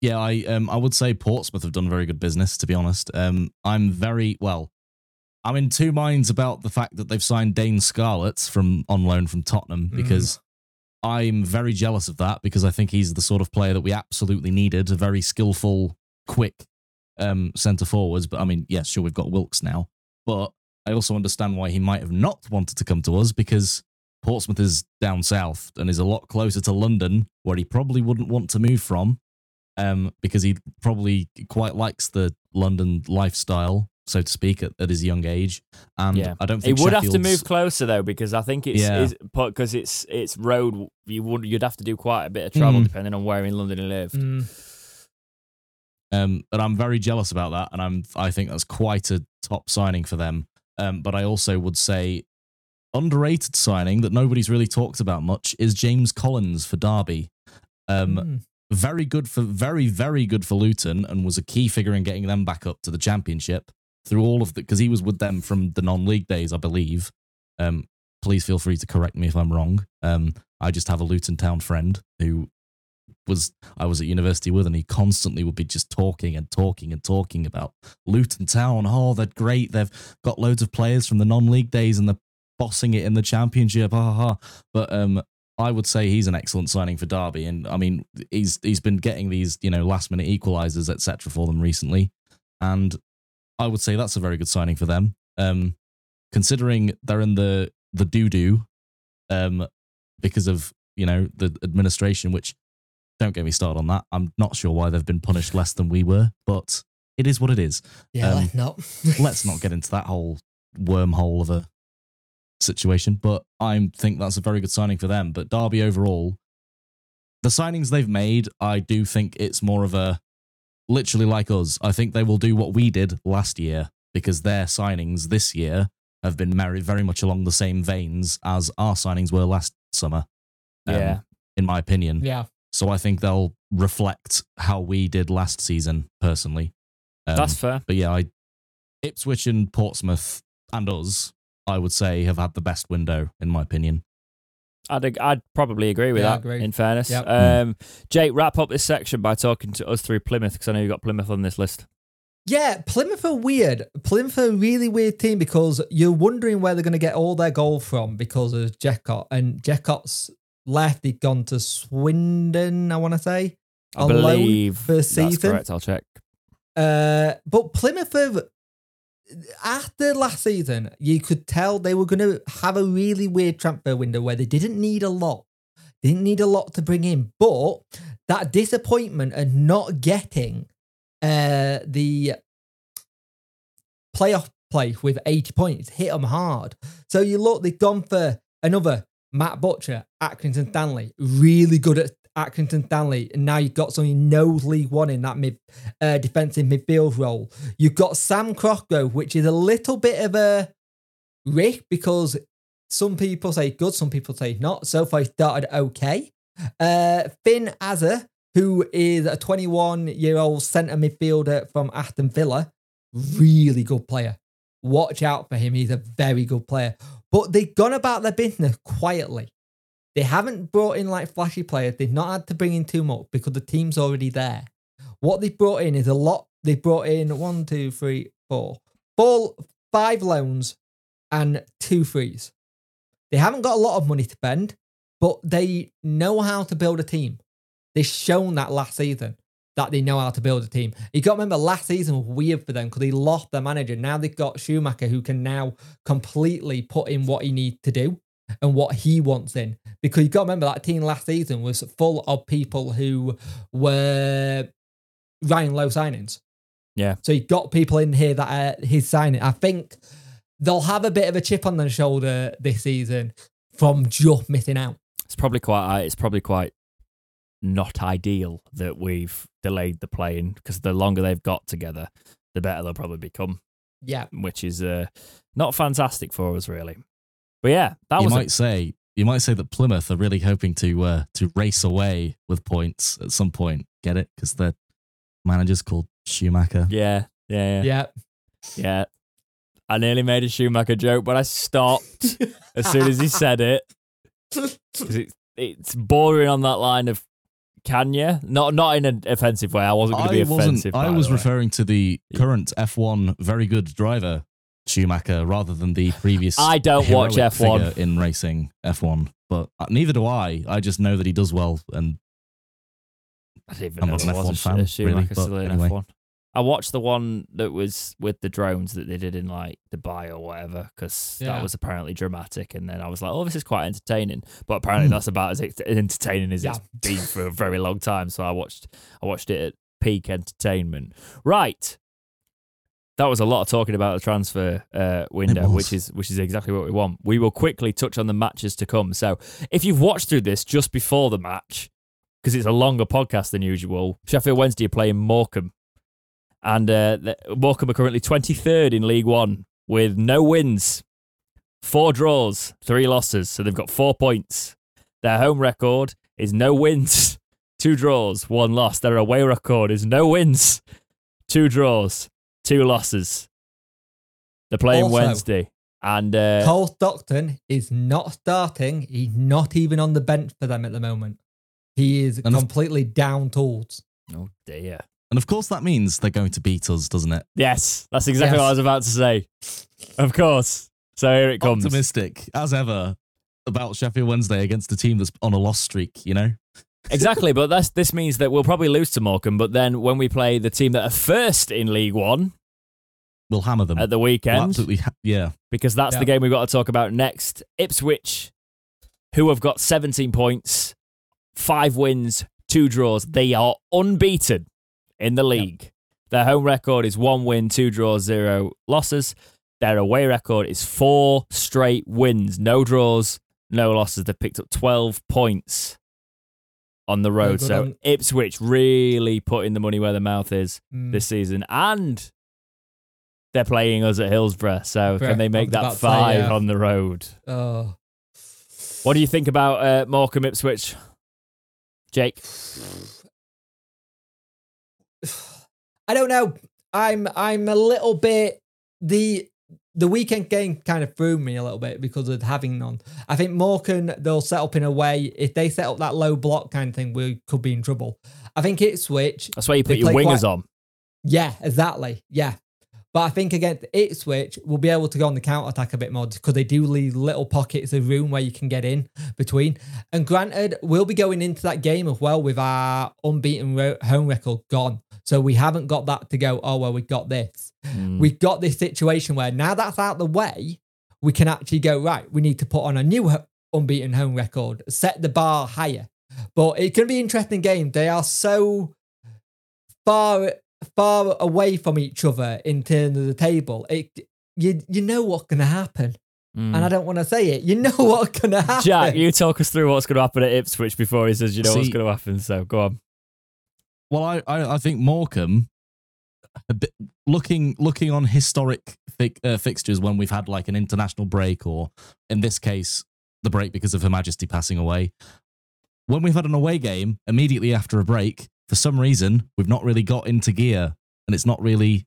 Yeah, I um I would say Portsmouth have done very good business, to be honest. Um I'm very well I'm in two minds about the fact that they've signed Dane Scarlett from on loan from Tottenham Mm. because I'm very jealous of that because I think he's the sort of player that we absolutely needed, a very skillful, quick um centre forwards. But I mean, yes, sure we've got Wilks now. But I also understand why he might have not wanted to come to us because Portsmouth is down south and is a lot closer to London, where he probably wouldn't want to move from um, because he probably quite likes the London lifestyle, so to speak, at, at his young age. And Yeah. I don't He think would have to move closer though, because I think it's Yeah. because it's it's road. You would you'd have to do quite a bit of travel Mm. depending on where in London he lived. Um, and I'm very jealous about that, and I'm I think that's quite a top signing for them. Um, but I also would say underrated signing that nobody's really talked about much is James Collins for Derby. Um, Mm. Very good for very very good for Luton and was a key figure in getting them back up to the championship through all of the because he was with them from the non-league days I believe. Um, please feel free to correct me if I'm wrong. Um, I just have a Luton Town friend who was I was at university with and he constantly would be just talking and talking and talking about Luton Town. Oh, they're great. They've got loads of players from the non-league days and they're bossing it in the championship. Ha ha ha. But um I would say he's an excellent signing for Derby, and I mean he's he's been getting these you know last minute equalizers etc. for them recently, and I would say that's a very good signing for them. Um, considering they're in the the doo doo, um, because of you know the administration, which don't get me started on that. I'm not sure why they've been punished less than we were, but it is what it is. Yeah, Um, not. Let's not get into that whole wormhole of a situation, but I think that's a very good signing for them. But Derby overall, the signings they've made, I do think it's more of a literally like us. I think they will do what we did last year because their signings this year have been very, very much along the same veins as our signings were last summer. um, Yeah. in my opinion. yeah. So I think they'll reflect how we did last season, personally. Um, That's fair. but yeah, I Ipswich and Portsmouth and us, I would say, have had the best window, in my opinion. I'd I'd probably agree with Yeah, that. agree. In fairness, Yep. um, Jake, wrap up this section by talking to us through Plymouth because I know you've got Plymouth on this list. Yeah, Plymouth are weird. Plymouth are a really weird team because you're wondering where they're going to get all their goal from because of Jekyll. And Jekyll's left, he'd gone to Swindon, I want to say. I on loan believe for a that's season. correct. I'll check. Uh, but Plymouth have, after last season, you could tell they were going to have a really weird transfer window where they didn't need a lot. Didn't need a lot to bring in, but that disappointment of not getting uh, the playoff play with 80 points hit them hard. So you look, they've gone for another Matt Butcher, Accrington Stanley, really good at Accrington Stanley. And now you've got someone who knows League One in that mid uh, defensive midfield role. You've got Sam Cosgrove, which is a little bit of a risk because some people say good, some people say not. So far, he started okay. Uh, Finn Azaz, who is a 21 year old centre midfielder from Aston Villa, really good player. Watch out for him. He's a very good player. But they've gone about their business quietly. They haven't brought in like flashy players. They've not had to bring in too much because the team's already there. What they've brought in is a lot. They've brought in one, two, three, four, four, five loans and two frees. They haven't got a lot of money to spend, but they know how to build a team. They've shown that last season that they know how to build a team. You got to remember last season was weird for them because they lost their manager. Now they've got Schumacher who can now completely put in what he needs to do and what he wants in. Because you got to remember that team last season was full of people who were Ryan Lowe signings. Yeah. So you got people in here that are his signing. I think they'll have a bit of a chip on their shoulder this season from just missing out. It's probably quite. It's probably quite not ideal that we've delayed the playing because the longer they've got together, the better they'll probably become, Yeah. which is uh, not fantastic for us, really. But yeah, that you was a- might say you might say that Plymouth are really hoping to uh, to race away with points at some point. Get it? Because their manager's called Schumacher. yeah, yeah, yeah, Yeah. yeah. I nearly made a Schumacher joke, but I stopped as soon as he said it. 'Cause it, it's bordering on that line of can you? Not not in an offensive way. I wasn't going to be I offensive. I was referring to the Yeah. current F1 very good driver Schumacher rather than the previous. I don't watch F1. in racing F1, but uh, neither do I. I just know that he does well, and I didn't even I'm know not an there was a F1 fan, a Schumacher really, still in anyway. F1. I watched the one that was with the drones that they did in like Dubai or whatever because Yeah. that was apparently dramatic. And then I was like, oh, this is quite entertaining. But apparently Hmm. that's about as entertaining as Yeah. it's been for a very long time. So I watched, I watched it at peak entertainment. Right. That was a lot of talking about the transfer uh, window, which is which is exactly what we want. We will quickly touch on the matches to come. So, if you've watched through this just before the match, because it's a longer podcast than usual. Sheffield Wednesday are playing Morecambe. And uh, the- Morecambe are currently 23rd in League One with no wins, four draws, three losses. So they've got four points. Their home record is no wins, two draws, one loss. Their away record is no wins, two draws, two losses. They're playing Also- Wednesday. And uh, Cole Stockton is not starting. He's not even on the bench for them at the moment. He is And if- completely down tools. oh dear. and of course that means they're going to beat us, doesn't it? Yes, that's exactly Yes. what I was about to say. Of course. So here it comes. Optimistic as ever about Sheffield Wednesday against a team that's on a loss streak. You know, exactly, but that's, this means that we'll probably lose to Morecambe. But then when we play the team that are first in League One we'll hammer them. at the We'll weekend, absolutely, ha- yeah. because that's Yeah. the game we've got to talk about next. Ipswich, who have got 17 points, five wins, two draws. They are unbeaten in the league. Their home record is one win, two draws, zero losses. Their away record is four straight wins, no draws, no losses. They've picked up 12 points on the road. good So on- Ipswich really putting the money where their mouth is Mm. this season. And they're playing us at Hillsborough. So Correct. can they make that five yeah. on the road? Oh. What do you think about uh, Morecambe Ipswich? Jake? I don't know. I'm I'm a little bit the the weekend game kind of threw me a little bit because of having none. I think Morecambe they'll set up in a way if they set up that low block kind of thing, we could be in trouble. I think Ipswich That's why you put your wingers quite- on. Yeah, exactly. Yeah. But I think against Ipswich, we'll be able to go on the counter attack a bit more because they do leave little pockets of room where you can get in between. And granted, we'll be going into that game as well with our unbeaten ro- home record gone. So we haven't got that to go, oh, well, we got this. Mm. We've got this situation where now that's out the way, we can actually go, right, we need to put on a new ho- unbeaten home record, set the bar higher. But it's going to be an interesting game. They are so far far away from each other in terms of the table. It you you know what's going to happen, Mm. and I don't want to say it. You know what's going to happen. Jack, you talk us through what's going to happen at Ipswich before he says you know what's going to happen. So go on. Well, I, I, I think Morecambe, a bit, looking looking on historic fi- uh, fixtures when we've had like an international break, or in this case, the break because of Her Majesty passing away. When we've had an away game immediately after a break, for some reason, we've not really got into gear, and it's not really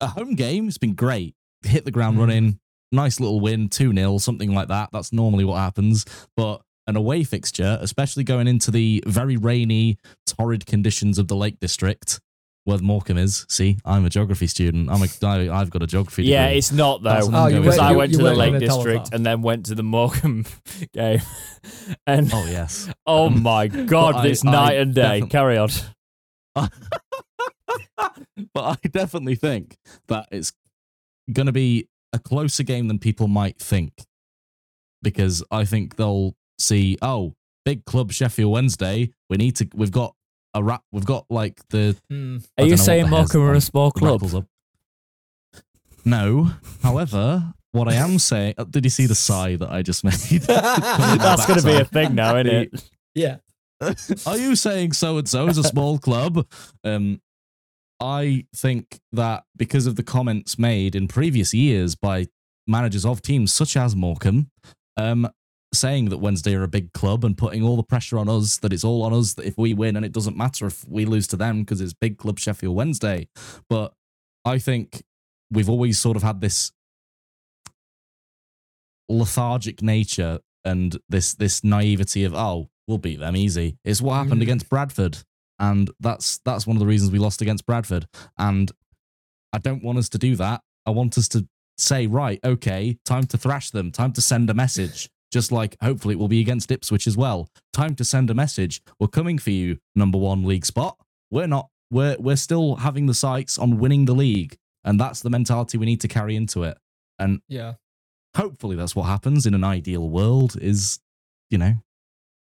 a home game. It's been great. Hit the ground Mm. running, nice little win, 2 0, something like that. That's normally what happens. But an away fixture, especially going into the very rainy, torrid conditions of the Lake District, where Morecambe is. See, I'm a geography student. I'm a, I, I've got a geography degree. Yeah, it's not though. Oh, you because weren't- I you- went you to the Lake gonna tell us District and then went to the Morecambe game. And Oh, yes. oh Um, my god, I- it's I night and day. definitely- Carry on. but I definitely think that it's going to be a closer game than people might think because I think they'll see, oh, big club Sheffield Wednesday. We need to. We've got a rap. We've got like the. I Are you don't know what saying the Morecambe are a small club? up. No. However, what I am saying. uh, Did you see the sigh that I just made? That's going to be a thing now, isn't it? yeah. Are you saying so and so is a small club? Um, I think that because of the comments made in previous years by managers of teams such as Morecambe, um, saying that Wednesday are a big club and putting all the pressure on us, that it's all on us, that if we win and it doesn't matter if we lose to them because it's big club Sheffield Wednesday. But I think we've always sort of had this lethargic nature and this this naivety of oh we'll beat them easy. It's what happened Mm. against Bradford, and that's that's one of the reasons we lost against Bradford. And I don't want us to do that. I want us to say right, okay, time to thrash them, time to send a message. Just like hopefully it will be against Ipswich as well. Time to send a message. We're coming for you, number one league spot. We're not. We're we're still having the sights on winning the league, and that's the mentality we need to carry into it. And Yeah. hopefully that's what happens in an ideal world. Is you know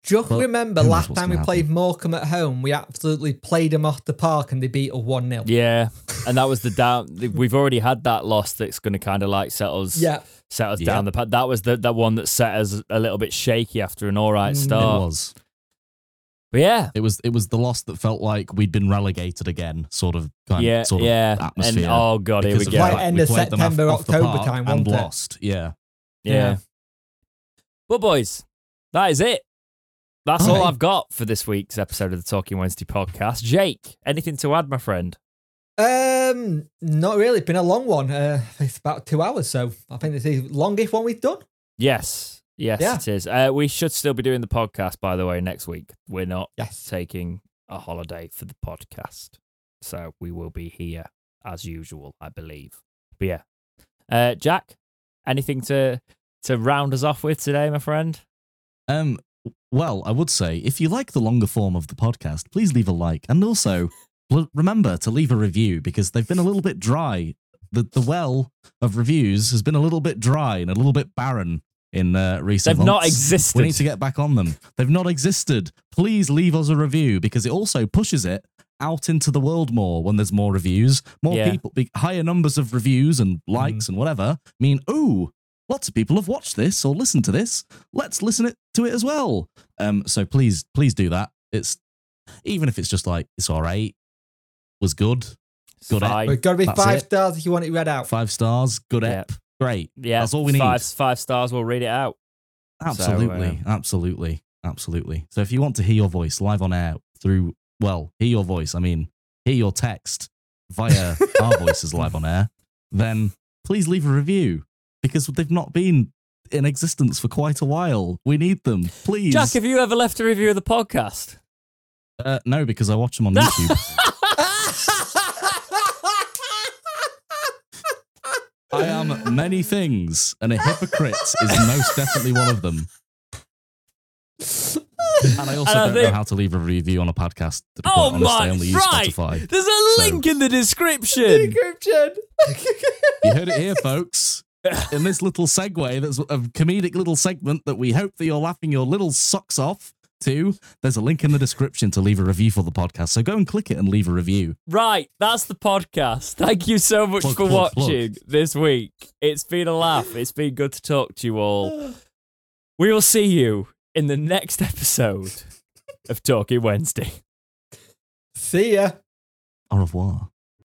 Just But remember last time we gonna played Morecambe at home, we absolutely played them off the park and they beat us 1 0. Yeah, and that was the down. We've already had that loss that's going to kind of like set us, Yeah. set us Yeah. down the path. That was the that one that set us a little bit shaky after an all right Mm, it it start. was. But yeah, It was it was the loss that felt like we'd been relegated again, sort of kind yeah, sort of yeah. And atmosphere. oh god, here we go. the Right, end we of played September, off October park time, and wasn't it? lost. Yeah, yeah. Yeah. But boys, that is it. That's all Okay. I've got for this week's episode of the Talking Wednesday podcast. Jake, anything to add, my friend? Um, not really. It's been a long one. Uh, it's about two hours, so I think this is the longest one we've done. Yes, yes, Yeah. it is. Uh, we should still be doing the podcast, by the way, next week. We're not Yes. taking a holiday for the podcast, so we will be here as usual, I believe. But yeah, uh, Jack, anything to to round us off with today, my friend? Um, well, I would say if you like the longer form of the podcast, please leave a like, and also remember to leave a review because they've been a little bit dry. The the well of reviews has been a little bit dry and a little bit barren in uh, recent They've not existed. We need to get back on them. They've not existed. Please leave us a review because it also pushes it out into the world more when there's more reviews. More Yeah. people, big, higher numbers of reviews and likes and whatever mean, ooh, lots of people have watched this or listened to this. Let's listen it, to it as well. Um, so please, please do that. It's even if it's just like it's all right, was good, Good, fine. But it's got to be That's five it. stars if you want it read out. five stars, good Yeah. ep, great. Yeah, That's all we need. Five, five stars. We'll read it out. Absolutely, um, absolutely, absolutely. So if you want to hear your voice live on air through, well, hear your voice, I mean, hear your text via our voices live on air, then please leave a review because they've not been in existence for quite a while. We need them, please. Jack, have you ever left a review of the podcast? Uh, no, because I watch them on YouTube. I am many things, and a hypocrite is most definitely one of them. And I also and I don't think... know how to leave a review on a podcast. Oh honest, my! I only right. Spotify, There's a link in the description. description. you heard it here, folks. In this little segue, that's a comedic little segment that we hope that you're laughing your little socks off to. There's a link in the description to leave a review for the podcast. So go and click it and leave a review. Right, that's the podcast. Thank you so much Plug, for plug, plug. watching this week. It's been a laugh. It's been good to talk to you all. We will see you in the next episode of Talking Wednesday. See ya. Au revoir.